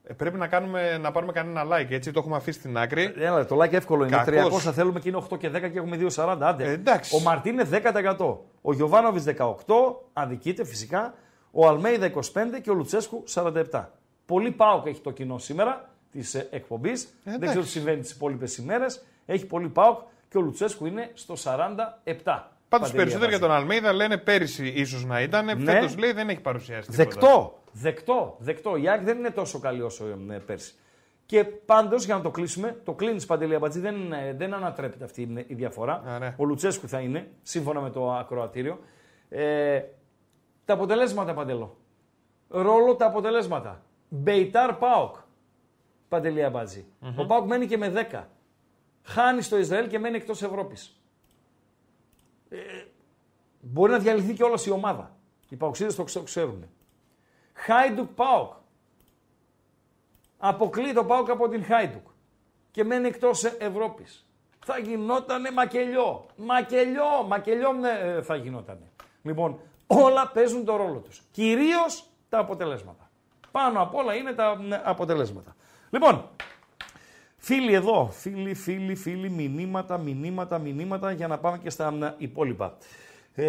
S2: Ε, πρέπει να, κάνουμε, να πάρουμε κανένα like, έτσι το έχουμε αφήσει στην άκρη.
S4: Έλα, το like εύκολο είναι.
S2: Κακός.
S4: 300 θέλουμε και είναι 8 και 10 και έχουμε 2,40. Άντε.
S2: Ε, εντάξει.
S4: Ο Μαρτίνε 10%. Ο Γιωβάνοβιτ 18, αδικείται φυσικά. Ο Αλμέιδα 25 και ο Λουτσέσκου 47. Πολύ πάω έχει το κοινό σήμερα της εκπομπής. Δεν
S2: εντάξει.
S4: ξέρω τι συμβαίνει τις υπόλοιπες ημέρες. Έχει πολύ πάω και ο Λουτσέσκου είναι στο 47.
S2: Πάντως
S4: Παντελή
S2: περισσότερο για
S4: Αβάζη.
S2: τον Αλμέιδα λένε πέρυσι ίσως να ήταν.
S4: Ναι.
S2: Φέτος λέει δεν έχει παρουσιάσει τίποτα.
S4: Δεκτό, δεκτό, δεκτό. Η ΑΕΚ δεν είναι τόσο καλή όσο ε, πέρσι. Και πάντως για να το κλείσουμε, το κλείνεις Παντελή Αμπατζή, δεν, ε, δεν ανατρέπεται αυτή η- η διαφορά.
S2: Ωραία.
S4: Ο Λουτσέσκου θα είναι, σύμφωνα με το ακροατήριο. Ε, τα αποτελέσματα, Παντελό. Ρόλο τα αποτελέσματα. Μπεϊτάρ Πάοκ. Παντελή Αμπατζή. Ο Πάοκ μένει και με 10. Χάνει στο Ισραήλ και μένει εκτός Ευρώπης. Ε, μπορεί να διαλυθεί και η ομάδα. Οι Παοξίδες το ξε- ξέρουν. Χάιντουκ Πάοκ. Αποκλείεται ο Πάοκ από την Χάιντουκ. Και μένει εκτός Ε- Ευρώπης. Θα γινότανε μακελιό. Μακελιό, μακελιό ναι, ε, θα γινότανε. Λοιπόν, όλα παίζουν το ρόλο τους. Κυρίως τα αποτελέσματα. Πάνω απ' όλα είναι τα ναι, αποτελέσματα. Λοιπόν, Φίλοι εδώ, φίλοι, φίλοι, φίλοι, μηνύματα, μηνύματα, μηνύματα για να πάμε και στα μ, υπόλοιπα. Ε,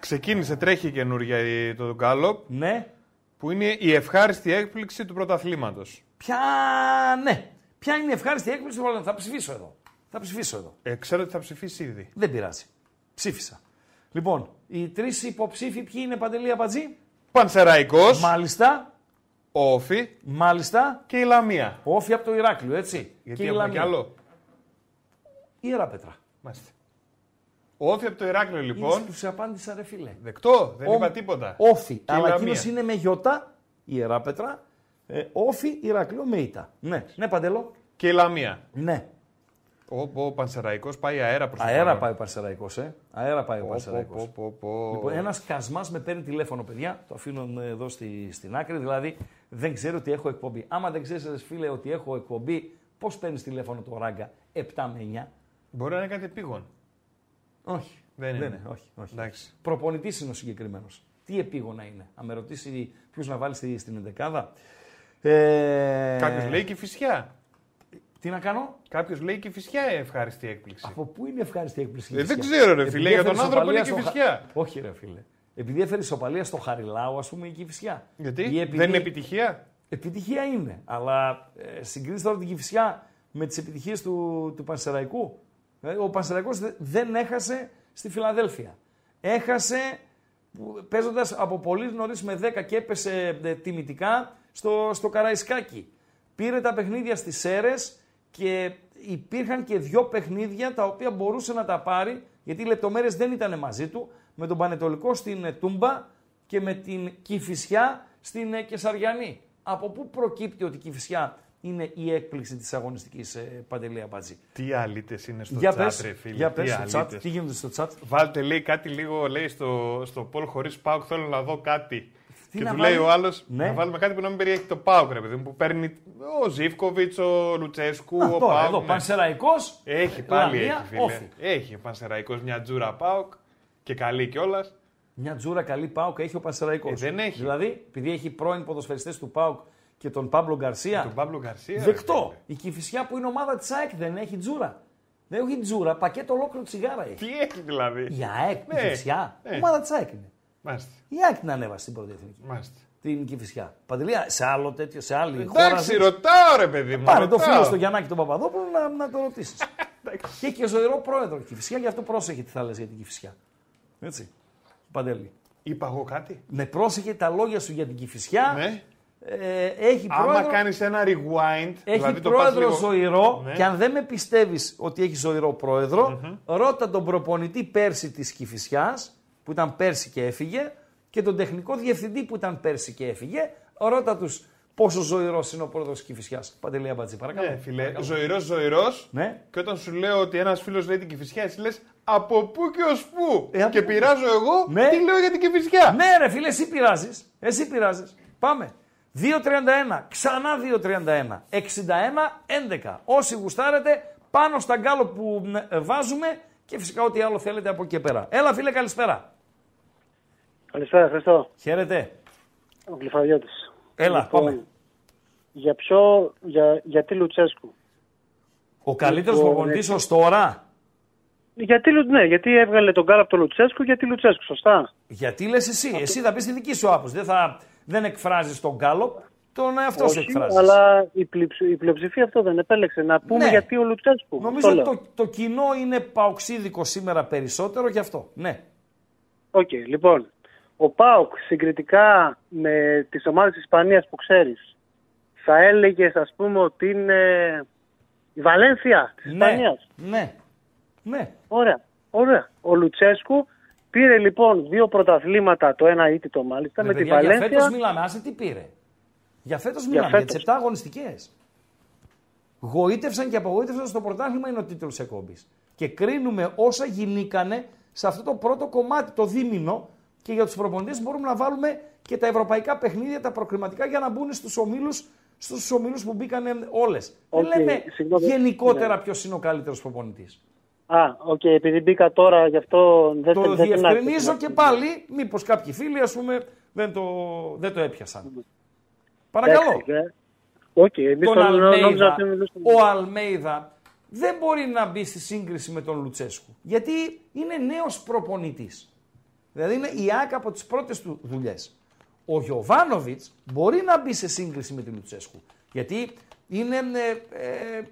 S2: Ξεκίνησε, τρέχει καινούργια η- το Γκάλοπ,
S4: ναι,
S2: που είναι η ευχάριστη έκπληξη του πρωταθλήματος.
S4: ποια, ναι, ποια είναι η ευχάριστη έκπληξη του Βαλένθια. Θα ψηφίσω εδώ. Θα ψηφίσω εδώ.
S2: Ε, ξέρω ότι θα ψηφίσει ήδη.
S4: Δεν πειράζει. Ψήφισα. Λοιπόν, οι τρεις υποψήφοι ποιοι είναι Παντελή Αμπατζή.
S2: Πανσεραϊκός,
S4: Μάλιστα,
S2: Όφη
S4: μάλιστα.
S2: και η Λαμία.
S4: Όφη από το Ηράκλειο, έτσι.
S2: Γιατί
S4: η
S2: έχουμε κι
S4: Λαμία.
S2: άλλο.
S4: Ιερά Πέτρα.
S2: Μάλιστα. Όφη από το Ηράκλειο λοιπόν.
S4: Λοιπόν, σου απάντησα ρε φίλε.
S2: Δεκτό, δεν
S4: Ο-
S2: είπα τίποτα.
S4: Όφη.
S2: η
S4: Αλλά
S2: Λαμία.
S4: εκείνος είναι με γιώτα, ιερά πέτρα. Ε, όφη, Ηρακλείο με ήττα. Ναι, ναι, παντελό.
S2: Και η Λαμία.
S4: Ναι.
S2: Ο, ο Πανσεραϊκός πάει αέρα προς
S4: Αέρα πάει ο Παρσεραϊκό, ε. Αέρα πάει ο Παρσεραϊκό.
S2: Παρσεραϊκό.
S4: Λοιπόν, ένας κασμάς με παίρνει τηλέφωνο, παιδιά. Το αφήνω ε, εδώ στη, στην άκρη. Δηλαδή, δεν ξέρω ότι έχω εκπομπή. Άμα δεν ξέρεις, ρε φίλε, ότι έχω εκπομπή, πώς παίρνεις τηλέφωνο το ράγκα; 7 με 9.
S2: Μπορεί να είναι κάτι επίγον.
S4: Όχι.
S2: Δεν είναι.
S4: όχι, όχι.
S2: Εντάξει.
S4: Προπονητής είναι ο συγκεκριμένος. Τι επίγονα είναι. Αν με ρωτήσει ποιου να βάλει στη- στην ενδεκάδα. Ε,
S2: Κάποιος λέει και φυσιά.
S4: Τι να κάνω;
S2: Κάποιος λέει και φυσιά ευχάριστη έκπληξη.
S4: Από πού είναι ευχάριστη έκπληξη. η
S2: Ε, δεν
S4: Κηφισιά;
S2: ξέρω, ρε
S4: Επειδή
S2: φίλε, για τον
S4: έφερε
S2: άνθρωπο είναι
S4: ισοπαλία
S2: και
S4: στο
S2: Κηφισιά.
S4: Χα- Όχι, ρε φίλε. Επειδή έφερε ισοπαλία στο Χαριλάου, ας πούμε, η Κυφυσιά.
S2: Γιατί;
S4: Ή επειδή-
S2: δεν είναι επιτυχία;
S4: Επιτυχία είναι. Αλλά ε, συγκρίνεις τώρα την Κυφυσιά με τις επιτυχίες του, του Πανσεραϊκού. Ε, ο Πανσεραϊκός δε- δεν έχασε στη Φιλαδέλφια. Έχασε παίζοντας από πολύ νωρίς με 10 και έπεσε ε, τιμητικά στο, στο Καραϊσκάκι. Πήρε τα παιχνίδια στις Σέρες και υπήρχαν και δύο παιχνίδια τα οποία μπορούσε να τα πάρει γιατί οι λεπτομέρειες δεν ήταν μαζί του με τον Πανετολικό στην ε, Τούμπα και με την Κηφισιά στην ε, Κεσαριανή. Από πού προκύπτει ότι η Κηφισιά είναι η έκπληξη της αγωνιστικής ε, Παντελή Αμπατζή.
S2: Τι αλήτες είναι στο
S4: Για
S2: chat,
S4: πες,
S2: ρε φίλε.
S4: για
S2: τι
S4: πες στο chat,
S2: αλήτες.
S4: τι γίνεται στο chat;
S2: Βάλτε λέει κάτι λίγο, λέει στο, στο Πολ χωρίς Πάουκ. Θέλω να δω κάτι.
S4: Τι
S2: και
S4: να
S2: του
S4: βάλει;
S2: λέει ο άλλος
S4: Ναι.
S2: να βάλουμε κάτι που να μην περιέχει το Πάουκ, ρε παιδί μου. Που παίρνει ο Ζήφκοβιτς, ο Λουτσέσκου,
S4: Α,
S2: ο
S4: τώρα,
S2: Πάουκ.
S4: εδώ,
S2: ναι.
S4: Πανσεραϊκός,
S2: Έχει πάλι
S4: Λαμία,
S2: έχει, φίλε.
S4: Όφη.
S2: Έχει ο Πανσεραϊκός μια τζούρα Πάουκ. Και καλή κιόλας.
S4: Μια τζούρα καλή Πάουκ έχει ο Πανσεραϊκός.
S2: Ε, δεν έχει.
S4: Δηλαδή, επειδή έχει πρώην ποδοσφαιριστές του Πάουκ και τον Παύλο Γκαρσία.
S2: Τον Παύλο Γκαρσία.
S4: Δεκτό. Η Κυφυσιά που είναι ομάδα της ΑΕΚ δεν έχει τζούρα. Δεν έχει τζούρα, πακέτο ολόκληρο τσιγάρα έχει.
S2: Τι έχει δηλαδή.
S4: Η ΑΕΚ, η
S2: Ναι.
S4: Κυφυσιά.
S2: Ναι.
S4: Ομάδα της ΑΕΚ είναι.
S2: Μάλιστα.
S4: Η ΑΕΚ την ανέβασε στην πρώτη εθνική.
S2: Μάλιστα.
S4: Την Κυφυσιά. Παντελία, σε άλλο τέτοιο, σε άλλη χώρα.
S2: Εντάξει,
S4: ζεις.
S2: ρωτάω ρε παιδί μου.
S4: Πάρε το
S2: ρωτάω.
S4: φίλο στο Γιαννάκη τον Παπαδόπουλο να, να το ρωτήσεις. και έχει και ζωηρό πρόεδρο η Κυφυσιά, γι' αυτό πρόσεχε τι θα λες για την Κυφυσιά. Έτσι. Παντελή.
S2: Είπα εγώ κάτι;
S4: Με πρόσεχε τα λόγια σου για την Κυφυσιά.
S2: Ναι.
S4: Ε, έχει
S2: Άμα
S4: πρόεδρο,
S2: κάνεις ένα rewind.
S4: έχει
S2: δηλαδή το πας
S4: πρόεδρο
S2: λίγο-
S4: ζωηρό
S2: Ναι.
S4: και αν δεν με πιστεύεις ότι έχει ζωηρό πρόεδρο, ρώτα τον προπονητή πέρσι της Κηφισιάς, που ήταν πέρσι και έφυγε, και τον τεχνικό διευθυντή που ήταν πέρσι και έφυγε, ρώτα τους πόσο ζωηρός είναι ο πρόεδρος της Κηφισιάς. Παντελή Αμπατζή, παρακαλώ.
S2: Ναι, φίλε.
S4: Παρακαλώ.
S2: Ζωηρός, ζωηρός.
S4: Ναι.
S2: Και όταν σου λέω ότι ένας φίλος λέει την κυφισιά, εσύ λες από πού και ως πού;
S4: Ε, από
S2: και
S4: πού;
S2: πειράζω εγώ,
S4: Ναι.
S2: τι λέω για την κυφισιά.
S4: Ναι, ρε φίλε, εσύ πειράζεις. Εσύ πειράζεις. Πάμε. 2.31, ξανά 2.31, 61-11. Όσοι γουστάρετε, πάνω στα γκάλο που μ, ε, βάζουμε και φυσικά ό,τι άλλο θέλετε από εκεί και πέρα. Έλα, φίλε, καλησπέρα.
S10: Καλησπέρα, Χριστό.
S4: Χαίρετε.
S10: Ο Γλυφαδιώτης.
S4: Έλα,
S10: Λοιπόν,
S4: πάμε.
S10: Για ποιο, για, γιατί Λουτσέσκου;
S4: Ο καλύτερος
S10: λοιπόν,
S4: προπονητής ως τώρα;
S10: Γιατί, Λου- ναι, γιατί έβγαλε τον κάλα από το Λουτσέσκου, γιατί Λουτσέσκου, σωστά.
S4: Γιατί λες εσύ. Εσύ θα πεις τη δική σου άποψη. Δεν, θα, δεν εκφράζεις τον γκάλο, τον εαυτό σου
S10: Όχι,
S4: εκφράζεις.
S10: αλλά η, πλειψ- η πλειοψηφία αυτό δεν επέλεξε. Να πούμε
S4: Ναι.
S10: γιατί ο Λουτσέσκου.
S4: Νομίζω
S10: Αυτό
S4: ότι
S10: λέω.
S4: το, το κοινό είναι παοξίδικο σήμερα περισσότερο γι' αυτό. Ναι.
S10: Οκ, λοιπόν. Ο Πάοκ συγκριτικά με τις ομάδες της Ισπανίας που ξέρεις, θα έλεγες ας πούμε ότι είναι η Βαλένθια της
S4: Ναι.
S10: Ισπανίας;
S4: Ναι. Ναι.
S10: Ωραία, ωραία. Ο Λουτσέσκου πήρε λοιπόν δύο πρωταθλήματα, το ένα αήττητο μάλιστα,
S4: Ρε
S10: με τη
S4: παιδιά, Για
S10: Βαλένθια.
S4: φέτος μιλάμε, άσε τι πήρε; Για φέτος μιλάμε, για,
S10: φέτος.
S4: τι 7 αγωνιστικές. Γοήτευσαν και απογοήτευσαν στο πρωτάθλημα είναι ο τίτλος εκπομπή. Και κρίνουμε όσα γινήκανε σε αυτό το πρώτο κομμάτι, το δίμηνο, και για τους προπονητές μπορούμε να βάλουμε και τα ευρωπαϊκά παιχνίδια, τα προκριματικά για να μπουν στους ομίλους στους ομίλους που μπήκαν όλες.
S10: Οκ,
S4: Δεν λέμε
S10: συγγνώμη.
S4: γενικότερα
S10: Ναι.
S4: ποιος είναι ο καλύτερος προπονητής.
S10: Α, οκ, επειδή μπήκα τώρα γι' αυτό δεν
S4: Το
S10: δεν την
S4: διευκρινίζω
S10: άκουσα.
S4: και πάλι, μήπως κάποιοι φίλοι ας πούμε δεν το, δεν το έπιασαν. Παρακαλώ.
S10: Εντάξει, ε. Οκ, εμείς
S4: τον
S10: το νόμιζα
S4: Αλμέιδα,
S10: ότι μιλούσαμε.
S4: ο Αλμέιδα δεν μπορεί να μπει στη σύγκριση με τον Λουτσέσκου. Γιατί είναι νέος προπονητής. Δηλαδή είναι η ΑΕΚ από τις πρώτες του δουλειές. Ο Γιωβάνοβιτς μπορεί να μπει σε σύγκριση με τον Λουτσέσκου. Γιατί είναι ε, ε,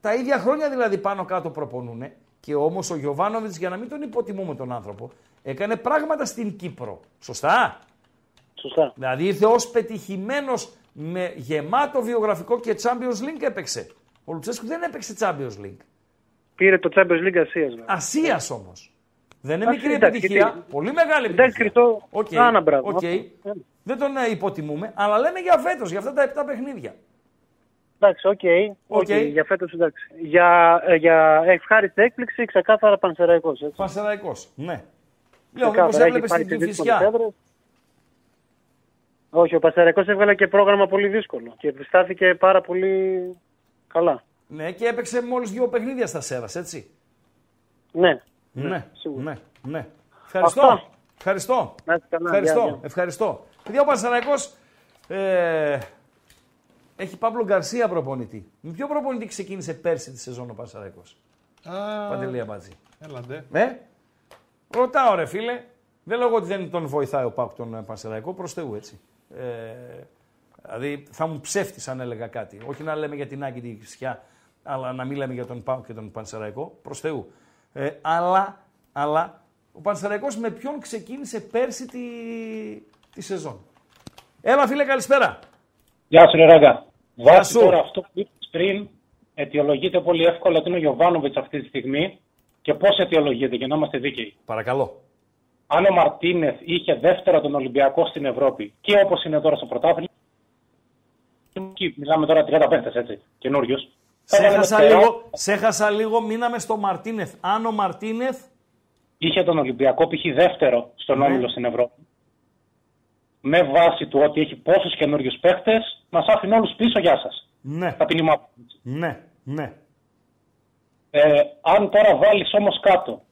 S4: τα ίδια χρόνια δηλαδή πάνω κάτω προπονούν. Και όμως ο Γιωβάνοβιτς για να μην τον υποτιμούμε τον άνθρωπο έκανε πράγματα στην Κύπρο. Σωστά;
S10: Σωστά.
S4: Δηλαδή ήρθε ως πετυχημένος με γεμάτο βιογραφικό και Champions League έπαιξε. Ο Λουτσέσκου δεν έπαιξε Champions League.
S10: Πήρε το Champions League Ασίας. βέβαια.
S4: Ασίας όμως. Δεν είναι
S10: Α,
S4: μικρή
S10: εντάξει,
S4: επιτυχία.
S10: γιατί-
S4: Πολύ μεγάλη
S10: Εντάξει,
S4: επιτυχία.
S10: Χριστό.
S4: Οκ,
S10: Άνα, μπράβο.
S4: οκ.
S10: Αυτό.
S4: Δεν τον ε, υποτιμούμε, αλλά λέμε για φέτος, για αυτά τα 7 παιχνίδια.
S10: Εντάξει, οκ.
S4: Οκ.
S10: οκ, Για φέτος εντάξει. Για, ε, για ευχάριστη έκπληξη, ξεκάθαρα πανσεραϊκός. Έτσι.
S4: Πανσεραϊκός, ναι. Λέω,
S10: Ξεκάθαρα,
S4: μήπως
S10: έχει
S4: έβλεπες
S10: πάρει
S4: την
S10: και δύσκολες
S4: Κηφισιά.
S10: έδρες. Όχι, ο Πανσεραϊκός έβγαλε και πρόγραμμα πολύ δύσκολο και στάθηκε πάρα πολύ καλά.
S4: Ναι, και έπαιξε μόλις δύο παιχνίδια στας Σέρρας, έτσι.
S10: Ναι.
S4: Ναι,
S10: σίγουρα.
S4: ναι, ναι. Ευχαριστώ.
S10: Αυτά.
S4: Ευχαριστώ.
S10: Να είστε καλά.
S4: Ευχαριστώ.
S10: Γεια, γεια.
S4: Ευχαριστώ. Παιδιά, ο Πανσεραϊκός ε, έχει Παύλο Γκαρσία προπονητή. Με ποιο προπονητή ξεκίνησε πέρσι τη σεζόν ο Πανσεραϊκός.
S2: Α,
S4: Παντελή Αμπατζή.
S2: Έλατε.
S4: Ε, ρωτάω ρε φίλε. Δεν λέω ότι δεν τον βοηθάει ο Πάκ τον ε, Πανσεραϊκό, προς Θεού έτσι. Ε, δηλαδή θα μου ψεύτης αν έλεγα κάτι. Όχι να λέμε για την Άγκη τη Χρυσιά, αλλά να μην λέμε για τον Πάκ και τον Πανσεραϊκό, προς Θεού. Ε, αλλά, αλλά ο Πανσεραϊκός με ποιον ξεκίνησε πέρσι τη, τη σεζόν. Έλα φίλε καλησπέρα.
S11: Γεια σου, ρε Ράγκα. Βάσει
S4: σου.
S11: τώρα αυτό που είπες πριν, αιτιολογείται πολύ εύκολα ότι είναι ο Γιωβάνοβιτς αυτή τη στιγμή και πώς αιτιολογείται, για να είμαστε δίκαιοι.
S4: Παρακαλώ.
S11: Αν ο Μαρτίνεθ είχε δεύτερο τον Ολυμπιακό στην Ευρώπη και όπως είναι τώρα στο πρωτάθλημα. εκεί Μιλάμε τώρα 35 έτσι, καινούριο.
S4: Σε έχασα, λίγο, σε έχασα λίγο, μείναμε στο Μαρτίνεθ. Αν ο Μαρτίνεθ
S11: Είχε τον Ολυμπιακό π.χ. δεύτερο στον
S4: Ναι.
S11: όμιλο στην Ευρώπη. Με βάση του ότι έχει πόσους καινούριους παίχτε, μας άφηνε όλους πίσω, γεια σας.
S4: Ναι.
S11: Ταπεινημά.
S4: Ναι, ναι.
S11: Ε, αν τώρα βάλεις όμως κάτω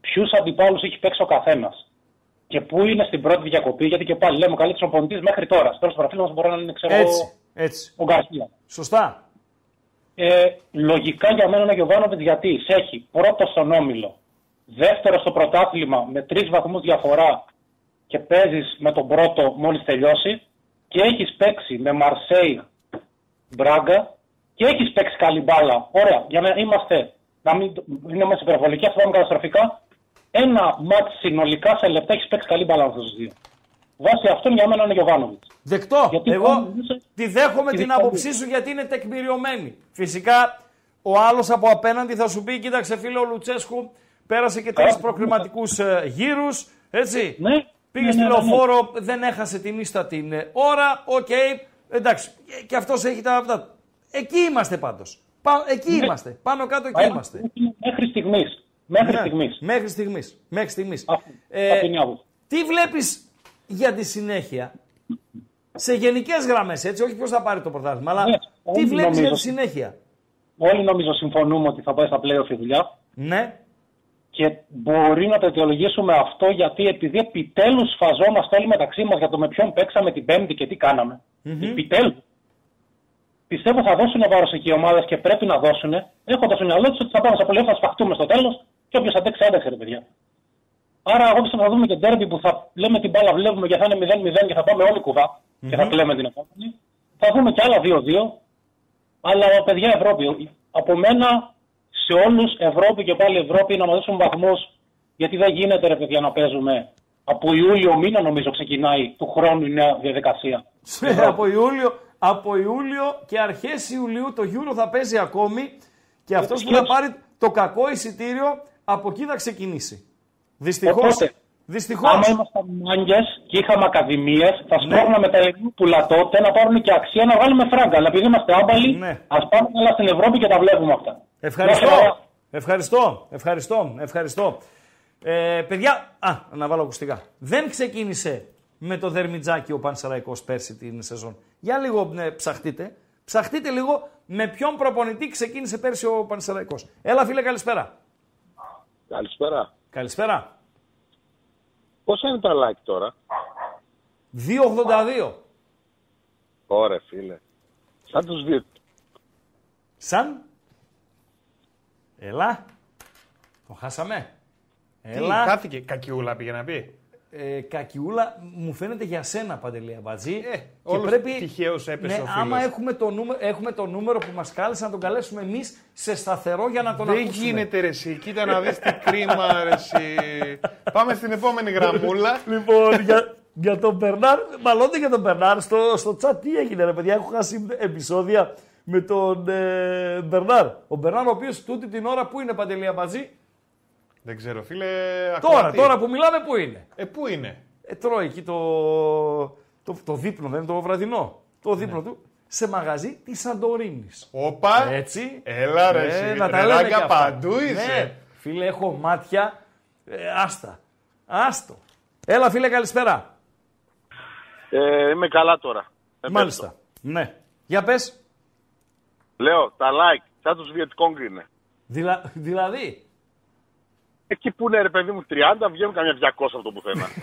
S11: ποιους αντιπάλους έχει παίξει ο καθένας. Και πού είναι στην πρώτη διακοπή, γιατί και πάλι λέμε ο καλύτερος προπονητή μέχρι τώρα. Στο τέλο του προφίλ μας μπορεί να είναι ξέρω,
S4: Έτσι, έτσι.
S11: ο Γκαρσία.
S4: Σωστά.
S11: Ε, λογικά για μένα είναι ο Γιωβάνοβιτς γιατί σε έχει πρώτο στον όμιλο, δεύτερο στο πρωτάθλημα με τρεις βαθμούς διαφορά και παίζεις με τον πρώτο μόλις τελειώσει και έχεις παίξει με Μαρσέη, Μπράγκα και έχεις παίξει καλή μπάλα. Ωραία, για να είμαστε, να μην είναι μέσα υπερβολική, θα πάμε καταστροφικά. Ένα μάτς συνολικά σε λεπτά έχεις παίξει καλή μπάλα με αυτούς τους δύο. Βάσει αυτόν για μένα είναι ο Γιωβάνοβιτς.
S4: Δεκτό.
S11: Γιατί
S4: Εγώ
S11: πάλι-
S4: τη δέχομαι
S11: τη
S4: την
S11: δική
S4: άποψή σου γιατί είναι τεκμηριωμένη. Φυσικά ο άλλος από απέναντι θα σου πει: Κοίταξε, φίλε, ο Λουτσέσκου πέρασε και τρεις
S11: Καλά.
S4: προκριματικούς γύρους. Έτσι.
S11: Ναι.
S4: Πήγε
S11: Ναι,
S4: στη
S11: ναι, ναι, ναι.
S4: λεωφόρο, δεν έχασε την ίστα την ε, ώρα. Οκ, εντάξει. Και- Και αυτός έχει τα αυτά. Εκεί είμαστε πάντως. Εκεί
S11: Ναι.
S4: είμαστε. Πάνω κάτω εκεί
S11: Μα,
S4: είμαστε.
S11: Μέχρι στιγμής. Μέχρι
S4: Ναι,
S11: στιγμής.
S4: Μέχρι στιγμής. Μέχρι στιγμής.
S11: Αυτό-
S4: Ε,
S11: αυτή είναι η άποψη.
S4: τι βλέπεις για τη συνέχεια. Σε γενικές γραμμές, έτσι, όχι ποιο θα πάρει το πρωτάθλημα, αλλά
S11: Ναι,
S4: τι
S11: όλοι
S4: βλέπεις για
S11: νομίζω.
S4: τη συνέχεια;
S11: Όλοι νομίζω συμφωνούμε ότι θα πάει στα playoff η δουλειά.
S4: Ναι,
S11: Και μπορεί να το αιτιολογήσουμε αυτό γιατί επειδή επιτέλους σφαζόμαστε όλοι μεταξύ μας για το με ποιον παίξαμε την Πέμπτη και τι κάναμε. Επιτέλους. Πιστεύω θα δώσουν βάρος εκεί οι ομάδες και πρέπει να δώσουν, έχοντας στο μυαλό τους ότι θα πάμε στα playoff, θα σπαχτούμε στο τέλος και όποιος αντέξει, άντεξε, ρε παιδιά. Άρα, εγώ πιστεύω θα δούμε και ντέρμπι που θα λέμε την μπάλα, βλέπουμε και θα είναι 0-0 και θα πάμε όλοι κουβά και θα κλαίμε την επόμενη. Θα δούμε και άλλα 2-2. Αλλά παιδιά Ευρώπη, από μένα σε όλους Ευρώπη και πάλι Ευρώπη να μας δώσουν βαθμούς. Γιατί δεν γίνεται ρε παιδιά να παίζουμε. Από Ιούλιο μήνα νομίζω ξεκινάει του χρόνου η νέα διαδικασία.
S4: από, Ιούλιο, από Ιούλιο και αρχές Ιουλίου το Euro θα παίζει ακόμη και αυτός που θα πάρει το κακό εισιτήριο από εκεί θα ξεκινήσει. Δυστυχώς.
S11: Οπότε,
S4: Δυστυχώς.
S11: Άμα ήμασταν μάγκες και είχαμε ακαδημίες, θα
S4: Ναι.
S11: σπρώχναμε τα ελληνόπουλα τότε να πάρουν και αξία να βγάλουμε φράγκα. Αλλά επειδή είμαστε άμπαλοι,
S4: Ναι.
S11: ας πάμε όλα στην Ευρώπη και τα βλέπουμε αυτά.
S4: Ευχαριστώ.
S11: Να είστε καλά.
S4: Ευχαριστώ. Ευχαριστώ. Ευχαριστώ. Ε, παιδιά, α, να βάλω ακουστικά. Δεν ξεκίνησε με το δερμιτζάκι ο Πανσεραϊκός πέρσι την σεζόν. Για λίγο ναι, ψαχτείτε. Ψαχτείτε λίγο με ποιον προπονητή ξεκίνησε πέρσι ο Πανσεραϊκός. Έλα φίλε καλησπέρα.
S12: Καλησπέρα.
S4: Καλησπέρα.
S12: Πόσα είναι τα like τώρα;
S4: 2,82.
S12: Ωραία φίλε. Σαν τους δύο.
S4: Σαν. Έλα. Το χάσαμε.
S2: Τι,
S4: Έλα.
S2: χάθηκε. Κακιούλα πήγε να πει.
S4: Ε, κακιούλα, μου φαίνεται για σένα Παντελή Αμπατζή.
S2: Ε, όλος τυχαίως έπεσε
S4: ναι,
S2: ο φίλος.
S4: άμα έχουμε το, νούμερο, έχουμε το νούμερο που μας κάλεσε να τον καλέσουμε εμείς σε σταθερό για να τον
S2: Δεν
S4: ακούσουμε.
S2: γίνεται ρε εσύ. Κοίτα να δεις τι κρίμα ρε εσύ. Πάμε στην επόμενη γραμμούλα.
S4: Λοιπόν, για, για τον Μπερνάρ, μάλλον για τον Μπερνάρ, στο, στο chat τι έγινε ρε παιδιά, έχω χάσει επεισόδια με τον ε, Μπερνάρ. Ο Μπερνάρ ο οποίος τούτη την ώρα που είναι Παντελή Αμπατζή,
S2: Δεν ξέρω φίλε.
S4: τώρα,
S2: ακροατή.
S4: τώρα που μιλάμε που είναι;
S2: Ε, πού είναι;
S4: Ε, τρώει εκεί το, το, το δείπνο, δεν είναι το βραδινό. Το δείπνο του σε μαγαζί της Σαντορίνης.
S2: Όπα.
S4: Έτσι.
S2: Έλα ρε
S4: Ε,
S2: εσύ.
S4: να τα
S2: Ρε,
S4: λέμε
S2: ράγκα,
S4: και αυτά.
S2: παντού είσαι.
S4: Ναι. Φίλε, έχω μάτια. Ε, άστα. Άστο. Έλα, φίλε, καλησπέρα.
S12: Ε, είμαι καλά τώρα. Ε,
S4: Μάλιστα. Ναι. Για πες.
S12: Λέω, τα like, σαν τους Βιετκόγκ είναι.
S4: Δηλα, δηλαδή.
S12: Εκεί που είναι ρε παιδί μου 30, βγαίνουν καμιά 200 από το πουθενά.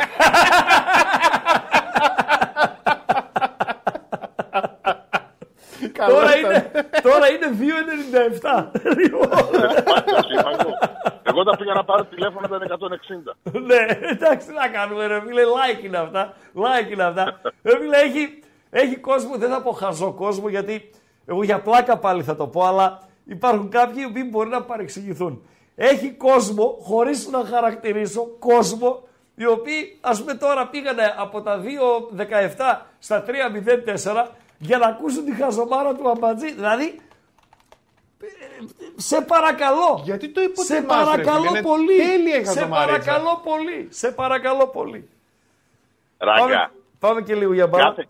S4: τώρα, είναι, τώρα είναι 2,97.
S12: Μάλιστα, σου είπα εγώ. Εγώ όταν πήγα να πάρω τηλέφωνο ήταν 160.
S4: ναι, εντάξει, τι να κάνουμε, ρε φίλε. Like είναι αυτά. Like είναι αυτά. Ρε φίλε, έχει, έχει κόσμο, δεν θα πω χαζό κόσμο, γιατί εγώ για πλάκα πάλι θα το πω, αλλά υπάρχουν κάποιοι οι οποίοι μπορεί να παρεξηγηθούν. Έχει κόσμο, χωρίς να χαρακτηρίσω, κόσμο, οι οποίοι, ας πούμε τώρα πήγανε από τα 2.17 στα 3.04 για να ακούσουν τη χαζομάρα του Αμπατζή. Δηλαδή, σε παρακαλώ.
S2: Γιατί το
S4: Σε
S2: υποτιμάς, ρε
S4: παρακαλώ
S2: φίλε, είναι
S4: πολύ.
S2: τέλεια η
S4: σε
S2: χαζομαρίτσα.
S4: παρακαλώ πολύ. Σε παρακαλώ πολύ.
S12: Ράγκα,
S4: Πάμε, πάμε και λίγο για μπάλα.
S12: κάθε,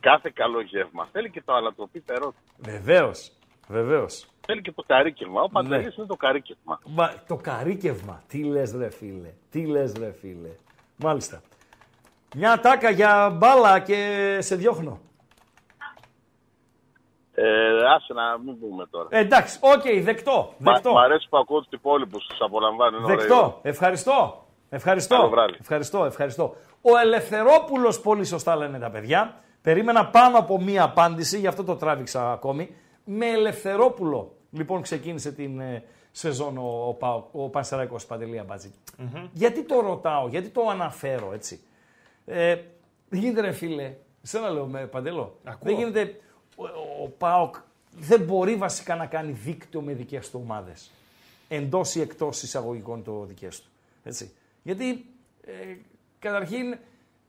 S12: κάθε καλό γεύμα θέλει και το αλατοπίτερό του.
S4: Βεβαίως. Βεβαίως.
S12: Θέλει και το καρύκευμα. Ο Παντελής
S4: Ναι.
S12: είναι το καρύκευμα.
S4: Μα το καρύκευμα. Τι λες, ρε φίλε. Τι λες, ρε φίλε. Μάλιστα. Μια ατάκα για μπάλα και σε διώχνω.
S12: Ε, άσε να μην πούμε τώρα.
S4: Ε, εντάξει, οκ, δεκτό.
S12: Μα-
S4: δεκτό.
S12: Μ' αρέσει που ακούω του υπόλοιπου, του απολαμβάνω. Είναι ωραίο.
S4: Δεκτό. Ευχαριστώ. Ευχαριστώ.
S12: Καλό βράδυ.
S4: Ευχαριστώ, ευχαριστώ. Ο Ελευθερόπουλος, πολύ σωστά λένε τα παιδιά. Περίμενα πάνω από μία απάντηση, γι' αυτό το τράβηξα ακόμη. Με Ελευθερόπουλο, λοιπόν, ξεκίνησε την ε, σεζόν ο, ο, Πάο- ο Πανσεραϊκός Παντελή Αμπάτζη. Γιατί το ρωτάω, γιατί το αναφέρω έτσι. Ε, δεν γίνεται ρε φίλε, σένα λέω με Παντελό, δεν γίνεται ο, ο ΠΑΟΚ δεν μπορεί βασικά να κάνει δίκτυο με δικές του ομάδες. Εντός ή εκτός εισαγωγικών το δικές του. Έτσι. Γιατί ε, καταρχήν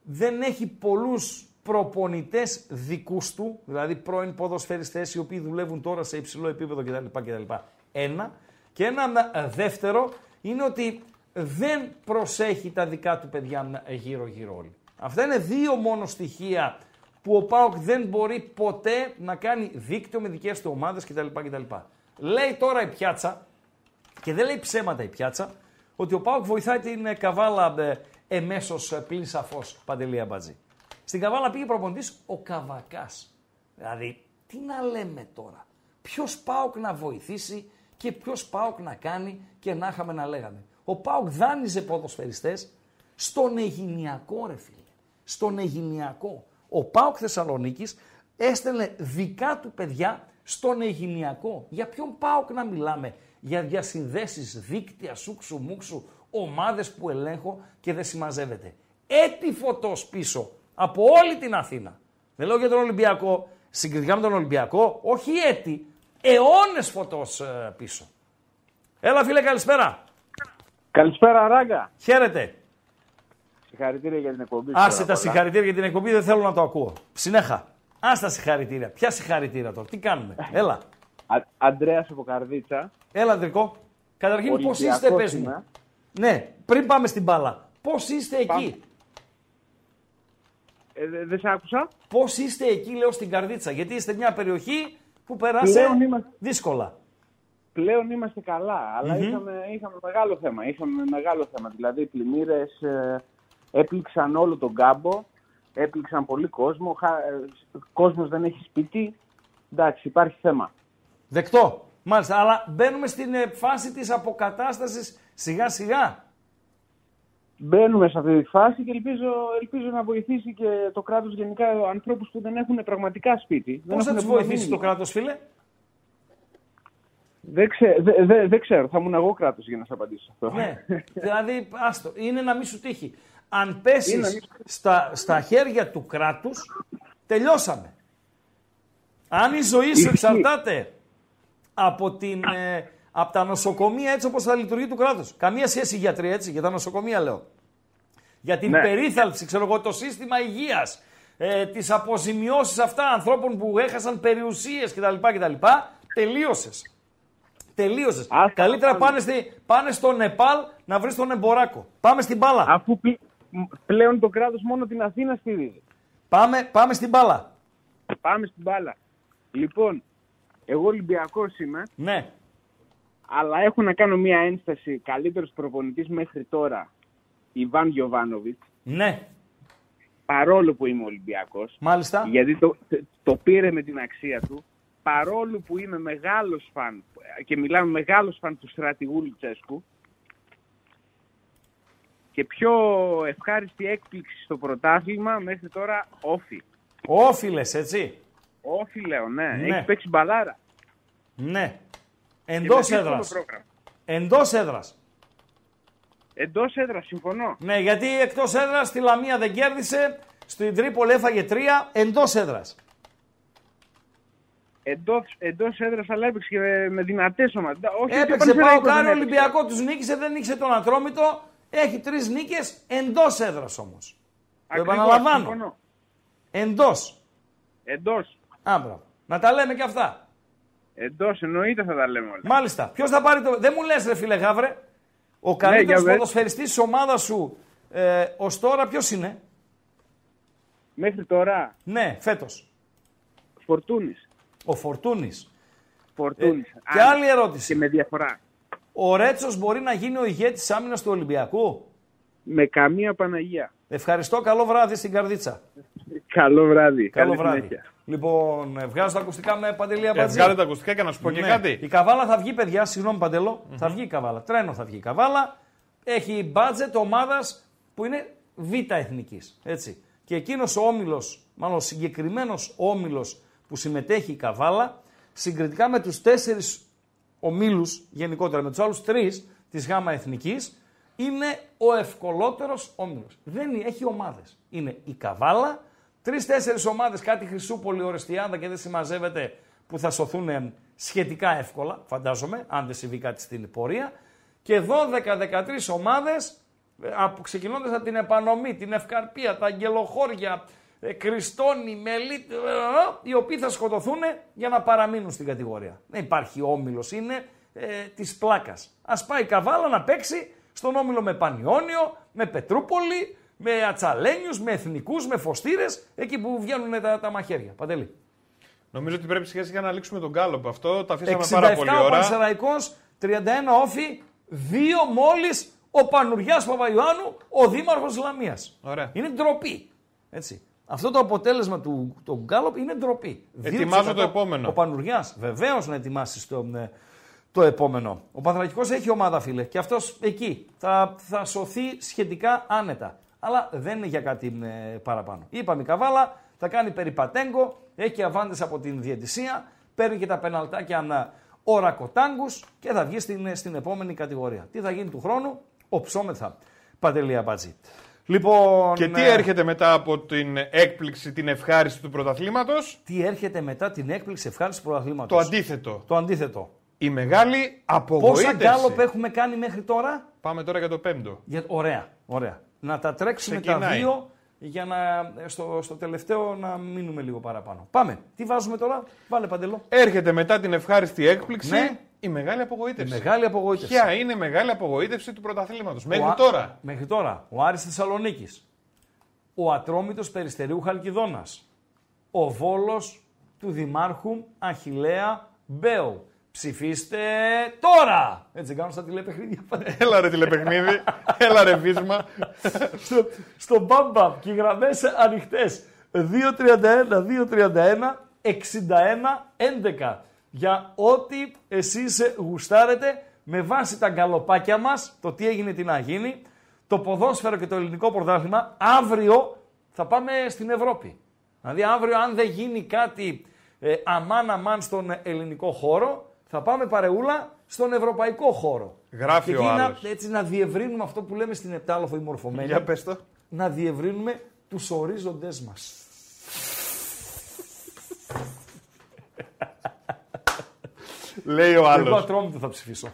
S4: δεν έχει πολλούς προπονητές δικούς του, δηλαδή πρώην ποδοσφαιριστές οι οποίοι δουλεύουν τώρα σε υψηλό επίπεδο κτλ. κτλ. Ένα. Και ένα ε, δεύτερο είναι ότι δεν προσέχει τα δικά του παιδιά γύρω-γύρω όλοι. Αυτά είναι δύο μόνο στοιχεία που ο ΠΑΟΚ δεν μπορεί ποτέ να κάνει δίκτυο με δικές του ομάδες κτλ. κτλ. Λέει τώρα η πιάτσα, και δεν λέει ψέματα η πιάτσα, ότι ο ΠΑΟΚ βοηθάει την ε, καβάλα ε, εμέσως ε, πλην σαφώς Παντελή Αμπατζή. Στην καβάλα πήγε προπονητής ο Καβακάς. Δηλαδή, τι να λέμε τώρα; Ποιος ΠΑΟΚ να βοηθήσει και ποιος ΠΑΟΚ να κάνει και να είχαμε να λέγαμε. Ο ΠΑΟΚ δάνειζε ποδοσφαιριστές στον Αιγινιακό ρε φίλε. Στον Αιγινιακό. Ο ΠΑΟΚ Θεσσαλονίκης έστελνε δικά του παιδιά στον Αιγινιακό. Για ποιον ΠΑΟΚ να μιλάμε; Για διασυνδέσεις, δίκτυα, σούξου, μουξου, ομάδες που ελέγχω και δεν συμμαζεύεται. Έτη φωτός πίσω από όλη την Αθήνα. Δεν λέω για τον Ολυμπιακό, συγκριτικά με τον Ολυμπιακό, όχι έτη, αιώνες φωτός ε, πίσω. Έλα φίλε καλησπέρα.
S13: Καλησπέρα, Ράγκα.
S4: Χαίρετε.
S13: Συγχαρητήρια για την εκπομπή.
S4: Άσε
S13: Ξέρω
S4: τα
S13: πολλά.
S4: συγχαρητήρια για την εκπομπή, δεν θέλω να το ακούω. Συνέχα. Άσε τα συγχαρητήρια. Ποια συγχαρητήρια τώρα, τι κάνουμε. Έλα.
S13: Α- Αντρέας από Καρδίτσα.
S4: Έλα, Αντρικό. Καταρχήν, πώς
S13: Ολυμπιακός
S4: είστε, πες μου.
S13: είμαι.
S4: Ναι, πριν πάμε στην μπάλα. Πώς είστε
S13: Πάμε.
S4: εκεί.
S13: Ε, δε- δεν σε άκουσα.
S4: Πώς είστε εκεί, λέω, στην Καρδίτσα; Γιατί είστε μια περιοχή που περάσε
S13: Πλέον είμαστε-
S4: δύσκολα.
S13: Πλέον είμαστε καλά, αλλά
S4: Μμμ.
S13: είχαμε, είχαμε μεγάλο θέμα. Είχαμε μεγάλο θέμα. Δηλαδή, οι πλημμύρες έπληξαν όλο τον κάμπο, έπληξαν πολύ κόσμο. Χα, ε, κόσμος δεν έχει σπίτι. Εντάξει, υπάρχει θέμα.
S4: Δεκτό. Μάλιστα, αλλά μπαίνουμε στην ε, φάση της αποκατάστασης σιγά σιγά.
S13: Μπαίνουμε σε αυτή τη φάση και ελπίζω, ελπίζω να βοηθήσει και το κράτος γενικά ανθρώπους που δεν έχουν πραγματικά σπίτι. Δεν
S4: Πώς θα
S13: έχουν
S4: τους
S13: που να
S4: βοηθήσει
S13: μείνουν.
S4: το κράτος, φίλε;
S13: Δεν, ξέ, δε- δε- δεν ξέρω, θα ήμουν εγώ κράτος για να σας απαντήσω αυτό.
S4: Ναι, δηλαδή, άστο, είναι να μην σου τύχει. Αν πέσεις
S13: Είναι να μην
S4: στα, στα χέρια του κράτους, τελειώσαμε. Αν η ζωή σου
S13: Ισχύει.
S4: εξαρτάται από, την, ε, από τα νοσοκομεία έτσι όπως θα λειτουργεί του κράτους. Καμία σχέση γιατρία έτσι, για τα νοσοκομεία λέω. Για την
S13: Ναι.
S4: περίθαλψη, ξέρω εγώ, το σύστημα υγείας, ε, τις αποζημιώσεις αυτά ανθρώπων που έχασαν περιουσίες κτλ. κτλ τελείωσες. Τελείωσες. Καλύτερα πάνε, στη, πάνε στο Νεπάλ να βρεις τον εμποράκο. Πάμε στην μπάλα.
S13: Αφού πλ- μ- πλέον το κράτος μόνο την Αθήνα στηρίζει.
S4: Πάμε, πάμε στην μπάλα.
S13: Πάμε στην μπάλα. Λοιπόν, εγώ Ολυμπιακός είμαι,
S4: Ναι.
S13: Αλλά έχω να κάνω μία ένσταση. Καλύτερος προπονητής μέχρι τώρα, Ιβάν Γιοβάνοβιτ,
S4: Ναι.
S13: παρόλο που είμαι Ολυμπιακός.
S4: Μάλιστα.
S13: Γιατί το, το πήρε με την αξία του. Παρόλο που είμαι μεγάλος φαν και μιλάμε μεγάλος φαν του στρατηγού Λουτσέσκου και πιο ευχάριστη έκπληξη στο πρωτάθλημα μέχρι τώρα όφη.
S4: Όφιλες, έτσι.
S13: Όφη λέω, ναι.
S4: Ναι.
S13: Έχεις παίξει μπαλάρα.
S4: Ναι.
S13: Και
S4: Εντός
S13: με δύσκολο
S4: έδρας.
S13: πρόγραμμα.
S4: Εντός έδρας.
S13: Εντός έδρας, συμφωνώ.
S4: Ναι, γιατί εκτός έδρας στη Λαμία δεν κέρδισε, στην Τρίπολη έφαγε τρία, εντός έδρας.
S13: Εντός, εντός έδρας, αλλά έπαιξε και με, με δυνατές ομάδες. Όχι,
S4: Έπαιξε
S13: και ο Πανσεραϊκός
S4: πάω
S13: δεν
S4: κάνει
S13: έπαιξε.
S4: Ολυμπιακό, τους νίκησε, δεν νίκησε τον Ατρόμητο. Έχει τρεις νίκες εντός έδρας όμως. Το
S13: Ακριβώς,
S4: επαναλαμβάνω.
S13: συμφωνώ.
S4: Εντός.
S13: Εντός.
S4: Άμπρα. Να τα λέμε και αυτά.
S13: Εντός, εννοείται θα τα λέμε όλα.
S4: Μάλιστα. Ποιος θα πάρει το. Δεν μου λες, ρε φίλε Γάβρε. Ο καλύτερο
S13: Ναι, για πες.
S4: ποδοσφαιριστής της ομάδας σου ε, ως τώρα ποιος είναι;
S13: Μέχρι τώρα,
S4: Ναι, φέτος.
S13: Φορτούνης.
S4: Ο Φορτούνης.
S13: Φορτούνης.
S4: Ε, και
S13: Α,
S4: άλλη ερώτηση.
S13: Και με διαφορά.
S4: Ο Ρέτσος μπορεί να γίνει ο ηγέτης άμυνας του Ολυμπιακού;
S13: Με καμία Παναγία.
S4: Ευχαριστώ. Καλό βράδυ στην καρδίτσα.
S13: Καλό βράδυ.
S4: Καλό
S13: Καλή
S4: βράδυ.
S13: συνέχεια.
S4: Λοιπόν, ε, βγάζω τα ακουστικά με παντελή αμπατζή.
S2: Ε, βγάλε τα ακουστικά και να σου πω και
S4: Ναι.
S2: κάτι.
S4: Η καβάλα θα βγει, παιδιά, συγγνώμη Παντελό, θα βγει η καβάλα. Τρένο θα βγει η καβάλα. Έχει μπάτζετ ομάδας που είναι β' εθνικής. Έτσι. Και εκείνος ο όμιλος, μάλλον συγκεκριμένος όμιλος που συμμετέχει η καβάλα, συγκριτικά με τους τέσσερις ομίλους γενικότερα, με τους άλλους τρεις της ΓΑΜΑ εθνικής, είναι ο ευκολότερος όμιλος. Δεν είναι- έχει ομάδες. Είναι η καβάλα, τρει-τέσσερι ομάδες, κάτι Χρυσούπολη, Ορεστιάδα και δεν συμμαζεύεται που θα σωθούν ε, σχετικά εύκολα, φαντάζομαι, αν δεν συμβεί κάτι στην πορεία. Και 12-13 ομάδες, ξεκινώντας από την Επανομή, την Ευκαρπία, τα Αγγελοχώρια, ε, Κριστόνη, Μελίτη, ε, οι οποίοι θα σκοτωθούν για να παραμείνουν στην κατηγορία. Δεν υπάρχει όμιλος, είναι ε, της πλάκας. Α πάει η Καβάλα να παίξει στον όμιλο με Πανιόνιο, με Πετρούπολη, με Ατσαλένιους, με Εθνικούς, με Φωστήρες, εκεί που βγαίνουν τα, τα μαχαίρια. Παντελή.
S2: Νομίζω ότι πρέπει σιγά σιγά να λήξουμε τον κάλοπ αυτό. Το αφήσαμε
S4: 67
S2: πάρα πολύ
S4: ο
S2: ώρα.
S4: Πανσεραϊκός, 31 όφη, 2 μόλις ο Πανουριάς Παπαϊωάννου, ο Δήμαρχος Λαμίας.
S2: Ωραία.
S4: Είναι ντροπή. Έτσι. Αυτό το αποτέλεσμα του, του Γκάλοπ είναι ντροπή.
S2: Ετοιμάζω
S4: 2%
S2: το επόμενο.
S4: Ο Πανουριάς, βεβαίως να ετοιμάσει το, ε, το επόμενο. Ο Παναθηναϊκός έχει ομάδα, φίλε, και αυτός εκεί θα, θα σωθεί σχετικά άνετα. Αλλά δεν είναι για κάτι ε, παραπάνω. Είπαμε η Καβάλα, θα κάνει περιπατέγκο, έχει αβάντες από την διαιτησία, παίρνει και τα πεναλτάκια ανα ορακοτάγκους και θα βγει στην, ε, στην επόμενη κατηγορία. Τι θα γίνει του χρόνου, οψόμεθα. Παντελία Μπατζή. Λοιπόν,
S2: Και τι
S4: ε,
S2: έρχεται μετά από την έκπληξη, την ευχάριστη του πρωταθλήματος;
S4: Τι έρχεται μετά την έκπληξη ευχάριστη πρωταθλήματος;
S2: Το αντίθετο.
S4: Το αντίθετο.
S2: Η μεγάλη απογοήτευση.
S4: Πόσα γκάλοπ έχουμε κάνει μέχρι τώρα;
S2: Πάμε τώρα για το πέμπτο.
S4: Για... Ωραία, ωραία. Να τα τρέξουμε τα
S2: Ξεκινάει.
S4: δύο για να στο, στο τελευταίο να μείνουμε λίγο παραπάνω. Πάμε. Τι βάζουμε τώρα, βάλε παντελό.
S2: Έρχεται μετά την ευχάριστη έκπληξη
S4: Ναι.
S2: η μεγάλη απογοήτευση.
S4: Η μεγάλη απογοήτευση.
S2: Ποια είναι η μεγάλη απογοήτευση του πρωταθλήματος; Μέχρι
S4: Ο Α-
S2: τώρα.
S4: Μέχρι τώρα. Ο Άρης Θεσσαλονίκης. Ο Ατρόμητος Περιστερίου Χαλκιδόνας. Ο Βόλος του Δημάρχου Αχιλέα Μπέου. Ψηφίστε τώρα! Έτσι κάνουν στα τηλεπαιχνίδια.
S2: Έλα ρε τηλεπαιχνίδι, έλα ρε βίσμα.
S4: στο, στο μπαμπαμ και οι γραμμές ανοιχτές. 2-31-2-31 61-11 για ό,τι εσείς γουστάρετε με βάση τα γκαλοπάκια μας, το τι έγινε τι να γίνει, το ποδόσφαιρο και το ελληνικό πρωτάθλημα, αύριο θα πάμε στην Ευρώπη. Δηλαδή αύριο αν δεν γίνει κάτι ε, αμάν αμάν στον ελληνικό χώρο, θα πάμε παρεούλα στον ευρωπαϊκό χώρο.
S2: Γράφει
S4: και
S2: ο
S4: εκεί να-
S2: άλλος.
S4: έτσι να διευρύνουμε αυτό που λέμε στην επτάλοφο η μορφωμένη.
S2: Για πες το.
S4: Να διευρύνουμε τους ορίζοντές μας.
S2: Λέει ο
S4: Εγώ
S2: άλλος.
S4: ατρόμητο θα ψηφίσω.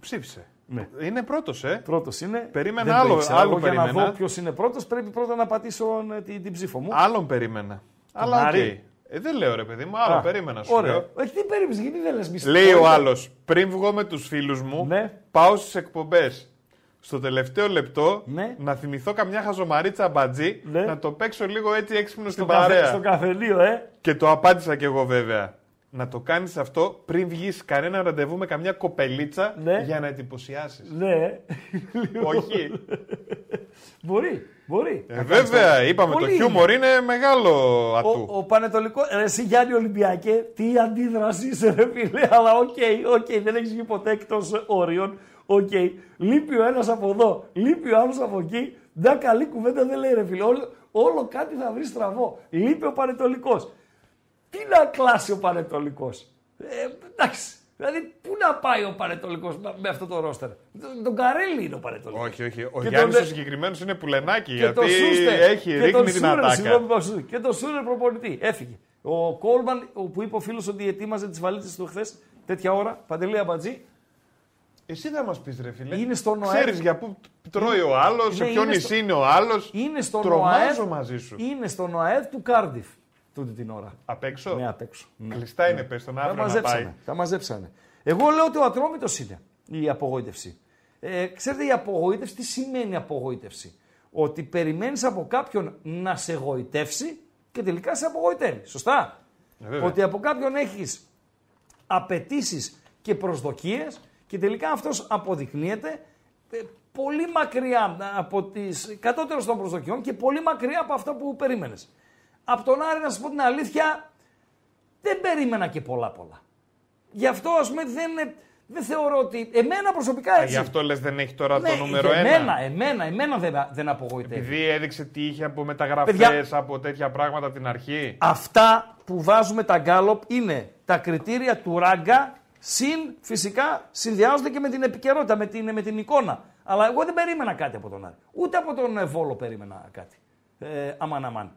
S2: Ψήφισε.
S4: Ναι.
S2: Είναι πρώτος, ε.
S4: Πρώτος είναι.
S2: Περίμενα
S4: Δεν το
S2: άλλο,
S4: ήξερα.
S2: άλλο
S4: Εγώ για να
S2: περίμενα.
S4: δω ποιος είναι πρώτος, πρέπει πρώτα να πατήσω ε, την, την ψήφο μου.
S2: Άλλον περίμενα. Αλλά οκ.
S4: Άρη.
S2: Ε, δεν λέω ρε παιδί μου, άλλο
S4: Α,
S2: περίμενα σου
S4: Ωραία.
S2: λέω.
S4: Ε, τι περίμενε, γιατί δεν λες μισθό.
S2: Λέει ο άλλος, πριν βγω με τους φίλους μου,
S4: Ναι.
S2: πάω στις εκπομπές. Στο τελευταίο λεπτό
S4: Ναι.
S2: να θυμηθώ καμιά χαζομαρίτσα Αμπατζή,
S4: Ναι.
S2: να το παίξω λίγο έτσι έξυπνο στην
S4: στο, καφέ,
S2: παρέα.
S4: στο καφενείο, ε.
S2: Και το απάντησα κι εγώ βέβαια. Να το κάνεις αυτό πριν βγεις κανένα ραντεβού με καμιά κοπελίτσα
S4: Ναι.
S2: για να εντυπωσιάσεις.
S4: Ναι.
S2: Όχι.
S4: μπορεί, μπορεί.
S2: Ε,
S4: Να κάνεις
S2: βέβαια,
S4: το-
S2: είπαμε το
S4: Πολύ
S2: χιούμορ είναι μεγάλο ατού.
S4: Ο, ο Πανετολικό, ρε, εσύ Γιάννη Ολυμπιακέ, τι αντίδραση είσαι, ρε φίλε, αλλά οκ, οκ, δεν έχεις βγει ποτέ εκτός όριων. Οκ, λείπει ο ένας από εδώ, λείπει ο άλλος από εκεί. Μια καλή κουβέντα δεν λέει, ρε φίλε. Όλο, όλο κάτι θα βρεις στραβό. Λείπει ο Πανετολικός. Τι να κλάσει ο Πανετολικός; Ε, εντάξει. Δηλαδή, πού να πάει ο Πανετολικός με αυτό το ρόστερ; Τον, τον Καρέλη είναι ο Πανετολικός.
S2: Όχι, όχι. Ο
S4: Και
S2: Γιάννης
S4: τον-
S2: ο συγκεκριμένος είναι πουλενάκι.
S4: Και το
S2: γιατί
S4: Σούστερ.
S2: έχει
S4: και
S2: ρίχνει
S4: τον
S2: την
S4: Σούρερ,
S2: ατάκα.
S4: συγγνώμη, τον Σούρερ. Και το Σούρερ προπονητή. Έφυγε. Ο Κόλμαν, ο που είπε ο φίλος ότι ετοίμαζε τις βαλίτσες του χθες, τέτοια ώρα, παντελή αμπατζή.
S2: Εσύ θα μας πεις, ρε φίλε.
S4: Είναι στον ΟΑΕΔ.
S2: Ξέρεις για πού τρώει ο άλλος, σε
S4: Ναι,
S2: ποιο
S4: είναι
S2: νησί
S4: στο-
S2: είναι ο άλλος.
S4: Είναι στον
S2: Τρομάζω
S4: ΟΑΕΔ,
S2: μαζί σου.
S4: Είναι στον ΟΑΕΔ του Κάρντιφ τούτη την ώρα.
S2: Απ' έξω;
S4: Ναι, απ' έξω. Ναι.
S2: Κλειστά είναι, πες τον
S4: Τα
S2: αύριο να πάει.
S4: μαζέψανε. Τα μαζέψανε. Εγώ λέω ότι ο ατρόμητος είναι η απογοήτευση. Ε, ξέρετε η απογοήτευση, τι σημαίνει απογοήτευση; Ότι περιμένεις από κάποιον να σε γοητεύσει και τελικά σε απογοητεύει. Σωστά;
S2: Ε, βέβαια.
S4: ότι από κάποιον έχεις απαιτήσεις και προσδοκίες και τελικά αυτός αποδεικνύεται ε, πολύ μακριά από τις κατώτερες των προσδοκιών και πολύ μακριά από αυτό που περίμενες. Από τον Άρη να σου πω την αλήθεια, δεν περίμενα και πολλά πολλά. Γι' αυτό ας πούμε δεν, δεν θεωρώ ότι. Εμένα προσωπικά
S2: Α,
S4: έτσι.
S2: Γι' αυτό λες δεν έχει τώρα
S4: Ναι,
S2: το νούμερο
S4: για
S2: ένα.
S4: Εμένα, εμένα, εμένα δεν, δεν απογοητεύει.
S2: Επειδή έδειξε τι είχε από μεταγραφές,
S4: Παιδιά-
S2: από τέτοια πράγματα από την αρχή.
S4: Αυτά που βάζουμε τα γκάλοπ είναι τα κριτήρια του ράγκα, συν φυσικά συνδυάζονται και με την επικαιρότητα, με την, με την εικόνα. Αλλά εγώ δεν περίμενα κάτι από τον Άρη. Ούτε από τον ε, Βόλο περίμενα κάτι. Ε, αμάν αμάν.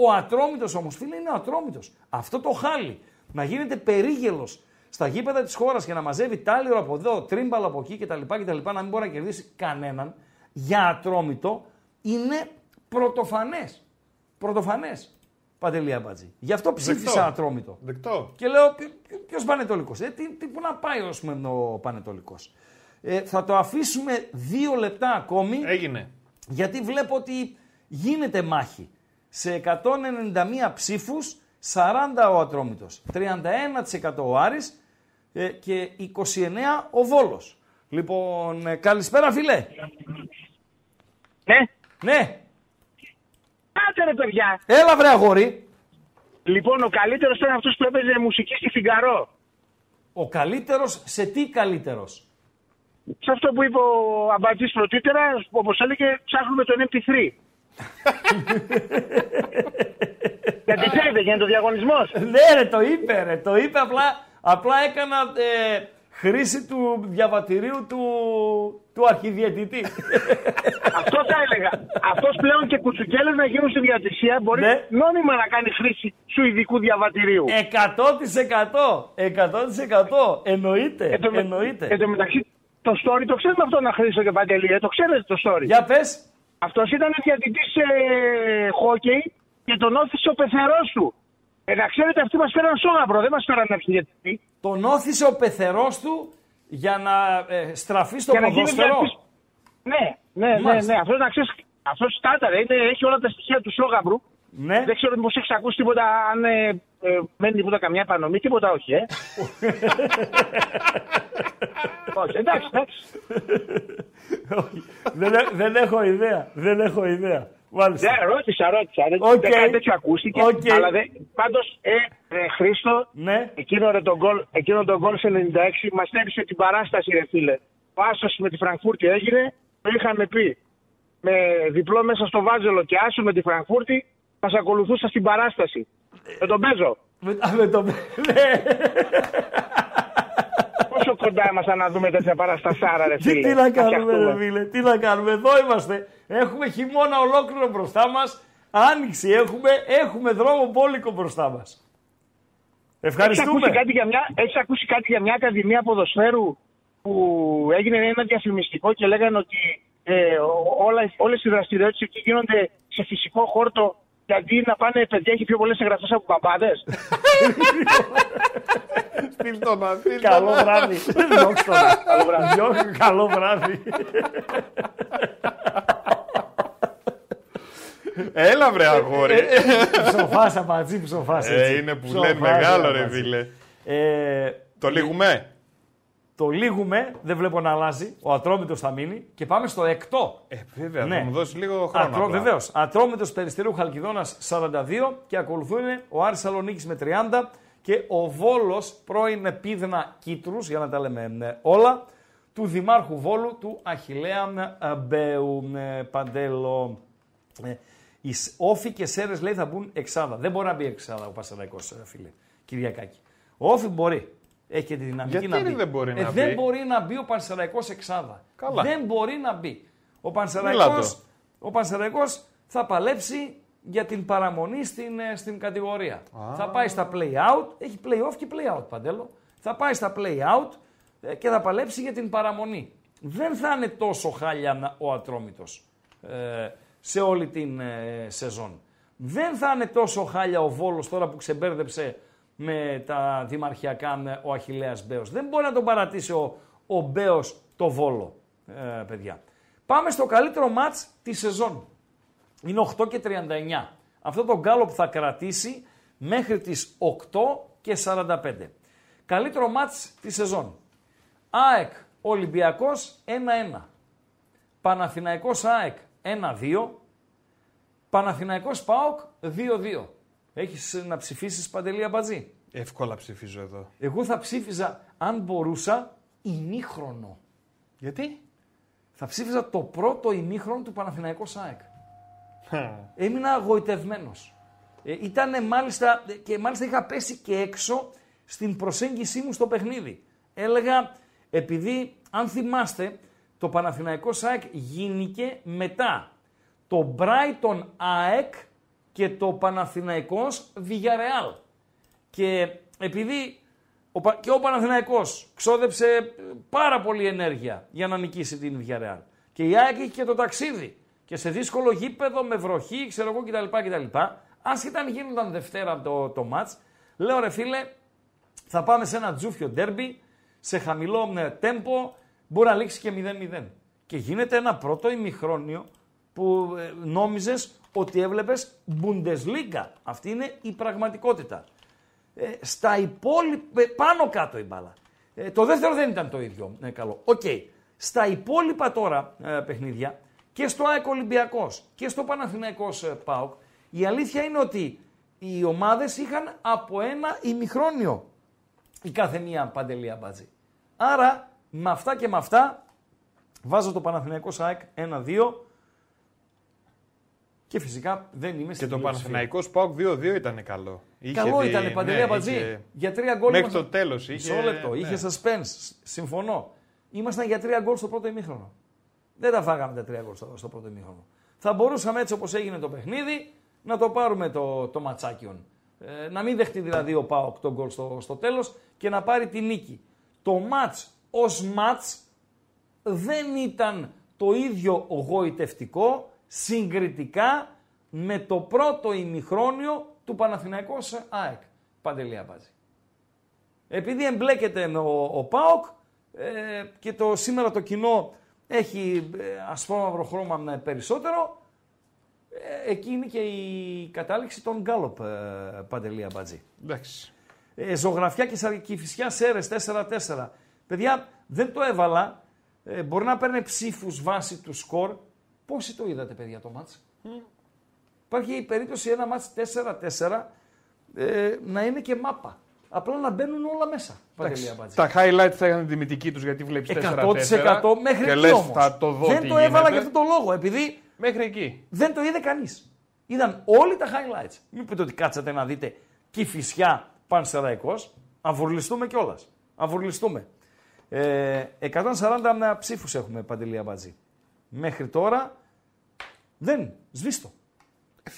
S4: Ο Ατρόμητος όμως, φίλε, είναι ο Ατρόμητος. Αυτό το χάλι, να γίνεται περίγελος στα γήπεδα της χώρας και να μαζεύει τάλιρο από εδώ, τρίμπαλο από εκεί κτλ, κτλ. να μην μπορεί να κερδίσει κανέναν, για Ατρόμητο είναι πρωτοφανές. Πρωτοφανές. Παντελή Αμπατζή. Γι' αυτό ψήφισα
S2: Δεκτό.
S4: Ατρόμητο.
S2: Δεκτό.
S4: Και λέω, ποιο Πανετολικός. Ε, τι, τι, πού να πάει ως πούμε, ο Πανετολικός. Ε, θα το αφήσουμε δύο λεπτά ακόμη.
S2: Έγινε.
S4: Γιατί βλέπω ότι γίνεται μάχη. Σε 191 ψήφους, 40 ο Ατρόμητος, 31% ο Άρης ε, και 29 ο Βόλος. Λοιπόν, ε, καλησπέρα φίλε.
S14: Ναι.
S4: Ναι.
S14: Κάτσε ρε παιδιά.
S4: Έλα βρε αγόρι.
S14: Λοιπόν, ο καλύτερος ήταν αυτός που έπαιζε μουσική στη Φιγκαρό.
S4: Ο καλύτερος, σε τι καλύτερος;
S14: Σε αυτό που είπε ο Αμπατζής πρωτήτερα, όπως έλεγε, ψάχνουμε τον MP3. Γιατί ξέρετε, γίνεται ο διαγωνισμός.
S4: ναι ρε, το είπε ρε, το είπε απλά, απλά έκανα ε, χρήση του διαβατηρίου του, του αρχιδιαιτητή.
S14: Αυτό θα έλεγα. Αυτός πλέον και κουτσουκέλες να γίνουν στη διατησία μπορεί
S4: Ναι.
S14: νόμιμα να κάνει χρήση σου ειδικού διαβατηρίου.
S4: 100%! 100%! Εννοείται,
S14: Εν τω με-
S4: εννοείται.
S14: Εν τω μεταξύ, το story το ξέρουμε αυτό να Χρήστο και Παντελή, ε, το ξέρετε το story.
S4: Για πες.
S14: Αυτός ήταν διατητή ε, χόκεϊ και τον ώθησε ο πεθερός του. Ε, να ξέρετε, αυτοί μας φέραν σώγαμπρο, δεν μας φέραν να διαιτητή.
S4: Τον ώθησε ο πεθερός του για να ε, στραφεί στο
S14: Για να γίνει
S4: ποδόσφαιρο;
S14: διαιτητής. Ναι, ναι, ναι,
S4: Μάλιστα.
S14: ναι. Αυτός να ξέρεις. Αυτός στάνταρ, είναι, έχει όλα τα στοιχεία του σώγαμπρου.
S4: Ναι.
S14: Δεν ξέρω μήπως έχεις ακούσει τίποτα, αν ε, ε, μένει τίποτα καμιά επανομή, τίποτα όχι, ε. όχι, εντάξει, εντάξει.
S4: Όχι, δεν, έ- δεν έχω ιδέα. Δεν έχω ιδέα. Μάλιστα.
S14: Ναι, ρώτησα, ρώτησα. Δεν
S4: Οκ.
S14: δεν κάτι τέτοιο ακούστηκε.
S4: Οκ.
S14: Αλλά δεν... πάντως, ε, ε, Χρήστο,
S4: Ναι.
S14: εκείνο, ρε, το γκολ, εκείνο το γκολ σε 96 μας έριξε την παράσταση, ρε φίλε. Ο Άσος με τη Φραγκφούρτη έγινε, το είχαμε πει. Με διπλό μέσα στο Βάζελο και Άσο με τη Φραγκφούρτη, μας ακολουθούσα στην παράσταση. Με τον Πέζο.
S4: Με, α, με το... ναι.
S14: Πόσο κοντά ήμασταν να δούμε τέτοια παραστασάρα, ρε
S4: Τι,
S14: φίλε.
S4: τι να κάνουμε,
S14: φτιαχτούμε.
S4: ρε φίλε, τι να κάνουμε. Εδώ είμαστε. Έχουμε χειμώνα ολόκληρο μπροστά μας. Άνοιξη έχουμε, έχουμε δρόμο μπόλικο μπροστά μας.
S14: Έχεις
S4: Ευχαριστούμε.
S14: ακούσει, κάτι για μια, έχεις ακούσει κάτι για μια ακαδημία ποδοσφαίρου που έγινε ένα διαφημιστικό και λέγανε ότι ε, ό- όλα, όλες οι δραστηριότητες εκεί γίνονται σε φυσικό χόρτο και αντί να πάνε παιδιά έχει πιο πολλές εγγραφές από παπάδες.
S2: Στείλ το να, στείλ το
S4: Καλό
S2: να.
S4: βράδυ. Διώξ' το να.
S14: Καλό βράδυ.
S4: Διώξ' Καλό βράδυ.
S2: Έλα βρε αγόρι.
S4: Ψοφάσα μαζί, ψοφάσα.
S2: Ε, είναι που λένε μεγάλο ρε φίλε.
S4: Ε,
S2: Το λίγουμε.
S4: Το λίγουμε, δεν βλέπω να αλλάζει. Ο Ατρόμητος θα μείνει και πάμε στο εκτό.
S2: Ε, βέβαια,
S4: Ναι.
S2: θα μου δώσεις λίγο χρόνο.
S4: Ατρό,
S2: απλά.
S4: Βεβαίως. Ατρόμητος Περιστερίου Χαλκιδόνας 42 και ακολουθούν ο Άρης Σαλονίκης με 30 και ο Βόλος πρώην πίδνα Κίτρου, για να τα λέμε ε, όλα, του Δημάρχου Βόλου του Αχηλέα ε, Μπέου ε, Παντέλο. Ε, οι Σ- Όφη και Σέρες λέει θα μπουν εξάδα. Δεν μπορεί να μπει εξάδα ο Πασαραϊκό, φίλε. Κυριακάκη. Ο Όφη μπορεί. Έχει και τη δυναμική
S2: Γιατί
S4: να μπει.
S2: δεν μπορεί
S4: Ε,
S2: να
S4: δεν
S2: μπει;
S4: μπορεί να μπει ο Πανσεραϊκός εξάδα.
S2: Καλά.
S4: Δεν μπορεί να μπει. Ο
S2: Μίλα
S4: Πανσεραϊκός,
S2: το.
S4: ο Πανσεραϊκός θα παλέψει για την παραμονή στην, ε, στην κατηγορία. Θα πάει στα play-out, έχει play-off και play-out παντέλο. Θα πάει στα play-out ε, και θα παλέψει για την παραμονή. Δεν θα είναι τόσο χάλια να- ο Ατρόμητος ε, σε όλη την ε, σεζόν. Δεν θα είναι τόσο χάλια ο Βόλος τώρα που ξεμπέρδεψε με τα δημαρχιακά με ο Αχιλέας Μπέος. Δεν μπορεί να τον παρατήσει ο, ο Μπέος το Βόλο, ε, παιδιά. Πάμε στο καλύτερο μάτς της σεζόν. Είναι 8 και 39. Αυτό το γκάλο που θα κρατήσει μέχρι τις 8 και 45. Καλύτερο μάτς της σεζόν. ΑΕΚ Ολυμπιακός 1-1. Παναθηναϊκός ΑΕΚ 1-2. Παναθηναϊκός ΠΑΟΚ 2-2. Έχεις να ψηφίσεις Παντελή Αμπατζή;
S2: Εύκολα ψηφίζω εδώ.
S4: Εγώ θα ψήφιζα, αν μπορούσα, ημίχρονο.
S2: Γιατί;
S4: Θα ψήφιζα το πρώτο ημίχρονο του Παναθηναϊκού ΣΑΕΚ. Έμεινα αγοητευμένος. Ε, ήταν μάλιστα, και μάλιστα είχα πέσει και έξω στην προσέγγιση μου στο παιχνίδι. Έλεγα, επειδή αν θυμάστε, το Παναθηναϊκό ΣΑΕΚ γίνηκε μετά το Brighton ΑΕΚ και το Παναθηναϊκός Villarreal. Και επειδή ο, Πα- και ο Παναθηναϊκός ξόδεψε ε, πάρα πολύ ενέργεια για να νικήσει την Villarreal. Και η ΑΕΚ είχε και το ταξίδι. Και σε δύσκολο γήπεδο, με βροχή, ξέρω εγώ κτλ. κτλ. Άσχετα αν γίνονταν Δευτέρα το, το μάτς, λέω ρε φίλε, θα πάμε σε ένα τζούφιο ντέρμπι, σε χαμηλό ε, τέμπο, μπορεί να λήξει και 0-0. Και γίνεται ένα πρώτο ημιχρόνιο που ε, νόμιζες ότι έβλεπες Bundesliga. Αυτή είναι η πραγματικότητα. Ε, στα υπόλοιπα, πάνω κάτω η μπάλα. Ε, το δεύτερο δεν ήταν το ίδιο ε, καλό. Οκ. Στα υπόλοιπα τώρα ε, παιχνίδια και στο ΑΕΚ Ολυμπιακός και στο Παναθηναϊκός ε, ΠΑΟΚ η αλήθεια είναι ότι οι ομάδες είχαν από ένα ημιχρόνιο η κάθε μία παντελία μπάτζη. Άρα με αυτά και με αυτά βάζω το Παναθηναϊκό ΣΑΕΚ 1-2 και φυσικά δεν είμαι
S2: Και
S4: στην
S2: το
S4: πλειοψηφία.
S2: Παναθηναϊκός ΠΑΟΚ 2-2 ήταν καλό. Είχε
S4: Καλό
S2: δει-
S4: ήταν παντελή
S2: ναι,
S4: Αμπατζή.
S2: είχε-
S4: Για τρία γκολ.
S2: Μέχρι
S4: ήμασταν-
S2: το τέλος είχε-
S4: Μισό λεπτό.
S2: ναι.
S4: Είχε suspense. Σ- Συμφωνώ. Ήμασταν για τρία γκολ στο πρώτο ημίχρονο. Δεν τα φάγαμε τα τρία γκολ στο, στο πρώτο ημίχρονο. Θα μπορούσαμε έτσι όπως έγινε το παιχνίδι να το πάρουμε το, το ματσάκιον. Ε, να μην δεχτεί δηλαδή ο Πάοκ τον γκολ στο, στο τέλος και να πάρει τη νίκη. Το μάτς ως μάτς δεν ήταν το ίδιο γοητευτικό συγκριτικά με το πρώτο ημιχρόνιο του Παναθηναϊκός ΑΕΚ. Παντελία Μπάζη. Επειδή εμπλέκεται ο, ο ΠΑΟΚ ε, και το, σήμερα το κοινό έχει ε, ασφάλμαυρο χρώμα με περισσότερο, ε, εκεί είναι και η κατάληξη των Γκάλοπ, ε, Παντελία Μπατζή.
S2: Εντάξει.
S4: Ε, ζωγραφιά και Σαρκιφυσιά Σέρες 4-4. Παιδιά, δεν το έβαλα. Ε, μπορεί να παίρνει ψήφους βάσει του σκορ. Πόσοι το είδατε, παιδιά, το μάτς; Υπάρχει η περίπτωση ένα μάτς 4-4 ε, να είναι και μάπα. Απλά να μπαίνουν όλα μέσα. Παντελία Μπατζή.
S2: Τα highlights θα είχαν τιμητική τους γιατί βλέπεις 4-4.
S4: 100% μέχρι
S2: και
S4: εκεί
S2: λες,
S4: όμως.
S2: θα το δω
S4: Δεν
S2: τι
S4: το έβαλα
S2: γίνεται.
S4: για αυτόν τον λόγο. Επειδή
S2: Μέχρι εκεί.
S4: δεν το είδε κανείς. Είδαν όλοι τα highlights. Μην πείτε ότι κάτσατε να δείτε Κηφισιά Πανσεραϊκός. Αβουρλιστούμε κιόλας. Αβουρλιστούμε. Ε, 140 ψήφους έχουμε Παντελία Μπατζή. Μέχρι τώρα δεν. Σβήστο.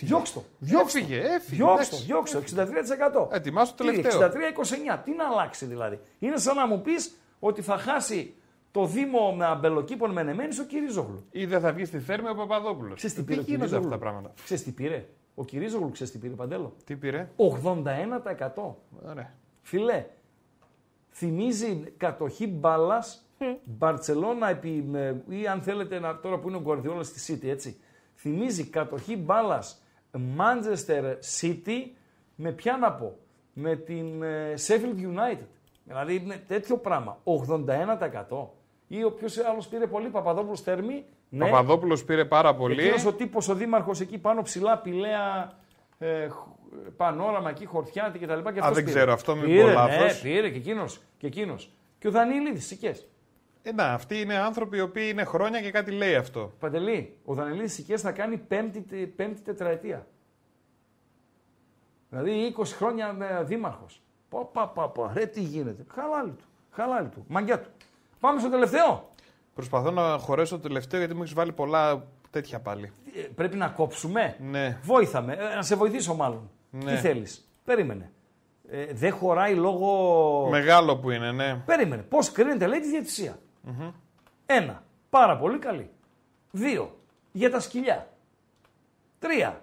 S4: Διώξ' το. Διώξ' το.
S2: Έφυγε, έφυγε,
S4: Διώξ' το.
S2: εντάξει.
S4: Διώξ' το. 63%.
S2: Ετοιμάσου το
S4: Τι,
S2: τελευταίο.
S4: 63-29. Τι να αλλάξει δηλαδή. Είναι σαν να μου πεις ότι θα χάσει το Δήμο με αμπελοκήπων Μενεμένης ο Κυρίζογλου.
S2: Ή δεν θα βγει στη θέρμη ο Παπαδόπουλος.
S4: Ξέρεις τι
S2: Τι
S4: πήρε ο
S2: γίνονται
S4: Κυρίζογλου.
S2: αυτά τα πράγματα;
S4: Ξέρεις τι πήρε; Ο Κυρίζογλου ξέρεις τι πήρε Παντέλο;
S2: Τι πήρε;
S4: 81%.
S2: Ωραία.
S4: Φιλέ, θυμίζει κατοχή μπάλας Μπαρσελόνα επί, με- ή αν θέλετε να, τώρα που είναι ο Γκουαρδιόλας στη City, έτσι. Θυμίζει κατοχή μπάλας Manchester City με ποια να πω, με την ε, Sheffield United. Δηλαδή είναι τέτοιο πράγμα. 81%. Ή ο ποιο άλλος πήρε πολύ, Παπαδόπουλος Θέρμη. Ναι.
S2: Παπαδόπουλος πήρε πάρα πολύ.
S4: Εκείνος ο τύπος, ο δήμαρχος εκεί πάνω ψηλά, πηλαία, ε, χ- πανόραμα εκεί, χορτιάτη κτλ. Και αυτός
S2: δεν
S4: πήρε.
S2: ξέρω, αυτό μην
S4: πήρε,
S2: πω
S4: Ναι,
S2: λάθος.
S4: πήρε και εκείνος. Και, εκείνος. και ο Δανίλιδης, Σικές.
S2: Ε, να, αυτοί είναι άνθρωποι οι οποίοι είναι χρόνια και κάτι λέει αυτό.
S4: Παντελή, ο Δανιλίδης Σικές θα κάνει πέμπτη, τε- πέμπτη τετραετία. Δηλαδή 20 χρόνια ε, δήμαρχος. Πα, πα, πα, πα, ρε τι γίνεται. Χαλάλι του, χαλάλι του, μαγκιά του. Πάμε στο τελευταίο.
S2: Προσπαθώ να χωρέσω το τελευταίο γιατί μου έχεις βάλει πολλά τέτοια πάλι.
S4: Ε, πρέπει να κόψουμε.
S2: Ναι.
S4: Βόηθαμε. Ε, να σε βοηθήσω μάλλον.
S2: Ναι.
S4: Τι θέλεις. Περίμενε. Ε, δεν χωράει λόγω...
S2: Μεγάλο που είναι, ναι.
S4: Περίμενε. Πώς κρίνεται λέει τη διαιτησία. Ένα. Πάρα πολύ καλή. Δύο. Για τα σκυλιά. Τρία.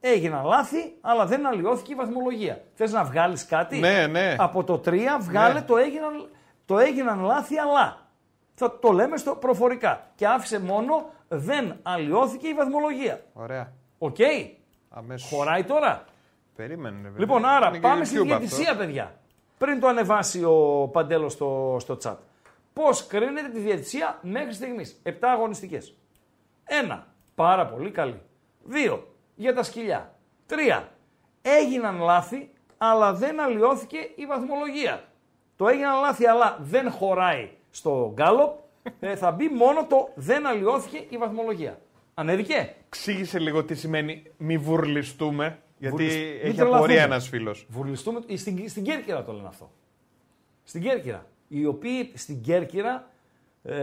S4: Έγιναν λάθη, αλλά δεν αλλοιώθηκε η βαθμολογία. Θες να βγάλεις κάτι;
S2: Ναι, ναι.
S4: Από το τρία βγάλε
S2: Ναι.
S4: το, έγιναν, το έγιναν λάθη, αλλά. Θα το λέμε στο προφορικά. Και άφησε μόνο δεν αλλοιώθηκε η βαθμολογία.
S2: Ωραία.
S4: Οκ.
S2: Αμέσως.
S4: Χωράει τώρα.
S2: Περίμενε. ρε, βέβαια.
S4: Λοιπόν, άρα
S2: Είναι και
S4: πάμε στη
S2: YouTube
S4: διαιτησία,
S2: αυτό.
S4: παιδιά. Πριν το ανεβάσει ο Παντέλος στο, στο chat. Πώς κρίνετε τη διαιτησία μέχρι στιγμής. Επτά αγωνιστικές. Ένα. Πάρα πολύ καλή. Δύο. Για τα σκυλιά. Τρία. Έγιναν λάθη, αλλά δεν αλλοιώθηκε η βαθμολογία. Το έγιναν λάθη, αλλά δεν χωράει στο γκάλοπ. Ε, θα μπει μόνο το δεν αλλοιώθηκε η βαθμολογία. Ανέβηκε;
S2: Εξήγησε λίγο τι σημαίνει μη βουρλιστούμε. Γιατί
S4: Βουρλισ- μην
S2: έχει
S4: τρελαθούμε.
S2: απορία ένας φίλος.
S4: Βουρλιστούμε. ε, Στην, στην Κέρκυρα το λένε αυτό. Στην Κέρκυρα. Οι οποίοι στην Κέρκυρα ε,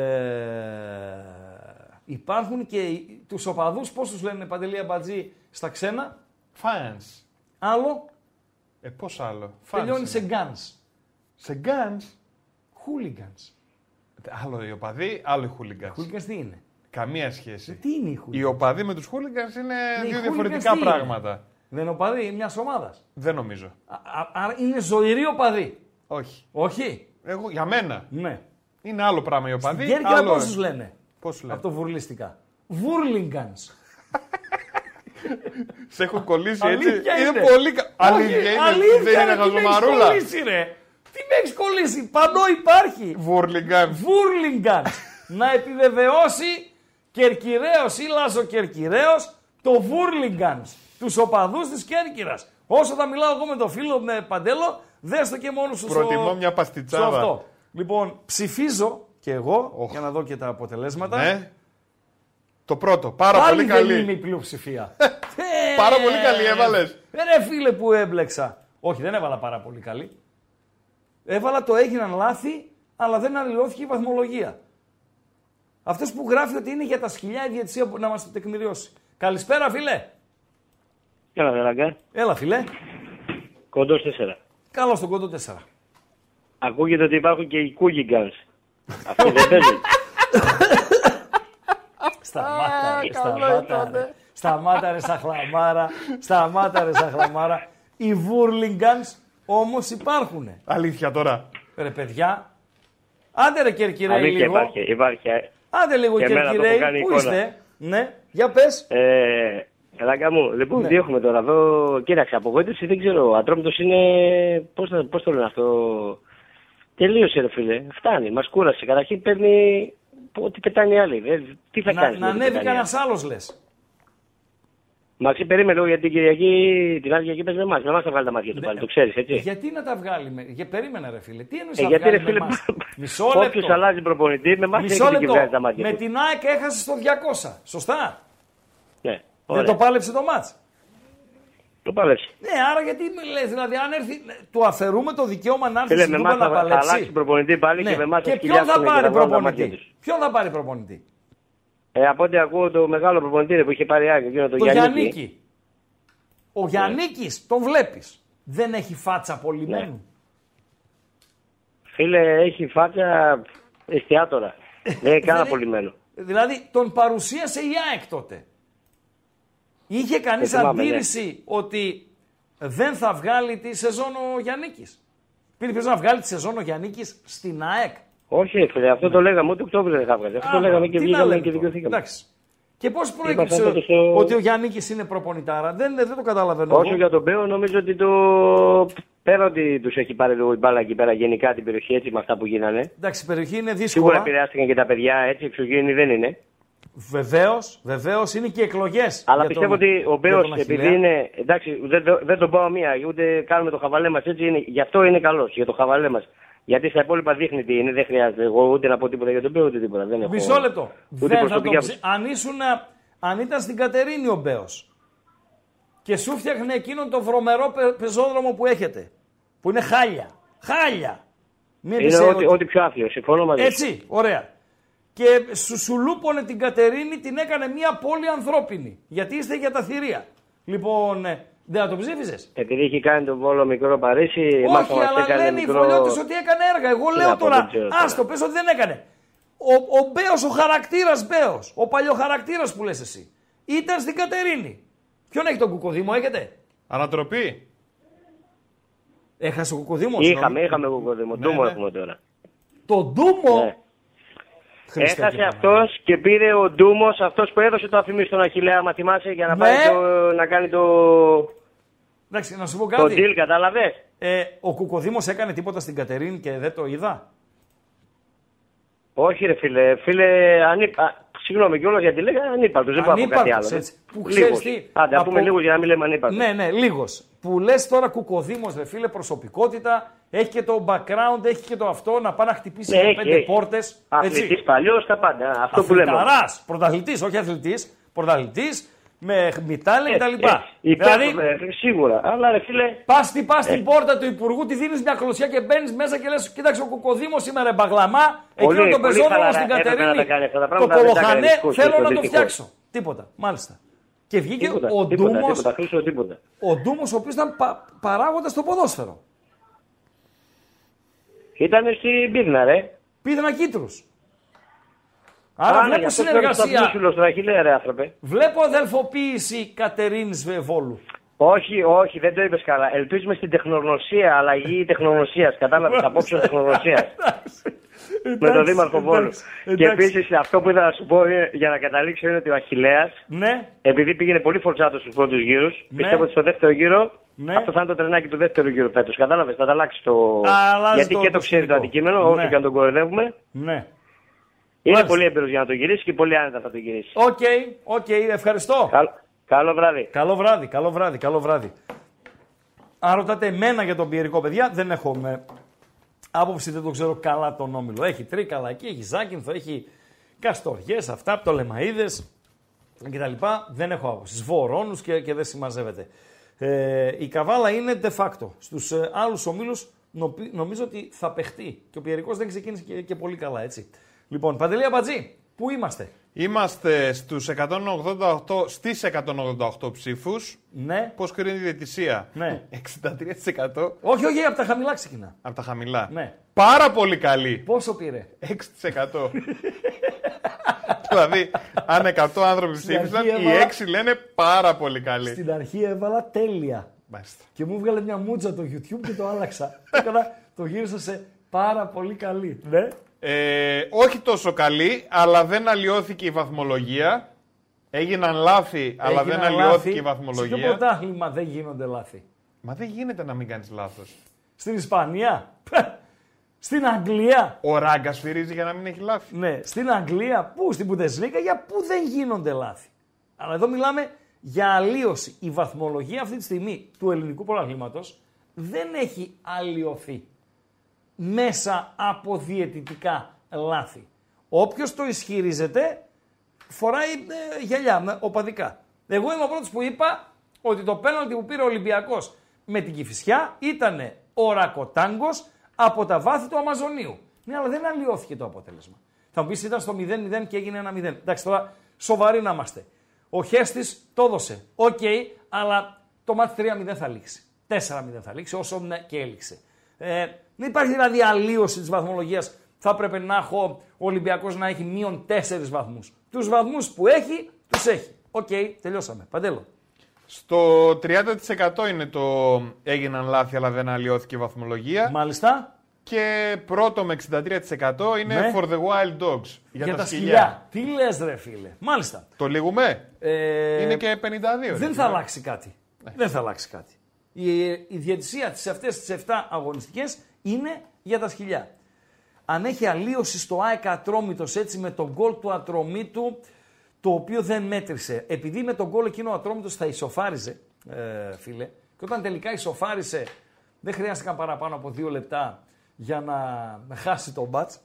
S4: υπάρχουν και οι- τους οπαδούς, πώς τους λένε Παντελία Μπατζή στα ξένα;
S2: Fans.
S4: Άλλο;
S2: Ε, πώς άλλο;
S4: τελειώνει
S2: Fans
S4: σε
S2: είναι.
S4: guns.
S2: Σε guns.
S4: Hooligans.
S2: Άλλο οι οπαδοί, άλλο οι hooligans.
S4: Hooligans τι είναι;
S2: Καμία σχέση.
S4: Τι είναι οι hooligans.
S2: Οι οπαδοί με τους hooligans είναι
S4: Ναι, οι
S2: δύο
S4: hooligans
S2: διαφορετικά
S4: τι είναι;
S2: πράγματα.
S4: Δεν είναι οπαδοί μιας ομάδας;
S2: Δεν νομίζω.
S4: Άρα είναι ζωηροί οπαδοί;
S2: Όχι.
S4: Όχι.
S2: Εγώ, για μένα.
S4: Ναι.
S2: Είναι άλλο πράγμα οι οπαδοί.
S4: Στην Κέρκυρα
S2: άλλο...
S4: πώς τους λένε;
S2: Πώς τους λένε;
S4: Από το βουρλιστικά. Βούρλιγκανς.
S2: Σε έχω κολλήσει έτσι.
S4: Αλήθεια
S2: είναι,
S4: είναι.
S2: πολύ κα...
S4: Όχι,
S2: Αλήθεια είναι.
S4: αλήθεια,
S2: δεν είναι
S4: ρε, τι με έχεις
S2: χαζομαρούλα.
S4: κολλήσει, ρε. Τι με έχεις κολλήσει. Παντό υπάρχει.
S2: Βούρλιγκανς.
S4: Βούρλιγκανς. να επιβεβαιώσει Κερκυραίος ή Λαζοκερκυραίος το Βούρλιγκανς. Τους οπαδούς της Κέρκυρας. Όσο θα μιλάω εγώ με τον φίλο με Παντέλο, δες το και μόνος σου στο-
S2: Προτιμώ μια
S4: στο
S2: παστιτσάδα.
S4: αυτό. Λοιπόν, ψηφίζω και εγώ για να δω και τα αποτελέσματα.
S2: Ναι. Το πρώτο. Πάρα
S4: Πάλι
S2: πολύ
S4: δεν
S2: καλή.
S4: είμαι η πλειοψηφία.
S2: Πάρα πολύ καλή έβαλες.
S4: Ε, Ρε φίλε που έμπλεξα. Όχι, δεν έβαλα πάρα πολύ καλή. Έβαλα το έγιναν λάθη, αλλά δεν αλλοιώθηκε η βαθμολογία. Αυτός που γράφει ότι είναι για τα σκυλιά η διαιτησία που να μας το τεκμηριώσει. Καλησπέρα, φίλε.
S15: Έλα, Βεράγκα.
S4: Έλα, φίλε.
S15: Κοντός 4.
S4: Καλό στον κόντο 4.
S15: Ακούγεται ότι υπάρχουν και οι Κούγιγκανς. Αυτοί δεν παίζουν.
S4: Σταμάτα, ρε, σταμάτα, ρε. Σταμάτα ρε σαν χλαμάρα, σταμάτα ρε σαν χλαμάρα. Οι Βούρλιγκανς όμως υπάρχουν.
S2: Αλήθεια τώρα.
S4: Ρε παιδιά, άντε ρε Κερκυραίοι
S15: Αλήθεια
S4: λίγο.
S15: υπάρχει. υπάρχει.
S4: Άντε λίγο
S15: Και εμένα το
S4: Κερκυραίοι,
S15: έχω κάνει
S4: πού
S15: εικόνα.
S4: είστε; Ναι, για πες.
S15: Ε, Ελάκα μου, λοιπόν,
S4: Ναι.
S15: τι έχουμε τώρα εδώ; Κοίταξε, απογοήτευση δεν ξέρω. Ο Ατρόμητος είναι. Πώς, θα- πώς το λένε αυτό; Τελείωσε, ρε φίλε. Φτάνει. Μας κούρασε. Καταρχήν παίρνει. Ό,τι πετάνε οι άλλοι. Ε, τι θα
S4: Να,
S15: κάνεις.
S4: να ανέβει κανένας άλλος λες.
S15: Μαξί, περίμενε λίγο γιατί την Κυριακή, την άλλη Κυριακή παίζει με εμάς. Με εμάς θα βγάλει τα μάτια του πάλι. Το ξέρεις, έτσι.
S4: Γιατί να τα βγάλει με... Για, περίμενε ρε φίλε. Τι εννοείς
S15: Ε,
S4: να
S15: γιατί,
S4: βγάλει
S15: ρε, φίλε,
S4: με εμάς; Μισό
S15: Όποιος
S4: λεπτό.
S15: αλλάζει προπονητή, με εμάς
S4: Μισό
S15: έχει και
S4: λεπτό.
S15: βγάζει τα μάτια
S4: Με
S15: του.
S4: την ΑΕΚ έχασες στο 200. Σωστά.
S15: Ναι,
S4: Δεν
S15: ωραία.
S4: το πάλεψε το μάτς.
S15: Το πάλεψε.
S4: Ναι, άρα γιατί με λες, δηλαδή αν έρθει, του αφαιρούμε το δικαίωμα να έρθει
S15: Φίλε,
S4: στην
S15: με
S4: Τούμπα
S15: εμάς
S4: να
S15: θα, θα
S4: παλέψει.
S15: αλλάξει προπονητή πάλι
S4: Ναι.
S15: και με εμάς
S4: Και
S15: θα
S4: ποιον θα
S15: σκυλιάσουν και
S4: πάρει
S15: θα βγάλουν τα μάτια
S4: προπονητή;
S15: τους.
S4: Ποιον θα πάρει προπονητή;
S15: Ε, από ό,τι ακούω το μεγάλο προπονητή ρε, που είχε πάρει άκρη, εκείνο το,
S4: Το
S15: Γιάννη.
S4: Γιάννικη. Ο Γιάννικης, τον βλέπεις. Δεν έχει φάτσα πολυμένου.
S15: Ναι. Φίλε, έχει φάτσα εστιατόρα. Δεν είναι κανένα
S4: Δεν-
S15: πολυμένο.
S4: Δηλαδή τον παρουσίασε η ΑΕΚ τότε. Είχε κανείς
S15: Δεν θυμάμαι, ναι.
S4: αντίρρηση ότι δεν θα βγάλει τη σεζόν ο Γιάννικης; Πήρε ποιος να βγάλει τη σεζόν ο Γιάννικης στην ΑΕΚ;
S15: Όχι, ρε, φίλε, αυτό το λέγαμε, ούτε Οκτώβριο δεν θα βγάλει. Αυτό το
S4: Α,
S15: λέγαμε και
S4: τι να
S15: βγήκαμε
S4: λέμε
S15: και
S4: τώρα.
S15: δικαιωθήκαμε.
S4: Εντάξει. Και πώς
S15: Είπα
S4: προέκυψε
S15: αυτό το στο-
S4: ότι ο Γιάννικης είναι προπονητάρα; Δεν, δεν το καταλαβαίνω.
S15: Όσο
S4: εγώ.
S15: για τον Μπέο, νομίζω ότι το. Πέρα ότι τους έχει πάρει λίγο η μπάλα εκεί πέρα γενικά την περιοχή έτσι με αυτά που γίνανε.
S4: Εντάξει, η περιοχή είναι
S15: Σίγουρα
S4: δύσκολα.
S15: επηρεάστηκαν και τα παιδιά έτσι, εξωγήινοι δεν είναι.
S4: Βεβαίως, βεβαίως είναι και εκλογές.
S15: Αλλά πιστεύω ότι ο Μπέος, επειδή είναι. Εντάξει, δεν, το- δεν τον πάω μία, ούτε κάνουμε το χαβαλέ μας έτσι. Είναι, γι' αυτό είναι καλός, για το χαβαλέ μας. Γιατί στα υπόλοιπα δείχνει τι είναι, δεν χρειάζεται εγώ ούτε να πω τίποτα για τον Μπέο, ούτε τίποτα. Δεν έχω,
S4: Μισό λεπτό.
S15: Ούτε
S4: Δεν θα
S15: προσωπική
S4: το
S15: άποψη.
S4: ψη- αν, ήσουν, αν ήταν στην Κατερίνη ο Μπέος και σου φτιάχνε εκείνον το βρωμερό πε- πεζόδρομο που έχετε, που είναι χάλια. Χάλια. Μην
S15: Είναι
S4: πεις,
S15: ό,τι,
S4: ε,
S15: ό,τι πιο άθιο, συμφωνώ μαζί. σου.
S4: Έτσι, ωραία. Και σου, σου λούπονε την Κατερίνη, την έκανε μια πόλη ανθρώπινη. Γιατί είστε για τα θηρία. Λοιπόν, ε, δεν θα το ψήφιζε.
S15: Επειδή έχει κάνει τον Βόλο μικρό Παρίσι, εμάς θα
S4: Όχι,
S15: μας
S4: αλλά
S15: έκανε
S4: λένε οι
S15: μικρό...
S4: φωλιώτες ότι έκανε έργα. Εγώ
S15: Τι
S4: λέω
S15: να πω,
S4: τώρα,
S15: δεν ξέρω τώρα.
S4: άστο, πες ότι δεν έκανε. Ο, ο Μπέος, ο χαρακτήρας Μπέος, ο παλιοχαρακτήρας που λες εσύ, ήταν στην Κατερίνη. Ποιον έχει τον Κουκοδήμο, έχετε;
S2: Ανατροπή.
S4: Έχασε ο Κουκοδήμος.
S15: Είχαμε, είχαμε κοκοδήμο.
S4: Ναι,
S15: Ντούμο
S4: ναι.
S15: έχουμε τώρα.
S4: Το Ντούμο;
S15: Ναι.
S4: Χριστέ
S15: Έχασε
S4: και
S15: αυτός και πήρε ο Ντούμος, αυτός που έδωσε το αφημί στον Αχηλέα, μα θυμάσαι, για να,
S4: Ναι.
S15: πάει το, να κάνει το,
S4: Εντάξει, να σου πω
S15: το
S4: κάτι.
S15: deal, κατάλαβες;
S4: Ε, ο Κουκοδήμος έκανε τίποτα στην Κατερίνη και δεν το είδα.
S15: Όχι, ρε φίλε. Φίλε, αν είπα, Συγγνώμη κιόλας γιατί λέγα ανύπαρκτος. Δεν πάω από κάτι
S4: Ανύπαρκτος,
S15: άλλο.
S4: έτσι. Που
S15: Λίγος.
S4: ξέρεις τι,
S15: Άντε, να
S4: από-
S15: πούμε λίγος για να μην λέμε ανύπαρκτος.
S4: Ναι, ναι, λίγος. Που λες τώρα κουκοδήμος, ρε φίλε, προσωπικότητα, έχει και το background, έχει και το αυτό να πάει να χτυπήσει
S15: Ναι,
S4: και
S15: έχει,
S4: πέντε
S15: έχει.
S4: πόρτες.
S15: Αθλητής παλιός, τα πάντα. Αυτό που λέμε.
S4: Αθληταράς, πρωταθλητής, όχι αθλητής, πρωταθλητής με μητάλια
S15: Ε,
S4: κτλ.
S15: ε, υπέροχο, ε, σίγουρα. Αλλά ρε φίλε.
S4: Πας τι πας
S15: Ε.
S4: στην πόρτα του υπουργού, τη δίνεις μια κλωσιά και μπαίνεις μέσα και λες: Κοίταξε, ο Κοκοδήμο σήμερα μπαγλαμά.
S15: Πολύ-
S4: Εκείνο το
S15: πολύ
S4: πεζόδρομο
S15: χαλαρά
S4: στην
S15: έπρεπε να
S4: Κατερίνη.
S15: τα κάνει αυτά τα
S4: Το
S15: πράγματα, δεν τα έκανε
S4: κολοχανέ
S15: δυστυχώς,
S4: θέλω να το
S15: δυστυχώς.
S4: φτιάξω. Τίποτα. Μάλιστα. Και βγήκε
S15: Τίποτα,
S4: ο
S15: τίποτα,
S4: Ντούμο,
S15: τίποτα, Χρήστο, τίποτα.
S4: ο Ντούμος, ο οποίος ήταν πα, παράγοντας στο ποδόσφαιρο.
S15: Ήταν στην Πίδνα, ρε.
S4: Πίδνα Κίτρους. Άρα
S15: Α, ναι,
S4: βλέπω
S15: γι' αυτό ξέρω ότι
S4: συνεργασία.
S15: στα πλούσουλος τώρα, χιλέα, ρε άνθρωπε.
S4: Βλέπω αδελφοποίηση Κατερίνη Βόλου.
S15: Όχι, όχι, δεν το είπες καλά. Ελπίζουμε στην τεχνογνωσία, αλλαγή τεχνογνωσίας. Κατάλαβες, απόψεων τεχνογνωσίας. με τον Δήμαρχο Βόλου. Και επίσης αυτό που ήθελα να σου πω είναι, για να καταλήξω είναι ότι ο Αχιλλέα,
S4: Ναι.
S15: επειδή πήγαινε πολύ φορτσάτος στους πρώτους γύρους, πιστεύω ότι στο δεύτερο γύρο
S4: Ναι.
S15: αυτό θα είναι το τρενάκι του δεύτερου γύρου φέτος. Κατάλαβες, θα τα αλλάξει το.
S4: Αλλάζεις
S15: Γιατί
S4: το-
S15: και
S4: το
S15: το ξέρει το
S4: σκηνικό.
S15: αντικείμενο, όσο
S4: Ναι.
S15: και αν τον κοροϊδεύουμε.
S4: Ναι.
S15: Είναι
S4: Μάλιστα.
S15: πολύ έμπειρος για να το γυρίσει και πολύ άνετα θα το γυρίσει.
S4: OK, OK, ευχαριστώ.
S15: Καλό βράδυ.
S4: Καλό βράδυ, καλό βράδυ, καλό βράδυ. Αν ρωτάτε εμένα για τον Πιερικό, παιδιά, δεν έχω με άποψη, δεν το ξέρω καλά τον Όμιλο. Έχει τρίκαλα εκεί, έχει Ζάκυνθο, έχει Καστοριές, αυτά, πτωλεμαΐδες κτλ. Δεν έχω άποψη. Σβορώνους και, και δεν συμμαζεύεται. Ε, η Καβάλα είναι de facto. Στους ε, άλλους ομίλους νοπι- νομίζω ότι θα παιχτεί. Και ο Πιερικός δεν ξεκίνησε και, και πολύ καλά, έτσι. Λοιπόν, Παντελή Αμπατζή, πού είμαστε;
S2: Είμαστε στους 188, στις 188 ψήφους.
S4: Ναι.
S2: Πώς κρίνει η διαιτησία;
S4: Ναι.
S2: 63%.
S4: Όχι, όχι, από τα χαμηλά ξεκινά.
S2: Από τα χαμηλά.
S4: Ναι.
S2: Πάρα πολύ καλή.
S4: Πόσο πήρε;
S2: 6%. δηλαδή, αν 100 άνθρωποι
S4: Στην
S2: ψήφισαν,
S4: αρχή
S2: οι
S4: έβαλα-
S2: 6 λένε πάρα πολύ καλή.
S4: Στην αρχή έβαλα τέλεια.
S2: Μάλιστα.
S4: Και μου βγάλε μια μούτσα το YouTube και το άλλαξα. το, έκανα, το γύρισα σε πάρα πολύ καλή. Ναι.
S2: Ε, όχι τόσο καλή, αλλά δεν αλλοιώθηκε η βαθμολογία. Έγιναν λάθη, αλλά
S4: Έγιναν
S2: δεν
S4: λάθη.
S2: αλλοιώθηκε η
S4: Σε ποιο
S2: βαθμολογία.
S4: πρωτάθλημα δεν γίνονται λάθη;
S2: Μα δεν γίνεται να μην κάνεις λάθος.
S4: Στην Ισπανία; Στην Αγγλία;
S2: Ο Ράγκα σφυρίζει για να μην έχει λάθη.
S4: Ναι, στην Αγγλία, πού, στην Bundesliga, για πού δεν γίνονται λάθη. Αλλά εδώ μιλάμε για αλλίωση. Η βαθμολογία αυτή τη στιγμή του ελληνικού πρωταθλήματος δεν έχει αλλοιωθεί μέσα από διαιτητικά λάθη. Όποιος το ισχυρίζεται φοράει ε, γυαλιά με οπαδικά. Εγώ είμαι ο πρώτος που είπα ότι το πέναλτι που πήρε ο Ολυμπιακός με την Κηφισιά ήταν ο Ρακοτάγκος από τα βάθη του Αμαζονίου. Ναι, αλλά δεν αλλοιώθηκε το αποτέλεσμα. Θα μου πεις ήταν στο 0-0 και έγινε 1-0. Εντάξει, τώρα σοβαροί να είμαστε. Ο Χέστης το έδωσε. Οκ, αλλά το ματς 3-0 θα λήξει. 4-0 θα λήξει, όσο και να έληξε. Ε, δεν υπάρχει δηλαδή αλλοίωση της βαθμολογίας. Θα έπρεπε να έχω ο Ολυμπιακός να έχει μείον 4 βαθμούς. Τους βαθμούς που έχει, τους έχει. Οκ, τελειώσαμε. Παντέλο.
S2: Στο 30% είναι το έγιναν λάθη αλλά δεν αλλοιώθηκε η βαθμολογία.
S4: Μάλιστα.
S2: Και πρώτο με 63% είναι
S4: Ναι.
S2: For the Wild Dogs. Για,
S4: Για,
S2: τα,
S4: τα
S2: σκυλιά.
S4: σκυλιά. Τι λες ρε φίλε. Μάλιστα.
S2: Το λίγουμε.
S4: Ε,
S2: Είναι και 52.
S4: Δεν
S2: ρε.
S4: θα αλλάξει κάτι. Δεν θα αλλάξει κάτι. Η, η διαιτησία της αυτές τις 7 αγωνιστικές είναι για τα σκυλιά. Αν έχει αλλίωση στο ΑΕΚ Ατρόμητος έτσι με τον γκολ του Ατρομήτου το οποίο δεν μέτρησε. Επειδή με τον γκολ εκείνο ο Ατρόμητος θα ισοφάριζε, ε, φίλε, και όταν τελικά ισοφάρισε δεν χρειάστηκαν παραπάνω από δύο λεπτά για να χάσει το ματς,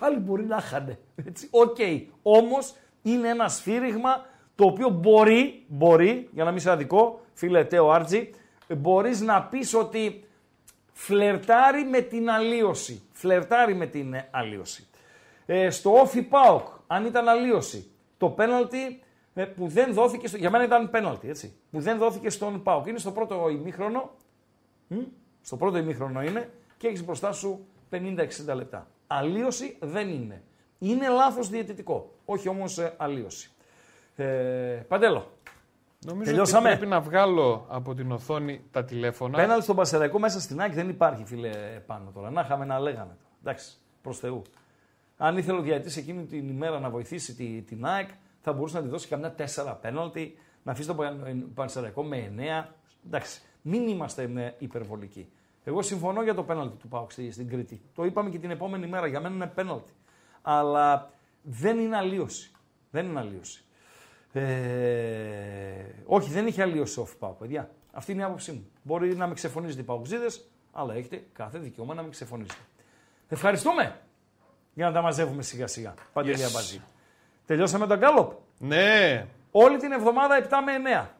S4: πάλι μπορεί να χάνε. Έτσι, οκ. Όμως είναι ένα σφύριγμα το οποίο μπορεί, μπορεί, για να μην είσαι άδικος, φίλε Τέο Άρτζη, μπορείς να πεις ότι φλερτάρει με την αλλοίωση. Φλερτάρει με την ε, αλλοίωση. Ε, στο ΟΦΗ ΠΑΟΚ, αν ήταν αλλοίωση, το πέναλτι ε, που δεν δόθηκε, στο, για μένα ήταν πέναλτι, έτσι, που δεν δόθηκε στον Πάοκ. Είναι στο πρώτο ημίχρονο, μ, στο πρώτο ημίχρονο είναι και έχεις μπροστά σου 50-60 λεπτά. Αλλίωση δεν είναι. Είναι λάθος διαιτητικό, όχι όμως ε, αλλίωση. Ε, Παντέλο,
S2: Νομίζω
S4: τελειώσαμε.
S2: ότι πρέπει να βγάλω από την οθόνη τα τηλέφωνα.
S4: Πέναλτι στον Πασεραϊκό μέσα στην ΑΕΚ δεν υπάρχει, φίλε, πάνω τώρα. Να είχαμε να λέγαμε. τώρα. Εντάξει, προς Θεού. Αν ήθελε ο διαιτητής εκείνη την ημέρα να βοηθήσει τη, την ΑΕΚ, θα μπορούσε να τη δώσει καμιά τέσσερα πέναλτι, να αφήσει τον Πα- Πανσεραϊκό με 9. Εντάξει, μην είμαστε με υπερβολικοί. Εγώ συμφωνώ για το πέναλτι του Πάουκ στη- στην Κρήτη. Το είπαμε και την επόμενη μέρα. Για μένα είναι πέναλτι. Αλλά δεν είναι αλλίωση. Δεν είναι αλλίωση. Ε, όχι, δεν είχε αλλίωση ο ΦΠΑΟ, παιδιά. Αυτή είναι η άποψή μου. Μπορεί να με ξεφωνίζετε οι παγκουτζίδες, αλλά έχετε κάθε δικαίωμα να με ξεφωνήσετε. Ευχαριστούμε για να τα μαζεύουμε σιγά σιγά. Παντελή
S2: Yes.
S4: Αμπατζή. Τελειώσαμε τον γκάλοπ.
S2: Ναι.
S4: Όλη την εβδομάδα 7 με 9.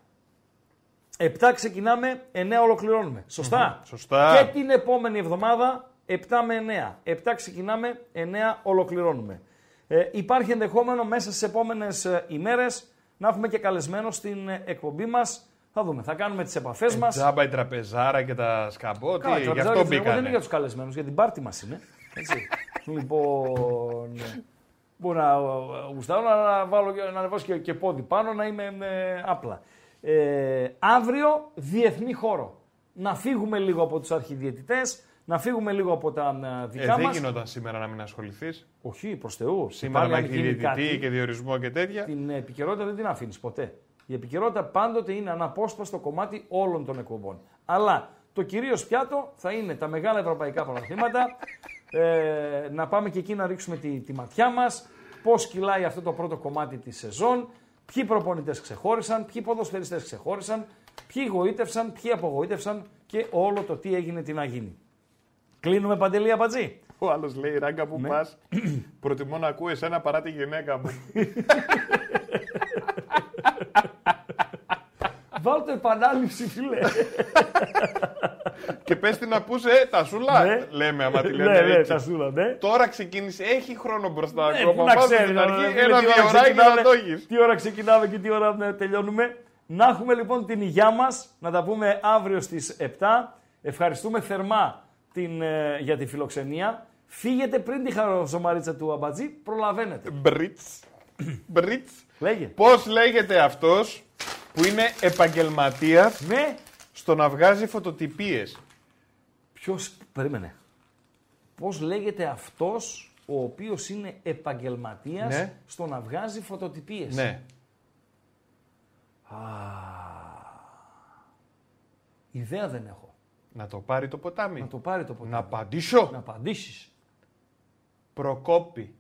S4: 7 ξεκινάμε, 9 ολοκληρώνουμε. Σωστά;
S2: Μμμ, σωστά.
S4: Και την επόμενη εβδομάδα 7 με 9. 7 ξεκινάμε, 9 ολοκληρώνουμε. Ε, υπάρχει ενδεχόμενο μέσα στις επόμενες ε, ημέρες να έχουμε και καλεσμένο στην ε, εκπομπή μας. Θα δούμε, θα κάνουμε τις επαφές μας.
S2: Τζάμπα η τραπεζάρα και τα σκαμπότη,
S4: Καλά,
S2: γι'
S4: το
S2: αυτό
S4: τραπεζάκι δεν
S2: μπήκανε.
S4: είναι για τους καλεσμένους, για την πάρτη μας είναι. Έτσι. λοιπόν. Μπορώ να ε, γουστάρω να, βάλω, και- να ανεβάσω και, και πόδι πάνω, να είμαι ε, απλά. Ε, αύριο διεθνή χώρο. Να φύγουμε λίγο από τους αρχιδιαιτητές, να φύγουμε λίγο από τα ε,
S2: Ε,
S4: δικά
S2: δεν
S4: μας.
S2: γινόταν σήμερα να μην ασχοληθείς.
S4: Όχι, προς Θεού.
S2: Σήμερα
S4: Πάλι
S2: να
S4: αν
S2: έχεις
S4: γίνει
S2: διαιτητή
S4: κάτι,
S2: και διορισμό και τέτοια.
S4: Την επικαιρότητα δεν την αφήνεις ποτέ. Η επικαιρότητα πάντοτε είναι αναπόσπαστο κομμάτι όλων των εκπομπών. Αλλά το κυρίως πιάτο θα είναι τα μεγάλα ευρωπαϊκά πρωταθλήματα. Ε, να πάμε και εκεί να ρίξουμε τη, τη ματιά μας. Πώς κυλάει αυτό το πρώτο κομμάτι της σεζόν. Ποιοι προπονητές ξεχώρισαν, ποιοι ποδοσφαιριστές ξεχώρισαν, ποιοι γοήτευσαν, ποιοι απογοήτευσαν και όλο το τι έγινε, τι να γίνει. Κλείνουμε παντελή αμπατζή.
S2: Ο άλλος λέει: Ράγκα που
S4: Ναι.
S2: πας, προτιμώ να ακούω εσένα παρά τη γυναίκα μου.
S4: Βάλτε επανάληψη, φίλε.
S2: και πες την να πούσε, ε, τα σούλα.
S4: Ναι.
S2: Λέμε, άμα τη λέμε
S4: Ναι, ναι,
S2: έτσι.
S4: τα σούλα, ναι.
S2: Τώρα ξεκίνησε, έχει χρόνο μπροστά
S4: Ε,
S2: ακόμα.
S4: πού να
S2: Πας
S4: ξέρει,
S2: στην
S4: να-
S2: αρχή,
S4: να-
S2: ένα
S4: τι ώρα
S2: δύο ωράκι
S4: ξεκινάμε,
S2: να το έχεις.
S4: Τι ώρα ξεκινάμε και τι ώρα ε, τελειώνουμε. Να έχουμε λοιπόν την υγειά μας, να τα πούμε αύριο στις 7. Ευχαριστούμε θερμά την, ε, για τη φιλοξενία. Φύγετε πριν τη χαροζωμαρίτσα του Αμπατζή, προλαβαίνετε.
S2: Μπριτς. Μπριτς.
S4: Λέγε.
S2: Πώς λέγεται αυτός που είναι επαγγελματίας
S4: ναι.
S2: στο να βγάζει φωτοτυπίες;
S4: Ποιος, περίμενε. Πώς λέγεται αυτός ο οποίος είναι επαγγελματίας
S2: Ναι.
S4: στο να βγάζει φωτοτυπίες;
S2: Ναι.
S4: Α, ιδέα δεν έχω.
S2: Να το πάρει το ποτάμι.
S4: Να το πάρει το ποτάμι.
S2: Να απαντήσω.
S4: Να απαντήσεις.
S2: Προκόπη.